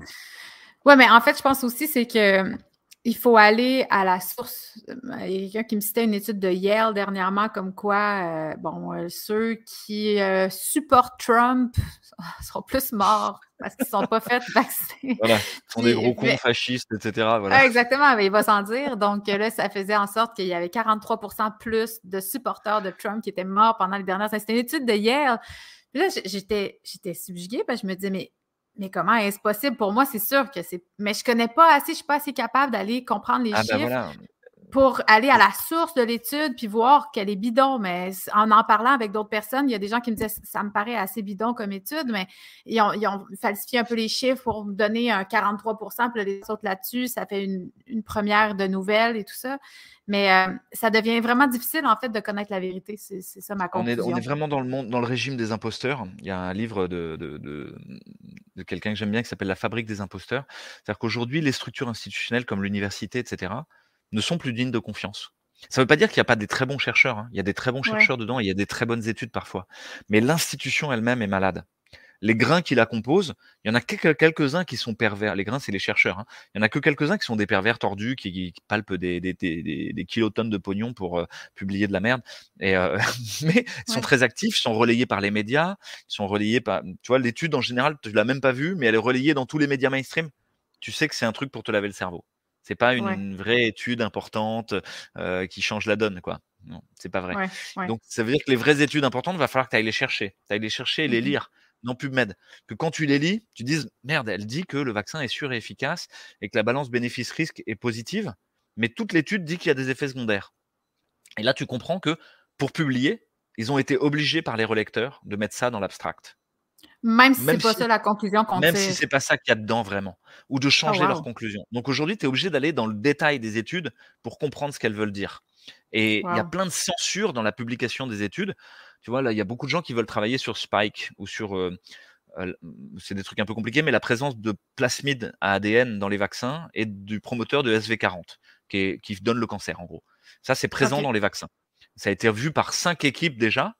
mais... mais en fait, je pense aussi c'est que il faut aller à la source. Il y a quelqu'un qui me citait une étude de Yale dernièrement, comme quoi, euh, bon, euh, ceux qui euh, supportent Trump seront plus morts parce qu'ils ne sont pas faits vacciner. Voilà, ils sont des gros cons fascistes, etc. Voilà. exactement, mais il va s'en dire. Donc là, ça faisait en sorte qu'il y avait 43% plus de supporters de Trump qui étaient morts pendant les dernières années. C'était une étude de Yale. là, j'étais subjuguée parce que je me disais, mais mais comment est-ce possible? Pour moi, c'est sûr que c'est. Mais je connais pas assez, je suis pas assez capable d'aller comprendre les ah, ben chiffres. Pour aller à la source de l'étude puis voir qu'elle est bidon. Mais en en parlant avec d'autres personnes, il y a des gens qui me disaient ça me paraît assez bidon comme étude, mais ils ont, falsifié un peu les chiffres pour me donner un 43% puis les autres là-dessus, ça fait une, une, première de nouvelles et tout ça. Mais euh, ça devient vraiment difficile, en fait, de connaître la vérité. C'est ça ma conclusion. On est, vraiment dans le, monde, dans le régime des imposteurs. Il y a un livre de, de, quelqu'un que j'aime bien qui s'appelle La fabrique des imposteurs. C'est-à-dire qu'aujourd'hui, les structures institutionnelles comme l'université, etc., ne sont plus dignes de confiance. Ça ne veut pas dire qu'il n'y a pas des très bons chercheurs. Hein. Il y a des très bons chercheurs dedans, il y a des très bonnes études parfois. Mais l'institution elle-même est malade les grains qui la composent, il y en a quelques-uns qui sont pervers. Les grains, c'est les chercheurs. Hein. Il y en a que quelques-uns qui sont des pervers tordus, qui, palpent des, des, kilotonnes de pognon pour euh, publier de la merde. Et, euh, mais ils sont très actifs, ils sont relayés par les médias, ils sont relayés par. Tu vois, l'étude en général, tu l'as même pas vue, mais elle est relayée dans tous les médias mainstream. Tu sais que c'est un truc pour te laver le cerveau. C'est pas une, vraie étude importante euh, qui change la donne, quoi. Non, c'est pas vrai. Donc, ça veut dire que les vraies études importantes, il va falloir que tu ailles les chercher. Tu ailles les chercher et les lire non PubMed, que quand tu les lis, tu dises merde, elle dit que le vaccin est sûr et efficace et que la balance bénéfice-risque est positive, mais toute l'étude dit qu'il y a des effets secondaires. Et là, tu comprends que pour publier, ils ont été obligés par les relecteurs de mettre ça dans l'abstract. Même si c'est pas ça la conclusion qu'on Même si c'est pas ça qu'il y a dedans vraiment, ou de oh, changer leur conclusion. Donc aujourd'hui, tu es obligé d'aller dans le détail des études pour comprendre ce qu'elles veulent dire. Et il y a plein de censure dans la publication des études. Tu vois, là, il y a beaucoup de gens qui veulent travailler sur Spike ou sur. c'est des trucs un peu compliqués, mais la présence de plasmide à ADN dans les vaccins et du promoteur de SV40, qui, qui donne le cancer, en gros. Ça, c'est présent dans les vaccins. Ça a été vu par cinq équipes déjà,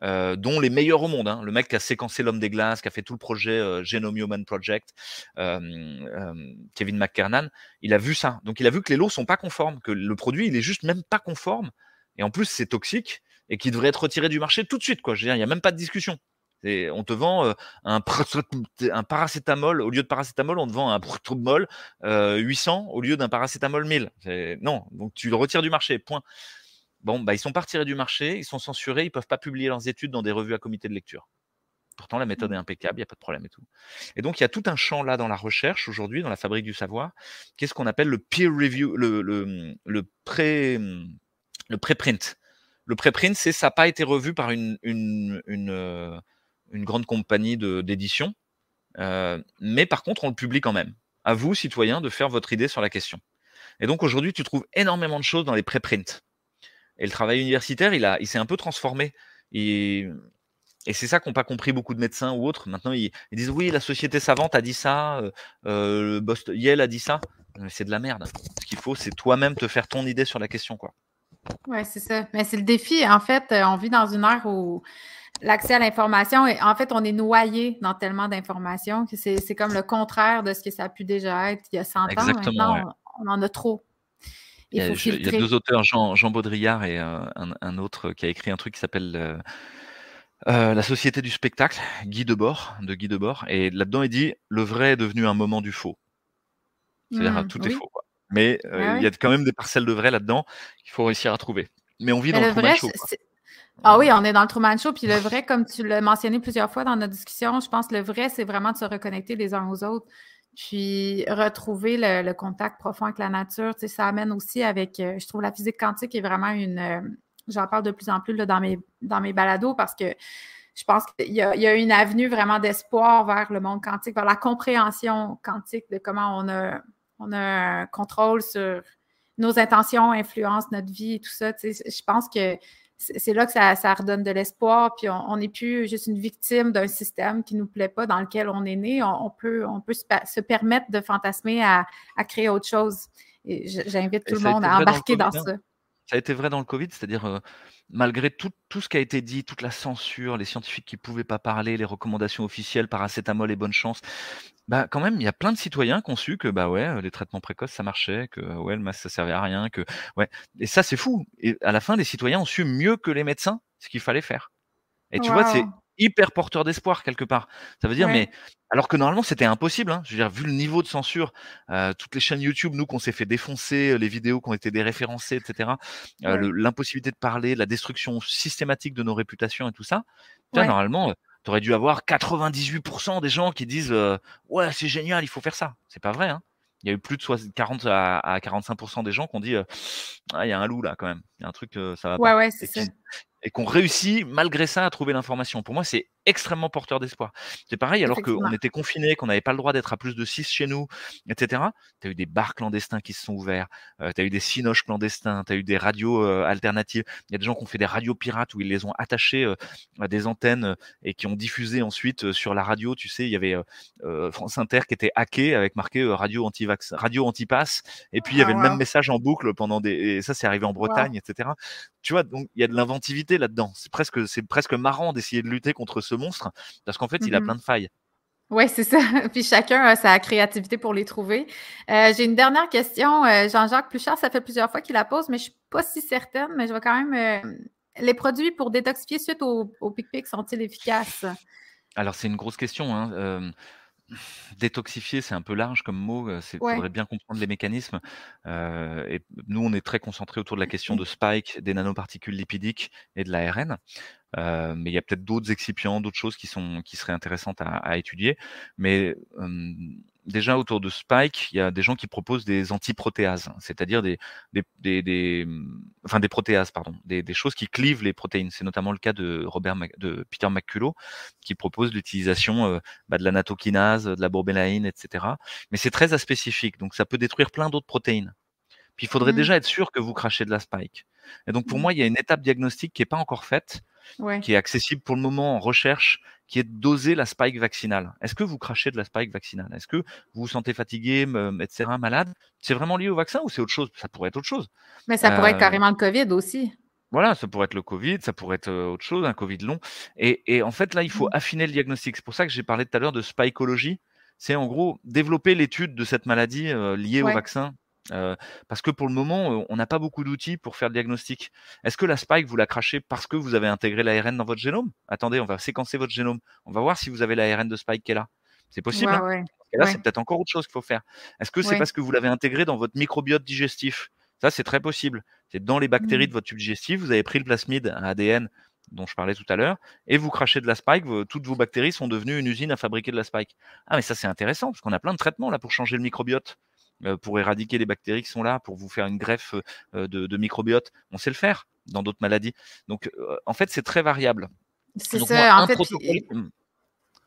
dont les meilleurs au monde. Hein. Le mec qui a séquencé l'homme des glaces, qui a fait tout le projet Genome Human Project, Kevin McKernan, il a vu ça. Donc il a vu que les lots sont pas conformes, que le produit il est juste même pas conforme, et en plus c'est toxique et qui devrait être retiré du marché tout de suite. Quoi. Je veux dire, il n'y a même pas de discussion. on te vend un, un, paracétamol, au lieu de paracétamol, on te vend un protomol 800 au lieu d'un paracétamol 1000. Non, donc tu le retires du marché, point. Bon, bah, ils sont pas retirés du marché, ils sont censurés, ils peuvent pas publier leurs études dans des revues à comité de lecture. Pourtant, la méthode est mmh. impeccable, il n'y a pas de problème et tout. Et donc, il y a tout un champ là dans la recherche aujourd'hui, dans la fabrique du savoir, qu'est-ce qu'on appelle le peer review, le, le, le pré, le préprint. Le préprint, c'est ça n'a pas été revu par une, euh, grande compagnie d'édition, euh, mais par contre, on le publie quand même. À vous, citoyens, de faire votre idée sur la question. Et donc aujourd'hui, tu trouves énormément de choses dans les préprints. Et le travail universitaire, il, il s'est un peu transformé. Et, c'est ça qu'ont pas compris beaucoup de médecins ou autres. Maintenant, ils, disent oui, la société savante a dit ça, euh, le Boston, Yale a dit ça. C'est de la merde. Ce qu'il faut, c'est toi-même te faire ton idée sur la question, quoi. Oui, c'est ça. Mais c'est le défi. En fait, euh, on vit dans une ère où l'accès à l'information, en fait, on est noyé dans tellement d'informations que c'est comme le contraire de ce que ça a pu déjà être il y a 100 ans. Maintenant, on, en a trop. Il, y a, deux auteurs, Jean, Jean Baudrillard et euh, un, autre qui a écrit un truc qui s'appelle euh, euh, La Société du spectacle, Guy Debord, de Guy Debord. Et là-dedans, il dit Le vrai est devenu un moment du faux. C'est-à-dire, mmh, tout est faux. Mais ah il y a quand même des parcelles de vrai là-dedans qu'il faut réussir à trouver. Mais on vit dans le, Truman Show. Ah oui, on est dans le Truman Show. Puis le vrai, comme tu l'as mentionné plusieurs fois dans notre discussion, je pense que le vrai, c'est vraiment de se reconnecter les uns aux autres. Puis retrouver le, contact profond avec la nature. Tu sais, ça amène aussi avec, je trouve la physique quantique est vraiment une. J'en parle de plus en plus là, dans, mes, dans mes balados parce que je pense qu'il y, a une avenue vraiment d'espoir vers le monde quantique, vers la compréhension quantique de comment on a, on a un contrôle sur nos intentions, influence notre vie et tout ça. je pense que c'est là que ça, redonne de l'espoir, puis on n'est plus juste une victime d'un système qui ne nous plaît pas, dans lequel on est né. On, peut, on peut se, permettre de fantasmer à, créer autre chose. J'invite tout le monde à embarquer dans, hein. ça. Ça a été vrai dans le Covid, c'est-à-dire euh, malgré tout, tout, ce qui a été dit, toute la censure, les scientifiques qui ne pouvaient pas parler, les recommandations officielles, paracétamol et bonne chance, bah quand même, il y a plein de citoyens qui ont su que bah ouais, euh, les traitements précoces ça marchait, que ouais, le masque ça servait à rien, que ouais, et ça c'est fou. Et à la fin, les citoyens ont su mieux que les médecins ce qu'il fallait faire. Et tu vois, hyper porteur d'espoir quelque part. Ça veut dire, mais alors que normalement c'était impossible. Hein. Je veux dire, vu le niveau de censure, euh, toutes les chaînes YouTube, nous qu'on s'est fait défoncer, euh, les vidéos qui ont été déréférencées, etc. Euh, l'impossibilité de parler, la destruction systématique de nos réputations et tout ça. normalement, tu aurais dû avoir 98% des gens qui disent ouais c'est génial, il faut faire ça. C'est pas vrai. Hein. Il y a eu plus de 40 à, 45% des gens qui ont dit ah, il y a un loup là quand même, il y a un truc, ça va pas. Ouais, c'est ça et qu'on réussit malgré ça à trouver l'information. Pour moi, c'est extrêmement porteur d'espoir. C'est pareil, alors qu'on était confinés, qu'on n'avait pas le droit d'être à plus de 6 chez nous, etc. Tu as eu des bars clandestins qui se sont ouverts, euh, tu as eu des cinoches clandestins, tu as eu des radios euh, alternatives. Il y a des gens qui ont fait des radios pirates où ils les ont attachés euh, à des antennes et qui ont diffusé ensuite sur la radio. Tu sais, il y avait France Inter qui était hacké avec marqué radio anti-vax, radio anti-pass, et puis il y avait le même message en boucle pendant des. Et ça, c'est arrivé en Bretagne, etc. Tu vois, donc il y a de l'inventivité là-dedans. C'est presque, c'est presque marrant d'essayer de lutter contre ce monstre parce qu'en fait, il a mmh plein de failles. Oui, c'est ça. Puis chacun a sa créativité pour les trouver. Euh, j'ai une dernière question. Euh, Jean-Jacques Pluchard, ça fait plusieurs fois qu'il la pose, mais je ne suis pas si certaine, mais je vais quand même. Euh, les produits pour détoxifier suite au, au pic-pic sont-ils efficaces? Alors, c'est une grosse question. Hein. Détoxifier, c'est un peu large comme mot. Il faudrait bien comprendre les mécanismes. et nous, on est très concentré autour de la question de spike, des nanoparticules lipidiques et de l'ARN. mais il y a peut-être d'autres excipients, d'autres choses qui sont qui seraient intéressantes à, étudier. Mais déjà autour de Spike, il y a des gens qui proposent des antiprotéases, c'est-à-dire des, des, enfin des protéases, pardon, des, choses qui clivent les protéines. C'est notamment le cas de Robert, de Peter McCullough, qui propose l'utilisation euh, bah, de la natokinase, de la borbélaïne, etc. Mais c'est très aspécifique, donc ça peut détruire plein d'autres protéines. Puis il faudrait mmh. déjà être sûr que vous crachez de la Spike. Et donc pour mmh. moi, il y a une étape diagnostique qui n'est pas encore faite, qui est accessible pour le moment en recherche, qui est de doser la spike vaccinale. Est-ce que vous crachez de la spike vaccinale? Est-ce que vous vous sentez fatigué, etc., malade? C'est vraiment lié au vaccin ou c'est autre chose? Ça pourrait être autre chose. Mais ça pourrait être euh, carrément le Covid aussi. Voilà, ça pourrait être le Covid, ça pourrait être autre chose, un Covid long. Et, en fait, là, il faut mmh. affiner le diagnostic. C'est pour ça que j'ai parlé tout à l'heure de spikologie. C'est en gros développer l'étude de cette maladie liée au vaccin parce que pour le moment, on n'a pas beaucoup d'outils pour faire le diagnostic. Est-ce que la spike, vous la crachez parce que vous avez intégré l'ARN dans votre génome? Attendez, on va séquencer votre génome. On va voir si vous avez l'ARN de spike qui est là. C'est possible. Hein? là, c'est peut-être encore autre chose qu'il faut faire. Est-ce que c'est parce que vous l'avez intégré dans votre microbiote digestif? Ça, c'est très possible. C'est dans les bactéries mmh. de votre tube digestif, vous avez pris le plasmide, un ADN dont je parlais tout à l'heure, et vous crachez de la spike, toutes vos bactéries sont devenues une usine à fabriquer de la spike. Ah, mais ça, c'est intéressant, parce qu'on a plein de traitements là pour changer le microbiote. Euh, pour éradiquer les bactéries qui sont là, pour vous faire une greffe euh, de, microbiote. On sait le faire dans d'autres maladies. Donc, euh, en fait, c'est très variable. C'est ça. en fait, hmm.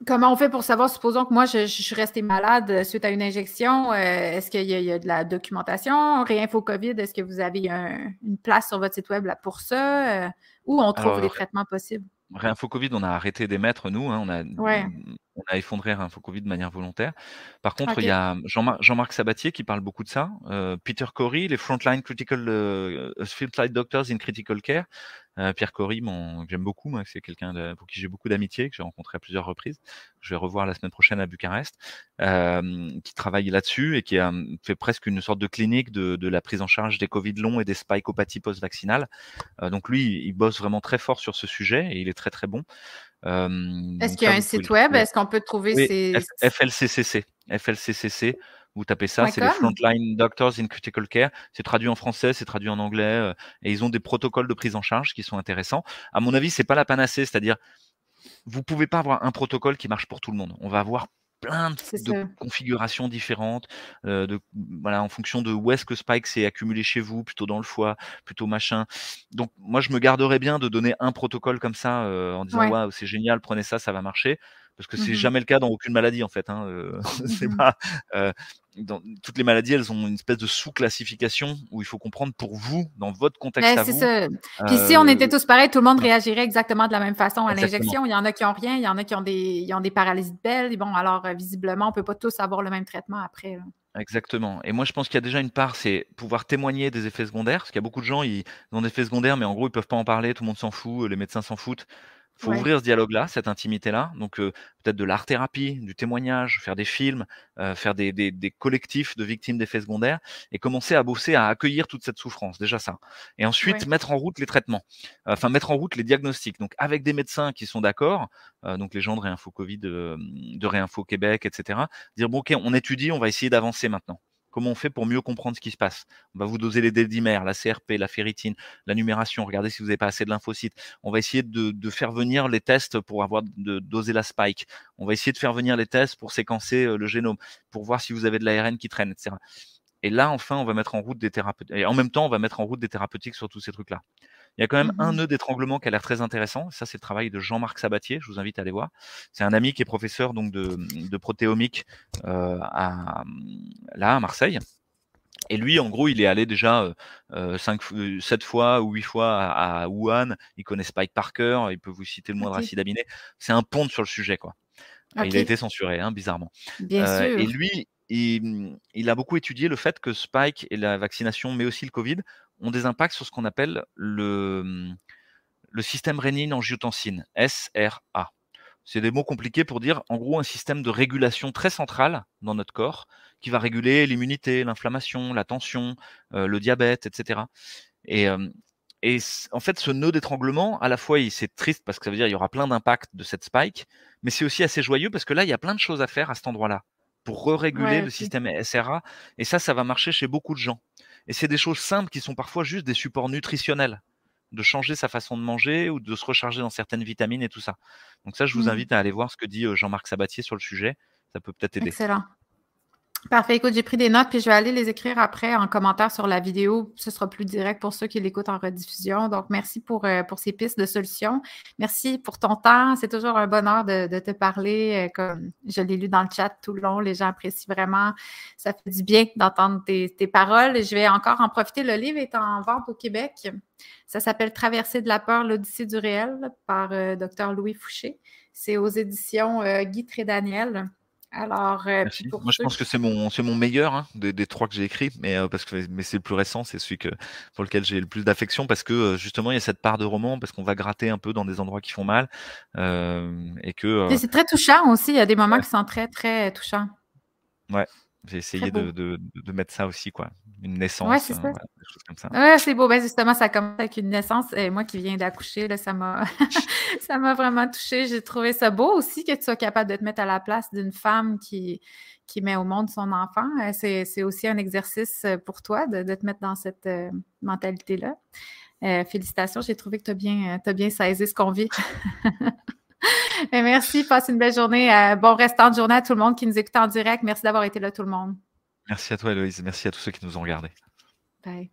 Comment on fait pour savoir, supposons que moi, je, suis resté malade suite à une injection, est-ce qu'il y, a de la documentation? Réinfo COVID, est-ce que vous avez une place sur votre site web là, pour ça? où on trouve les traitements possibles? Réinfo Covid, on a arrêté d'émettre, nous. Hein, on, a, on a effondré Réinfo Covid de manière volontaire. Par contre, il y a Jean-Marc Sabatier qui parle beaucoup de ça. Euh, Peter Corey, les Frontline Critical euh, Field Doctors in Critical Care. Euh, Pierre Cory, j'aime beaucoup, c'est quelqu'un pour qui j'ai beaucoup d'amitié, que j'ai rencontré à plusieurs reprises. Je vais revoir la semaine prochaine à Bucarest, euh, qui travaille là-dessus et qui a fait presque une sorte de clinique de, la prise en charge des Covid longs et des spikopathies post-vaccinales. Euh, donc lui, il bosse vraiment très fort sur ce sujet et il est très très bon. Est-ce qu'il y a un site web? Est-ce qu'on peut trouver ces... FLCCC, FLCCC Vous tapez ça, c'est les Frontline Doctors in Critical Care. C'est traduit en français, c'est traduit en anglais, euh, et ils ont des protocoles de prise en charge qui sont intéressants. À mon avis, c'est pas la panacée, c'est-à-dire vous pouvez pas avoir un protocole qui marche pour tout le monde. On va avoir plein de, configurations différentes, euh, de, voilà, en fonction de où est-ce que Spike s'est accumulé chez vous, plutôt dans le foie, plutôt machin. Donc moi, je me garderais bien de donner un protocole comme ça euh, en disant ouais. c'est génial, prenez ça, ça va marcher parce que c'est mmh jamais le cas dans aucune maladie en fait. Hein, euh, mmh pas dans toutes les maladies, elles ont une espèce de sous-classification où il faut comprendre pour vous, dans votre contexte. Ça. Puis si on était tous pareils, tout le monde réagirait exactement de la même façon à l'injection. Il y en a qui ont rien, il y en a qui ont des, ont des paralysies de belle. Bon, alors visiblement, on peut pas tous avoir le même traitement après. Exactement. Et moi, je pense qu'il y a déjà une part, c'est pouvoir témoigner des effets secondaires, parce qu'il y a beaucoup de gens, ils ont des effets secondaires, mais en gros, ils peuvent pas en parler, tout le monde s'en fout, les médecins s'en foutent faut ouvrir ce dialogue-là, cette intimité-là. Donc peut-être de l'art-thérapie, du témoignage, faire des films, faire des, des, des, collectifs de victimes d'effets secondaires et commencer à bosser à accueillir toute cette souffrance. Déjà ça. Et ensuite mettre en route les traitements, enfin mettre en route les diagnostics. Donc avec des médecins qui sont d'accord, donc les gens de Réinfo Covid, de Réinfo Québec, etc. Dire bon ok, on étudie, on va essayer d'avancer maintenant. Comment on fait pour mieux comprendre ce qui se passe? On va vous doser les dédimères, la CRP, la ferritine, la numération. Regardez si vous n'avez pas assez de lymphocytes. On va essayer de, faire venir les tests pour avoir de doser la spike. On va essayer de faire venir les tests pour séquencer euh, le génome, pour voir si vous avez de l'ARN qui traîne, etc. Et là, enfin, on va mettre en route des thérapeutiques. En même temps, on va mettre en route des thérapeutiques sur tous ces trucs-là. Il y a quand même un mmh nœud d'étranglement qui a l'air très intéressant. Ça, c'est le travail de Jean-Marc Sabatier. Je vous invite à aller voir. C'est un ami qui est professeur donc de, de protéomique euh, à, là à Marseille. Et lui, en gros, il est allé déjà euh, 5, 7 fois ou 8 fois à, Wuhan. Il connaît Spike Parker. Il peut vous citer le moindre acide aminé. C'est un pont sur le sujet, quoi. Il a été censuré, hein, bizarrement. Bien euh, sûr. Et lui, il, il, a beaucoup étudié le fait que Spike et la vaccination, mais aussi le Covid, ont des impacts sur ce qu'on appelle le, mmh, le système rénine-angiotensine, SRA. C'est des mots compliqués pour dire, en gros, un système de régulation très central dans notre corps qui va réguler l'immunité, l'inflammation, la tension, euh, le diabète, etc. Et, et en fait, ce nœud d'étranglement, à la fois, c'est triste parce que ça veut dire qu'il y aura plein d'impacts de cette spike, mais c'est aussi assez joyeux parce que là, il y a plein de choses à faire à cet endroit-là pour re-réguler le système SRA. Et ça, ça va marcher chez beaucoup de gens. Et c'est des choses simples qui sont parfois juste des supports nutritionnels, de changer sa façon de manger ou de se recharger dans certaines vitamines et tout ça. Donc ça, je vous mmh. invite à aller voir ce que dit Jean-Marc Sabatier sur le sujet. Ça peut peut-être aider. Excellent. Parfait. Écoute, j'ai pris des notes, puis je vais aller les écrire après en commentaire sur la vidéo. Ce sera plus direct pour ceux qui l'écoutent en rediffusion. Donc, merci pour, euh, ces pistes de solutions. Merci pour ton temps. C'est toujours un bonheur de, te parler. Euh, comme je l'ai lu dans le chat tout le long, les gens apprécient vraiment. Ça fait du bien d'entendre tes, paroles. Je vais encore en profiter. Le livre est en vente au Québec. Ça s'appelle Traverser de la peur, l'Odyssée du réel par euh, Dr. Louis Fouché. C'est aux éditions Guy Trédaniel. Alors, euh, moi, je pense que c'est mon, c'est mon meilleur hein, des, trois que j'ai écrits, mais euh, parce que mais c'est le plus récent, c'est celui que pour lequel j'ai le plus d'affection parce que euh, justement il y a cette part de roman parce qu'on va gratter un peu dans des endroits qui font mal et que. c'est très touchant aussi. Il y a des moments qui sont très très touchants. Ouais, j'ai essayé de, de, de, mettre ça aussi quoi une naissance. Ouais, c'est ça. comme ça. Ouais, c'est beau. Ben, justement, ça commence avec une naissance. Et moi qui viens d'accoucher, là, ça m'a ça m'a vraiment touchée. J'ai trouvé ça beau aussi que tu sois capable de te mettre à la place d'une femme qui, qui met au monde son enfant. Euh, c'est aussi un exercice euh, pour toi de, te mettre dans cette euh, mentalité-là. félicitations, j'ai trouvé que tu as bien, as bien saisi ce qu'on vit. merci, passe une belle journée. bon restant de journée à tout le monde qui nous écoute en direct. Merci d'avoir été là, tout le monde. Merci à toi, Héloïse. Merci à tous ceux qui nous ont regardés. Bye.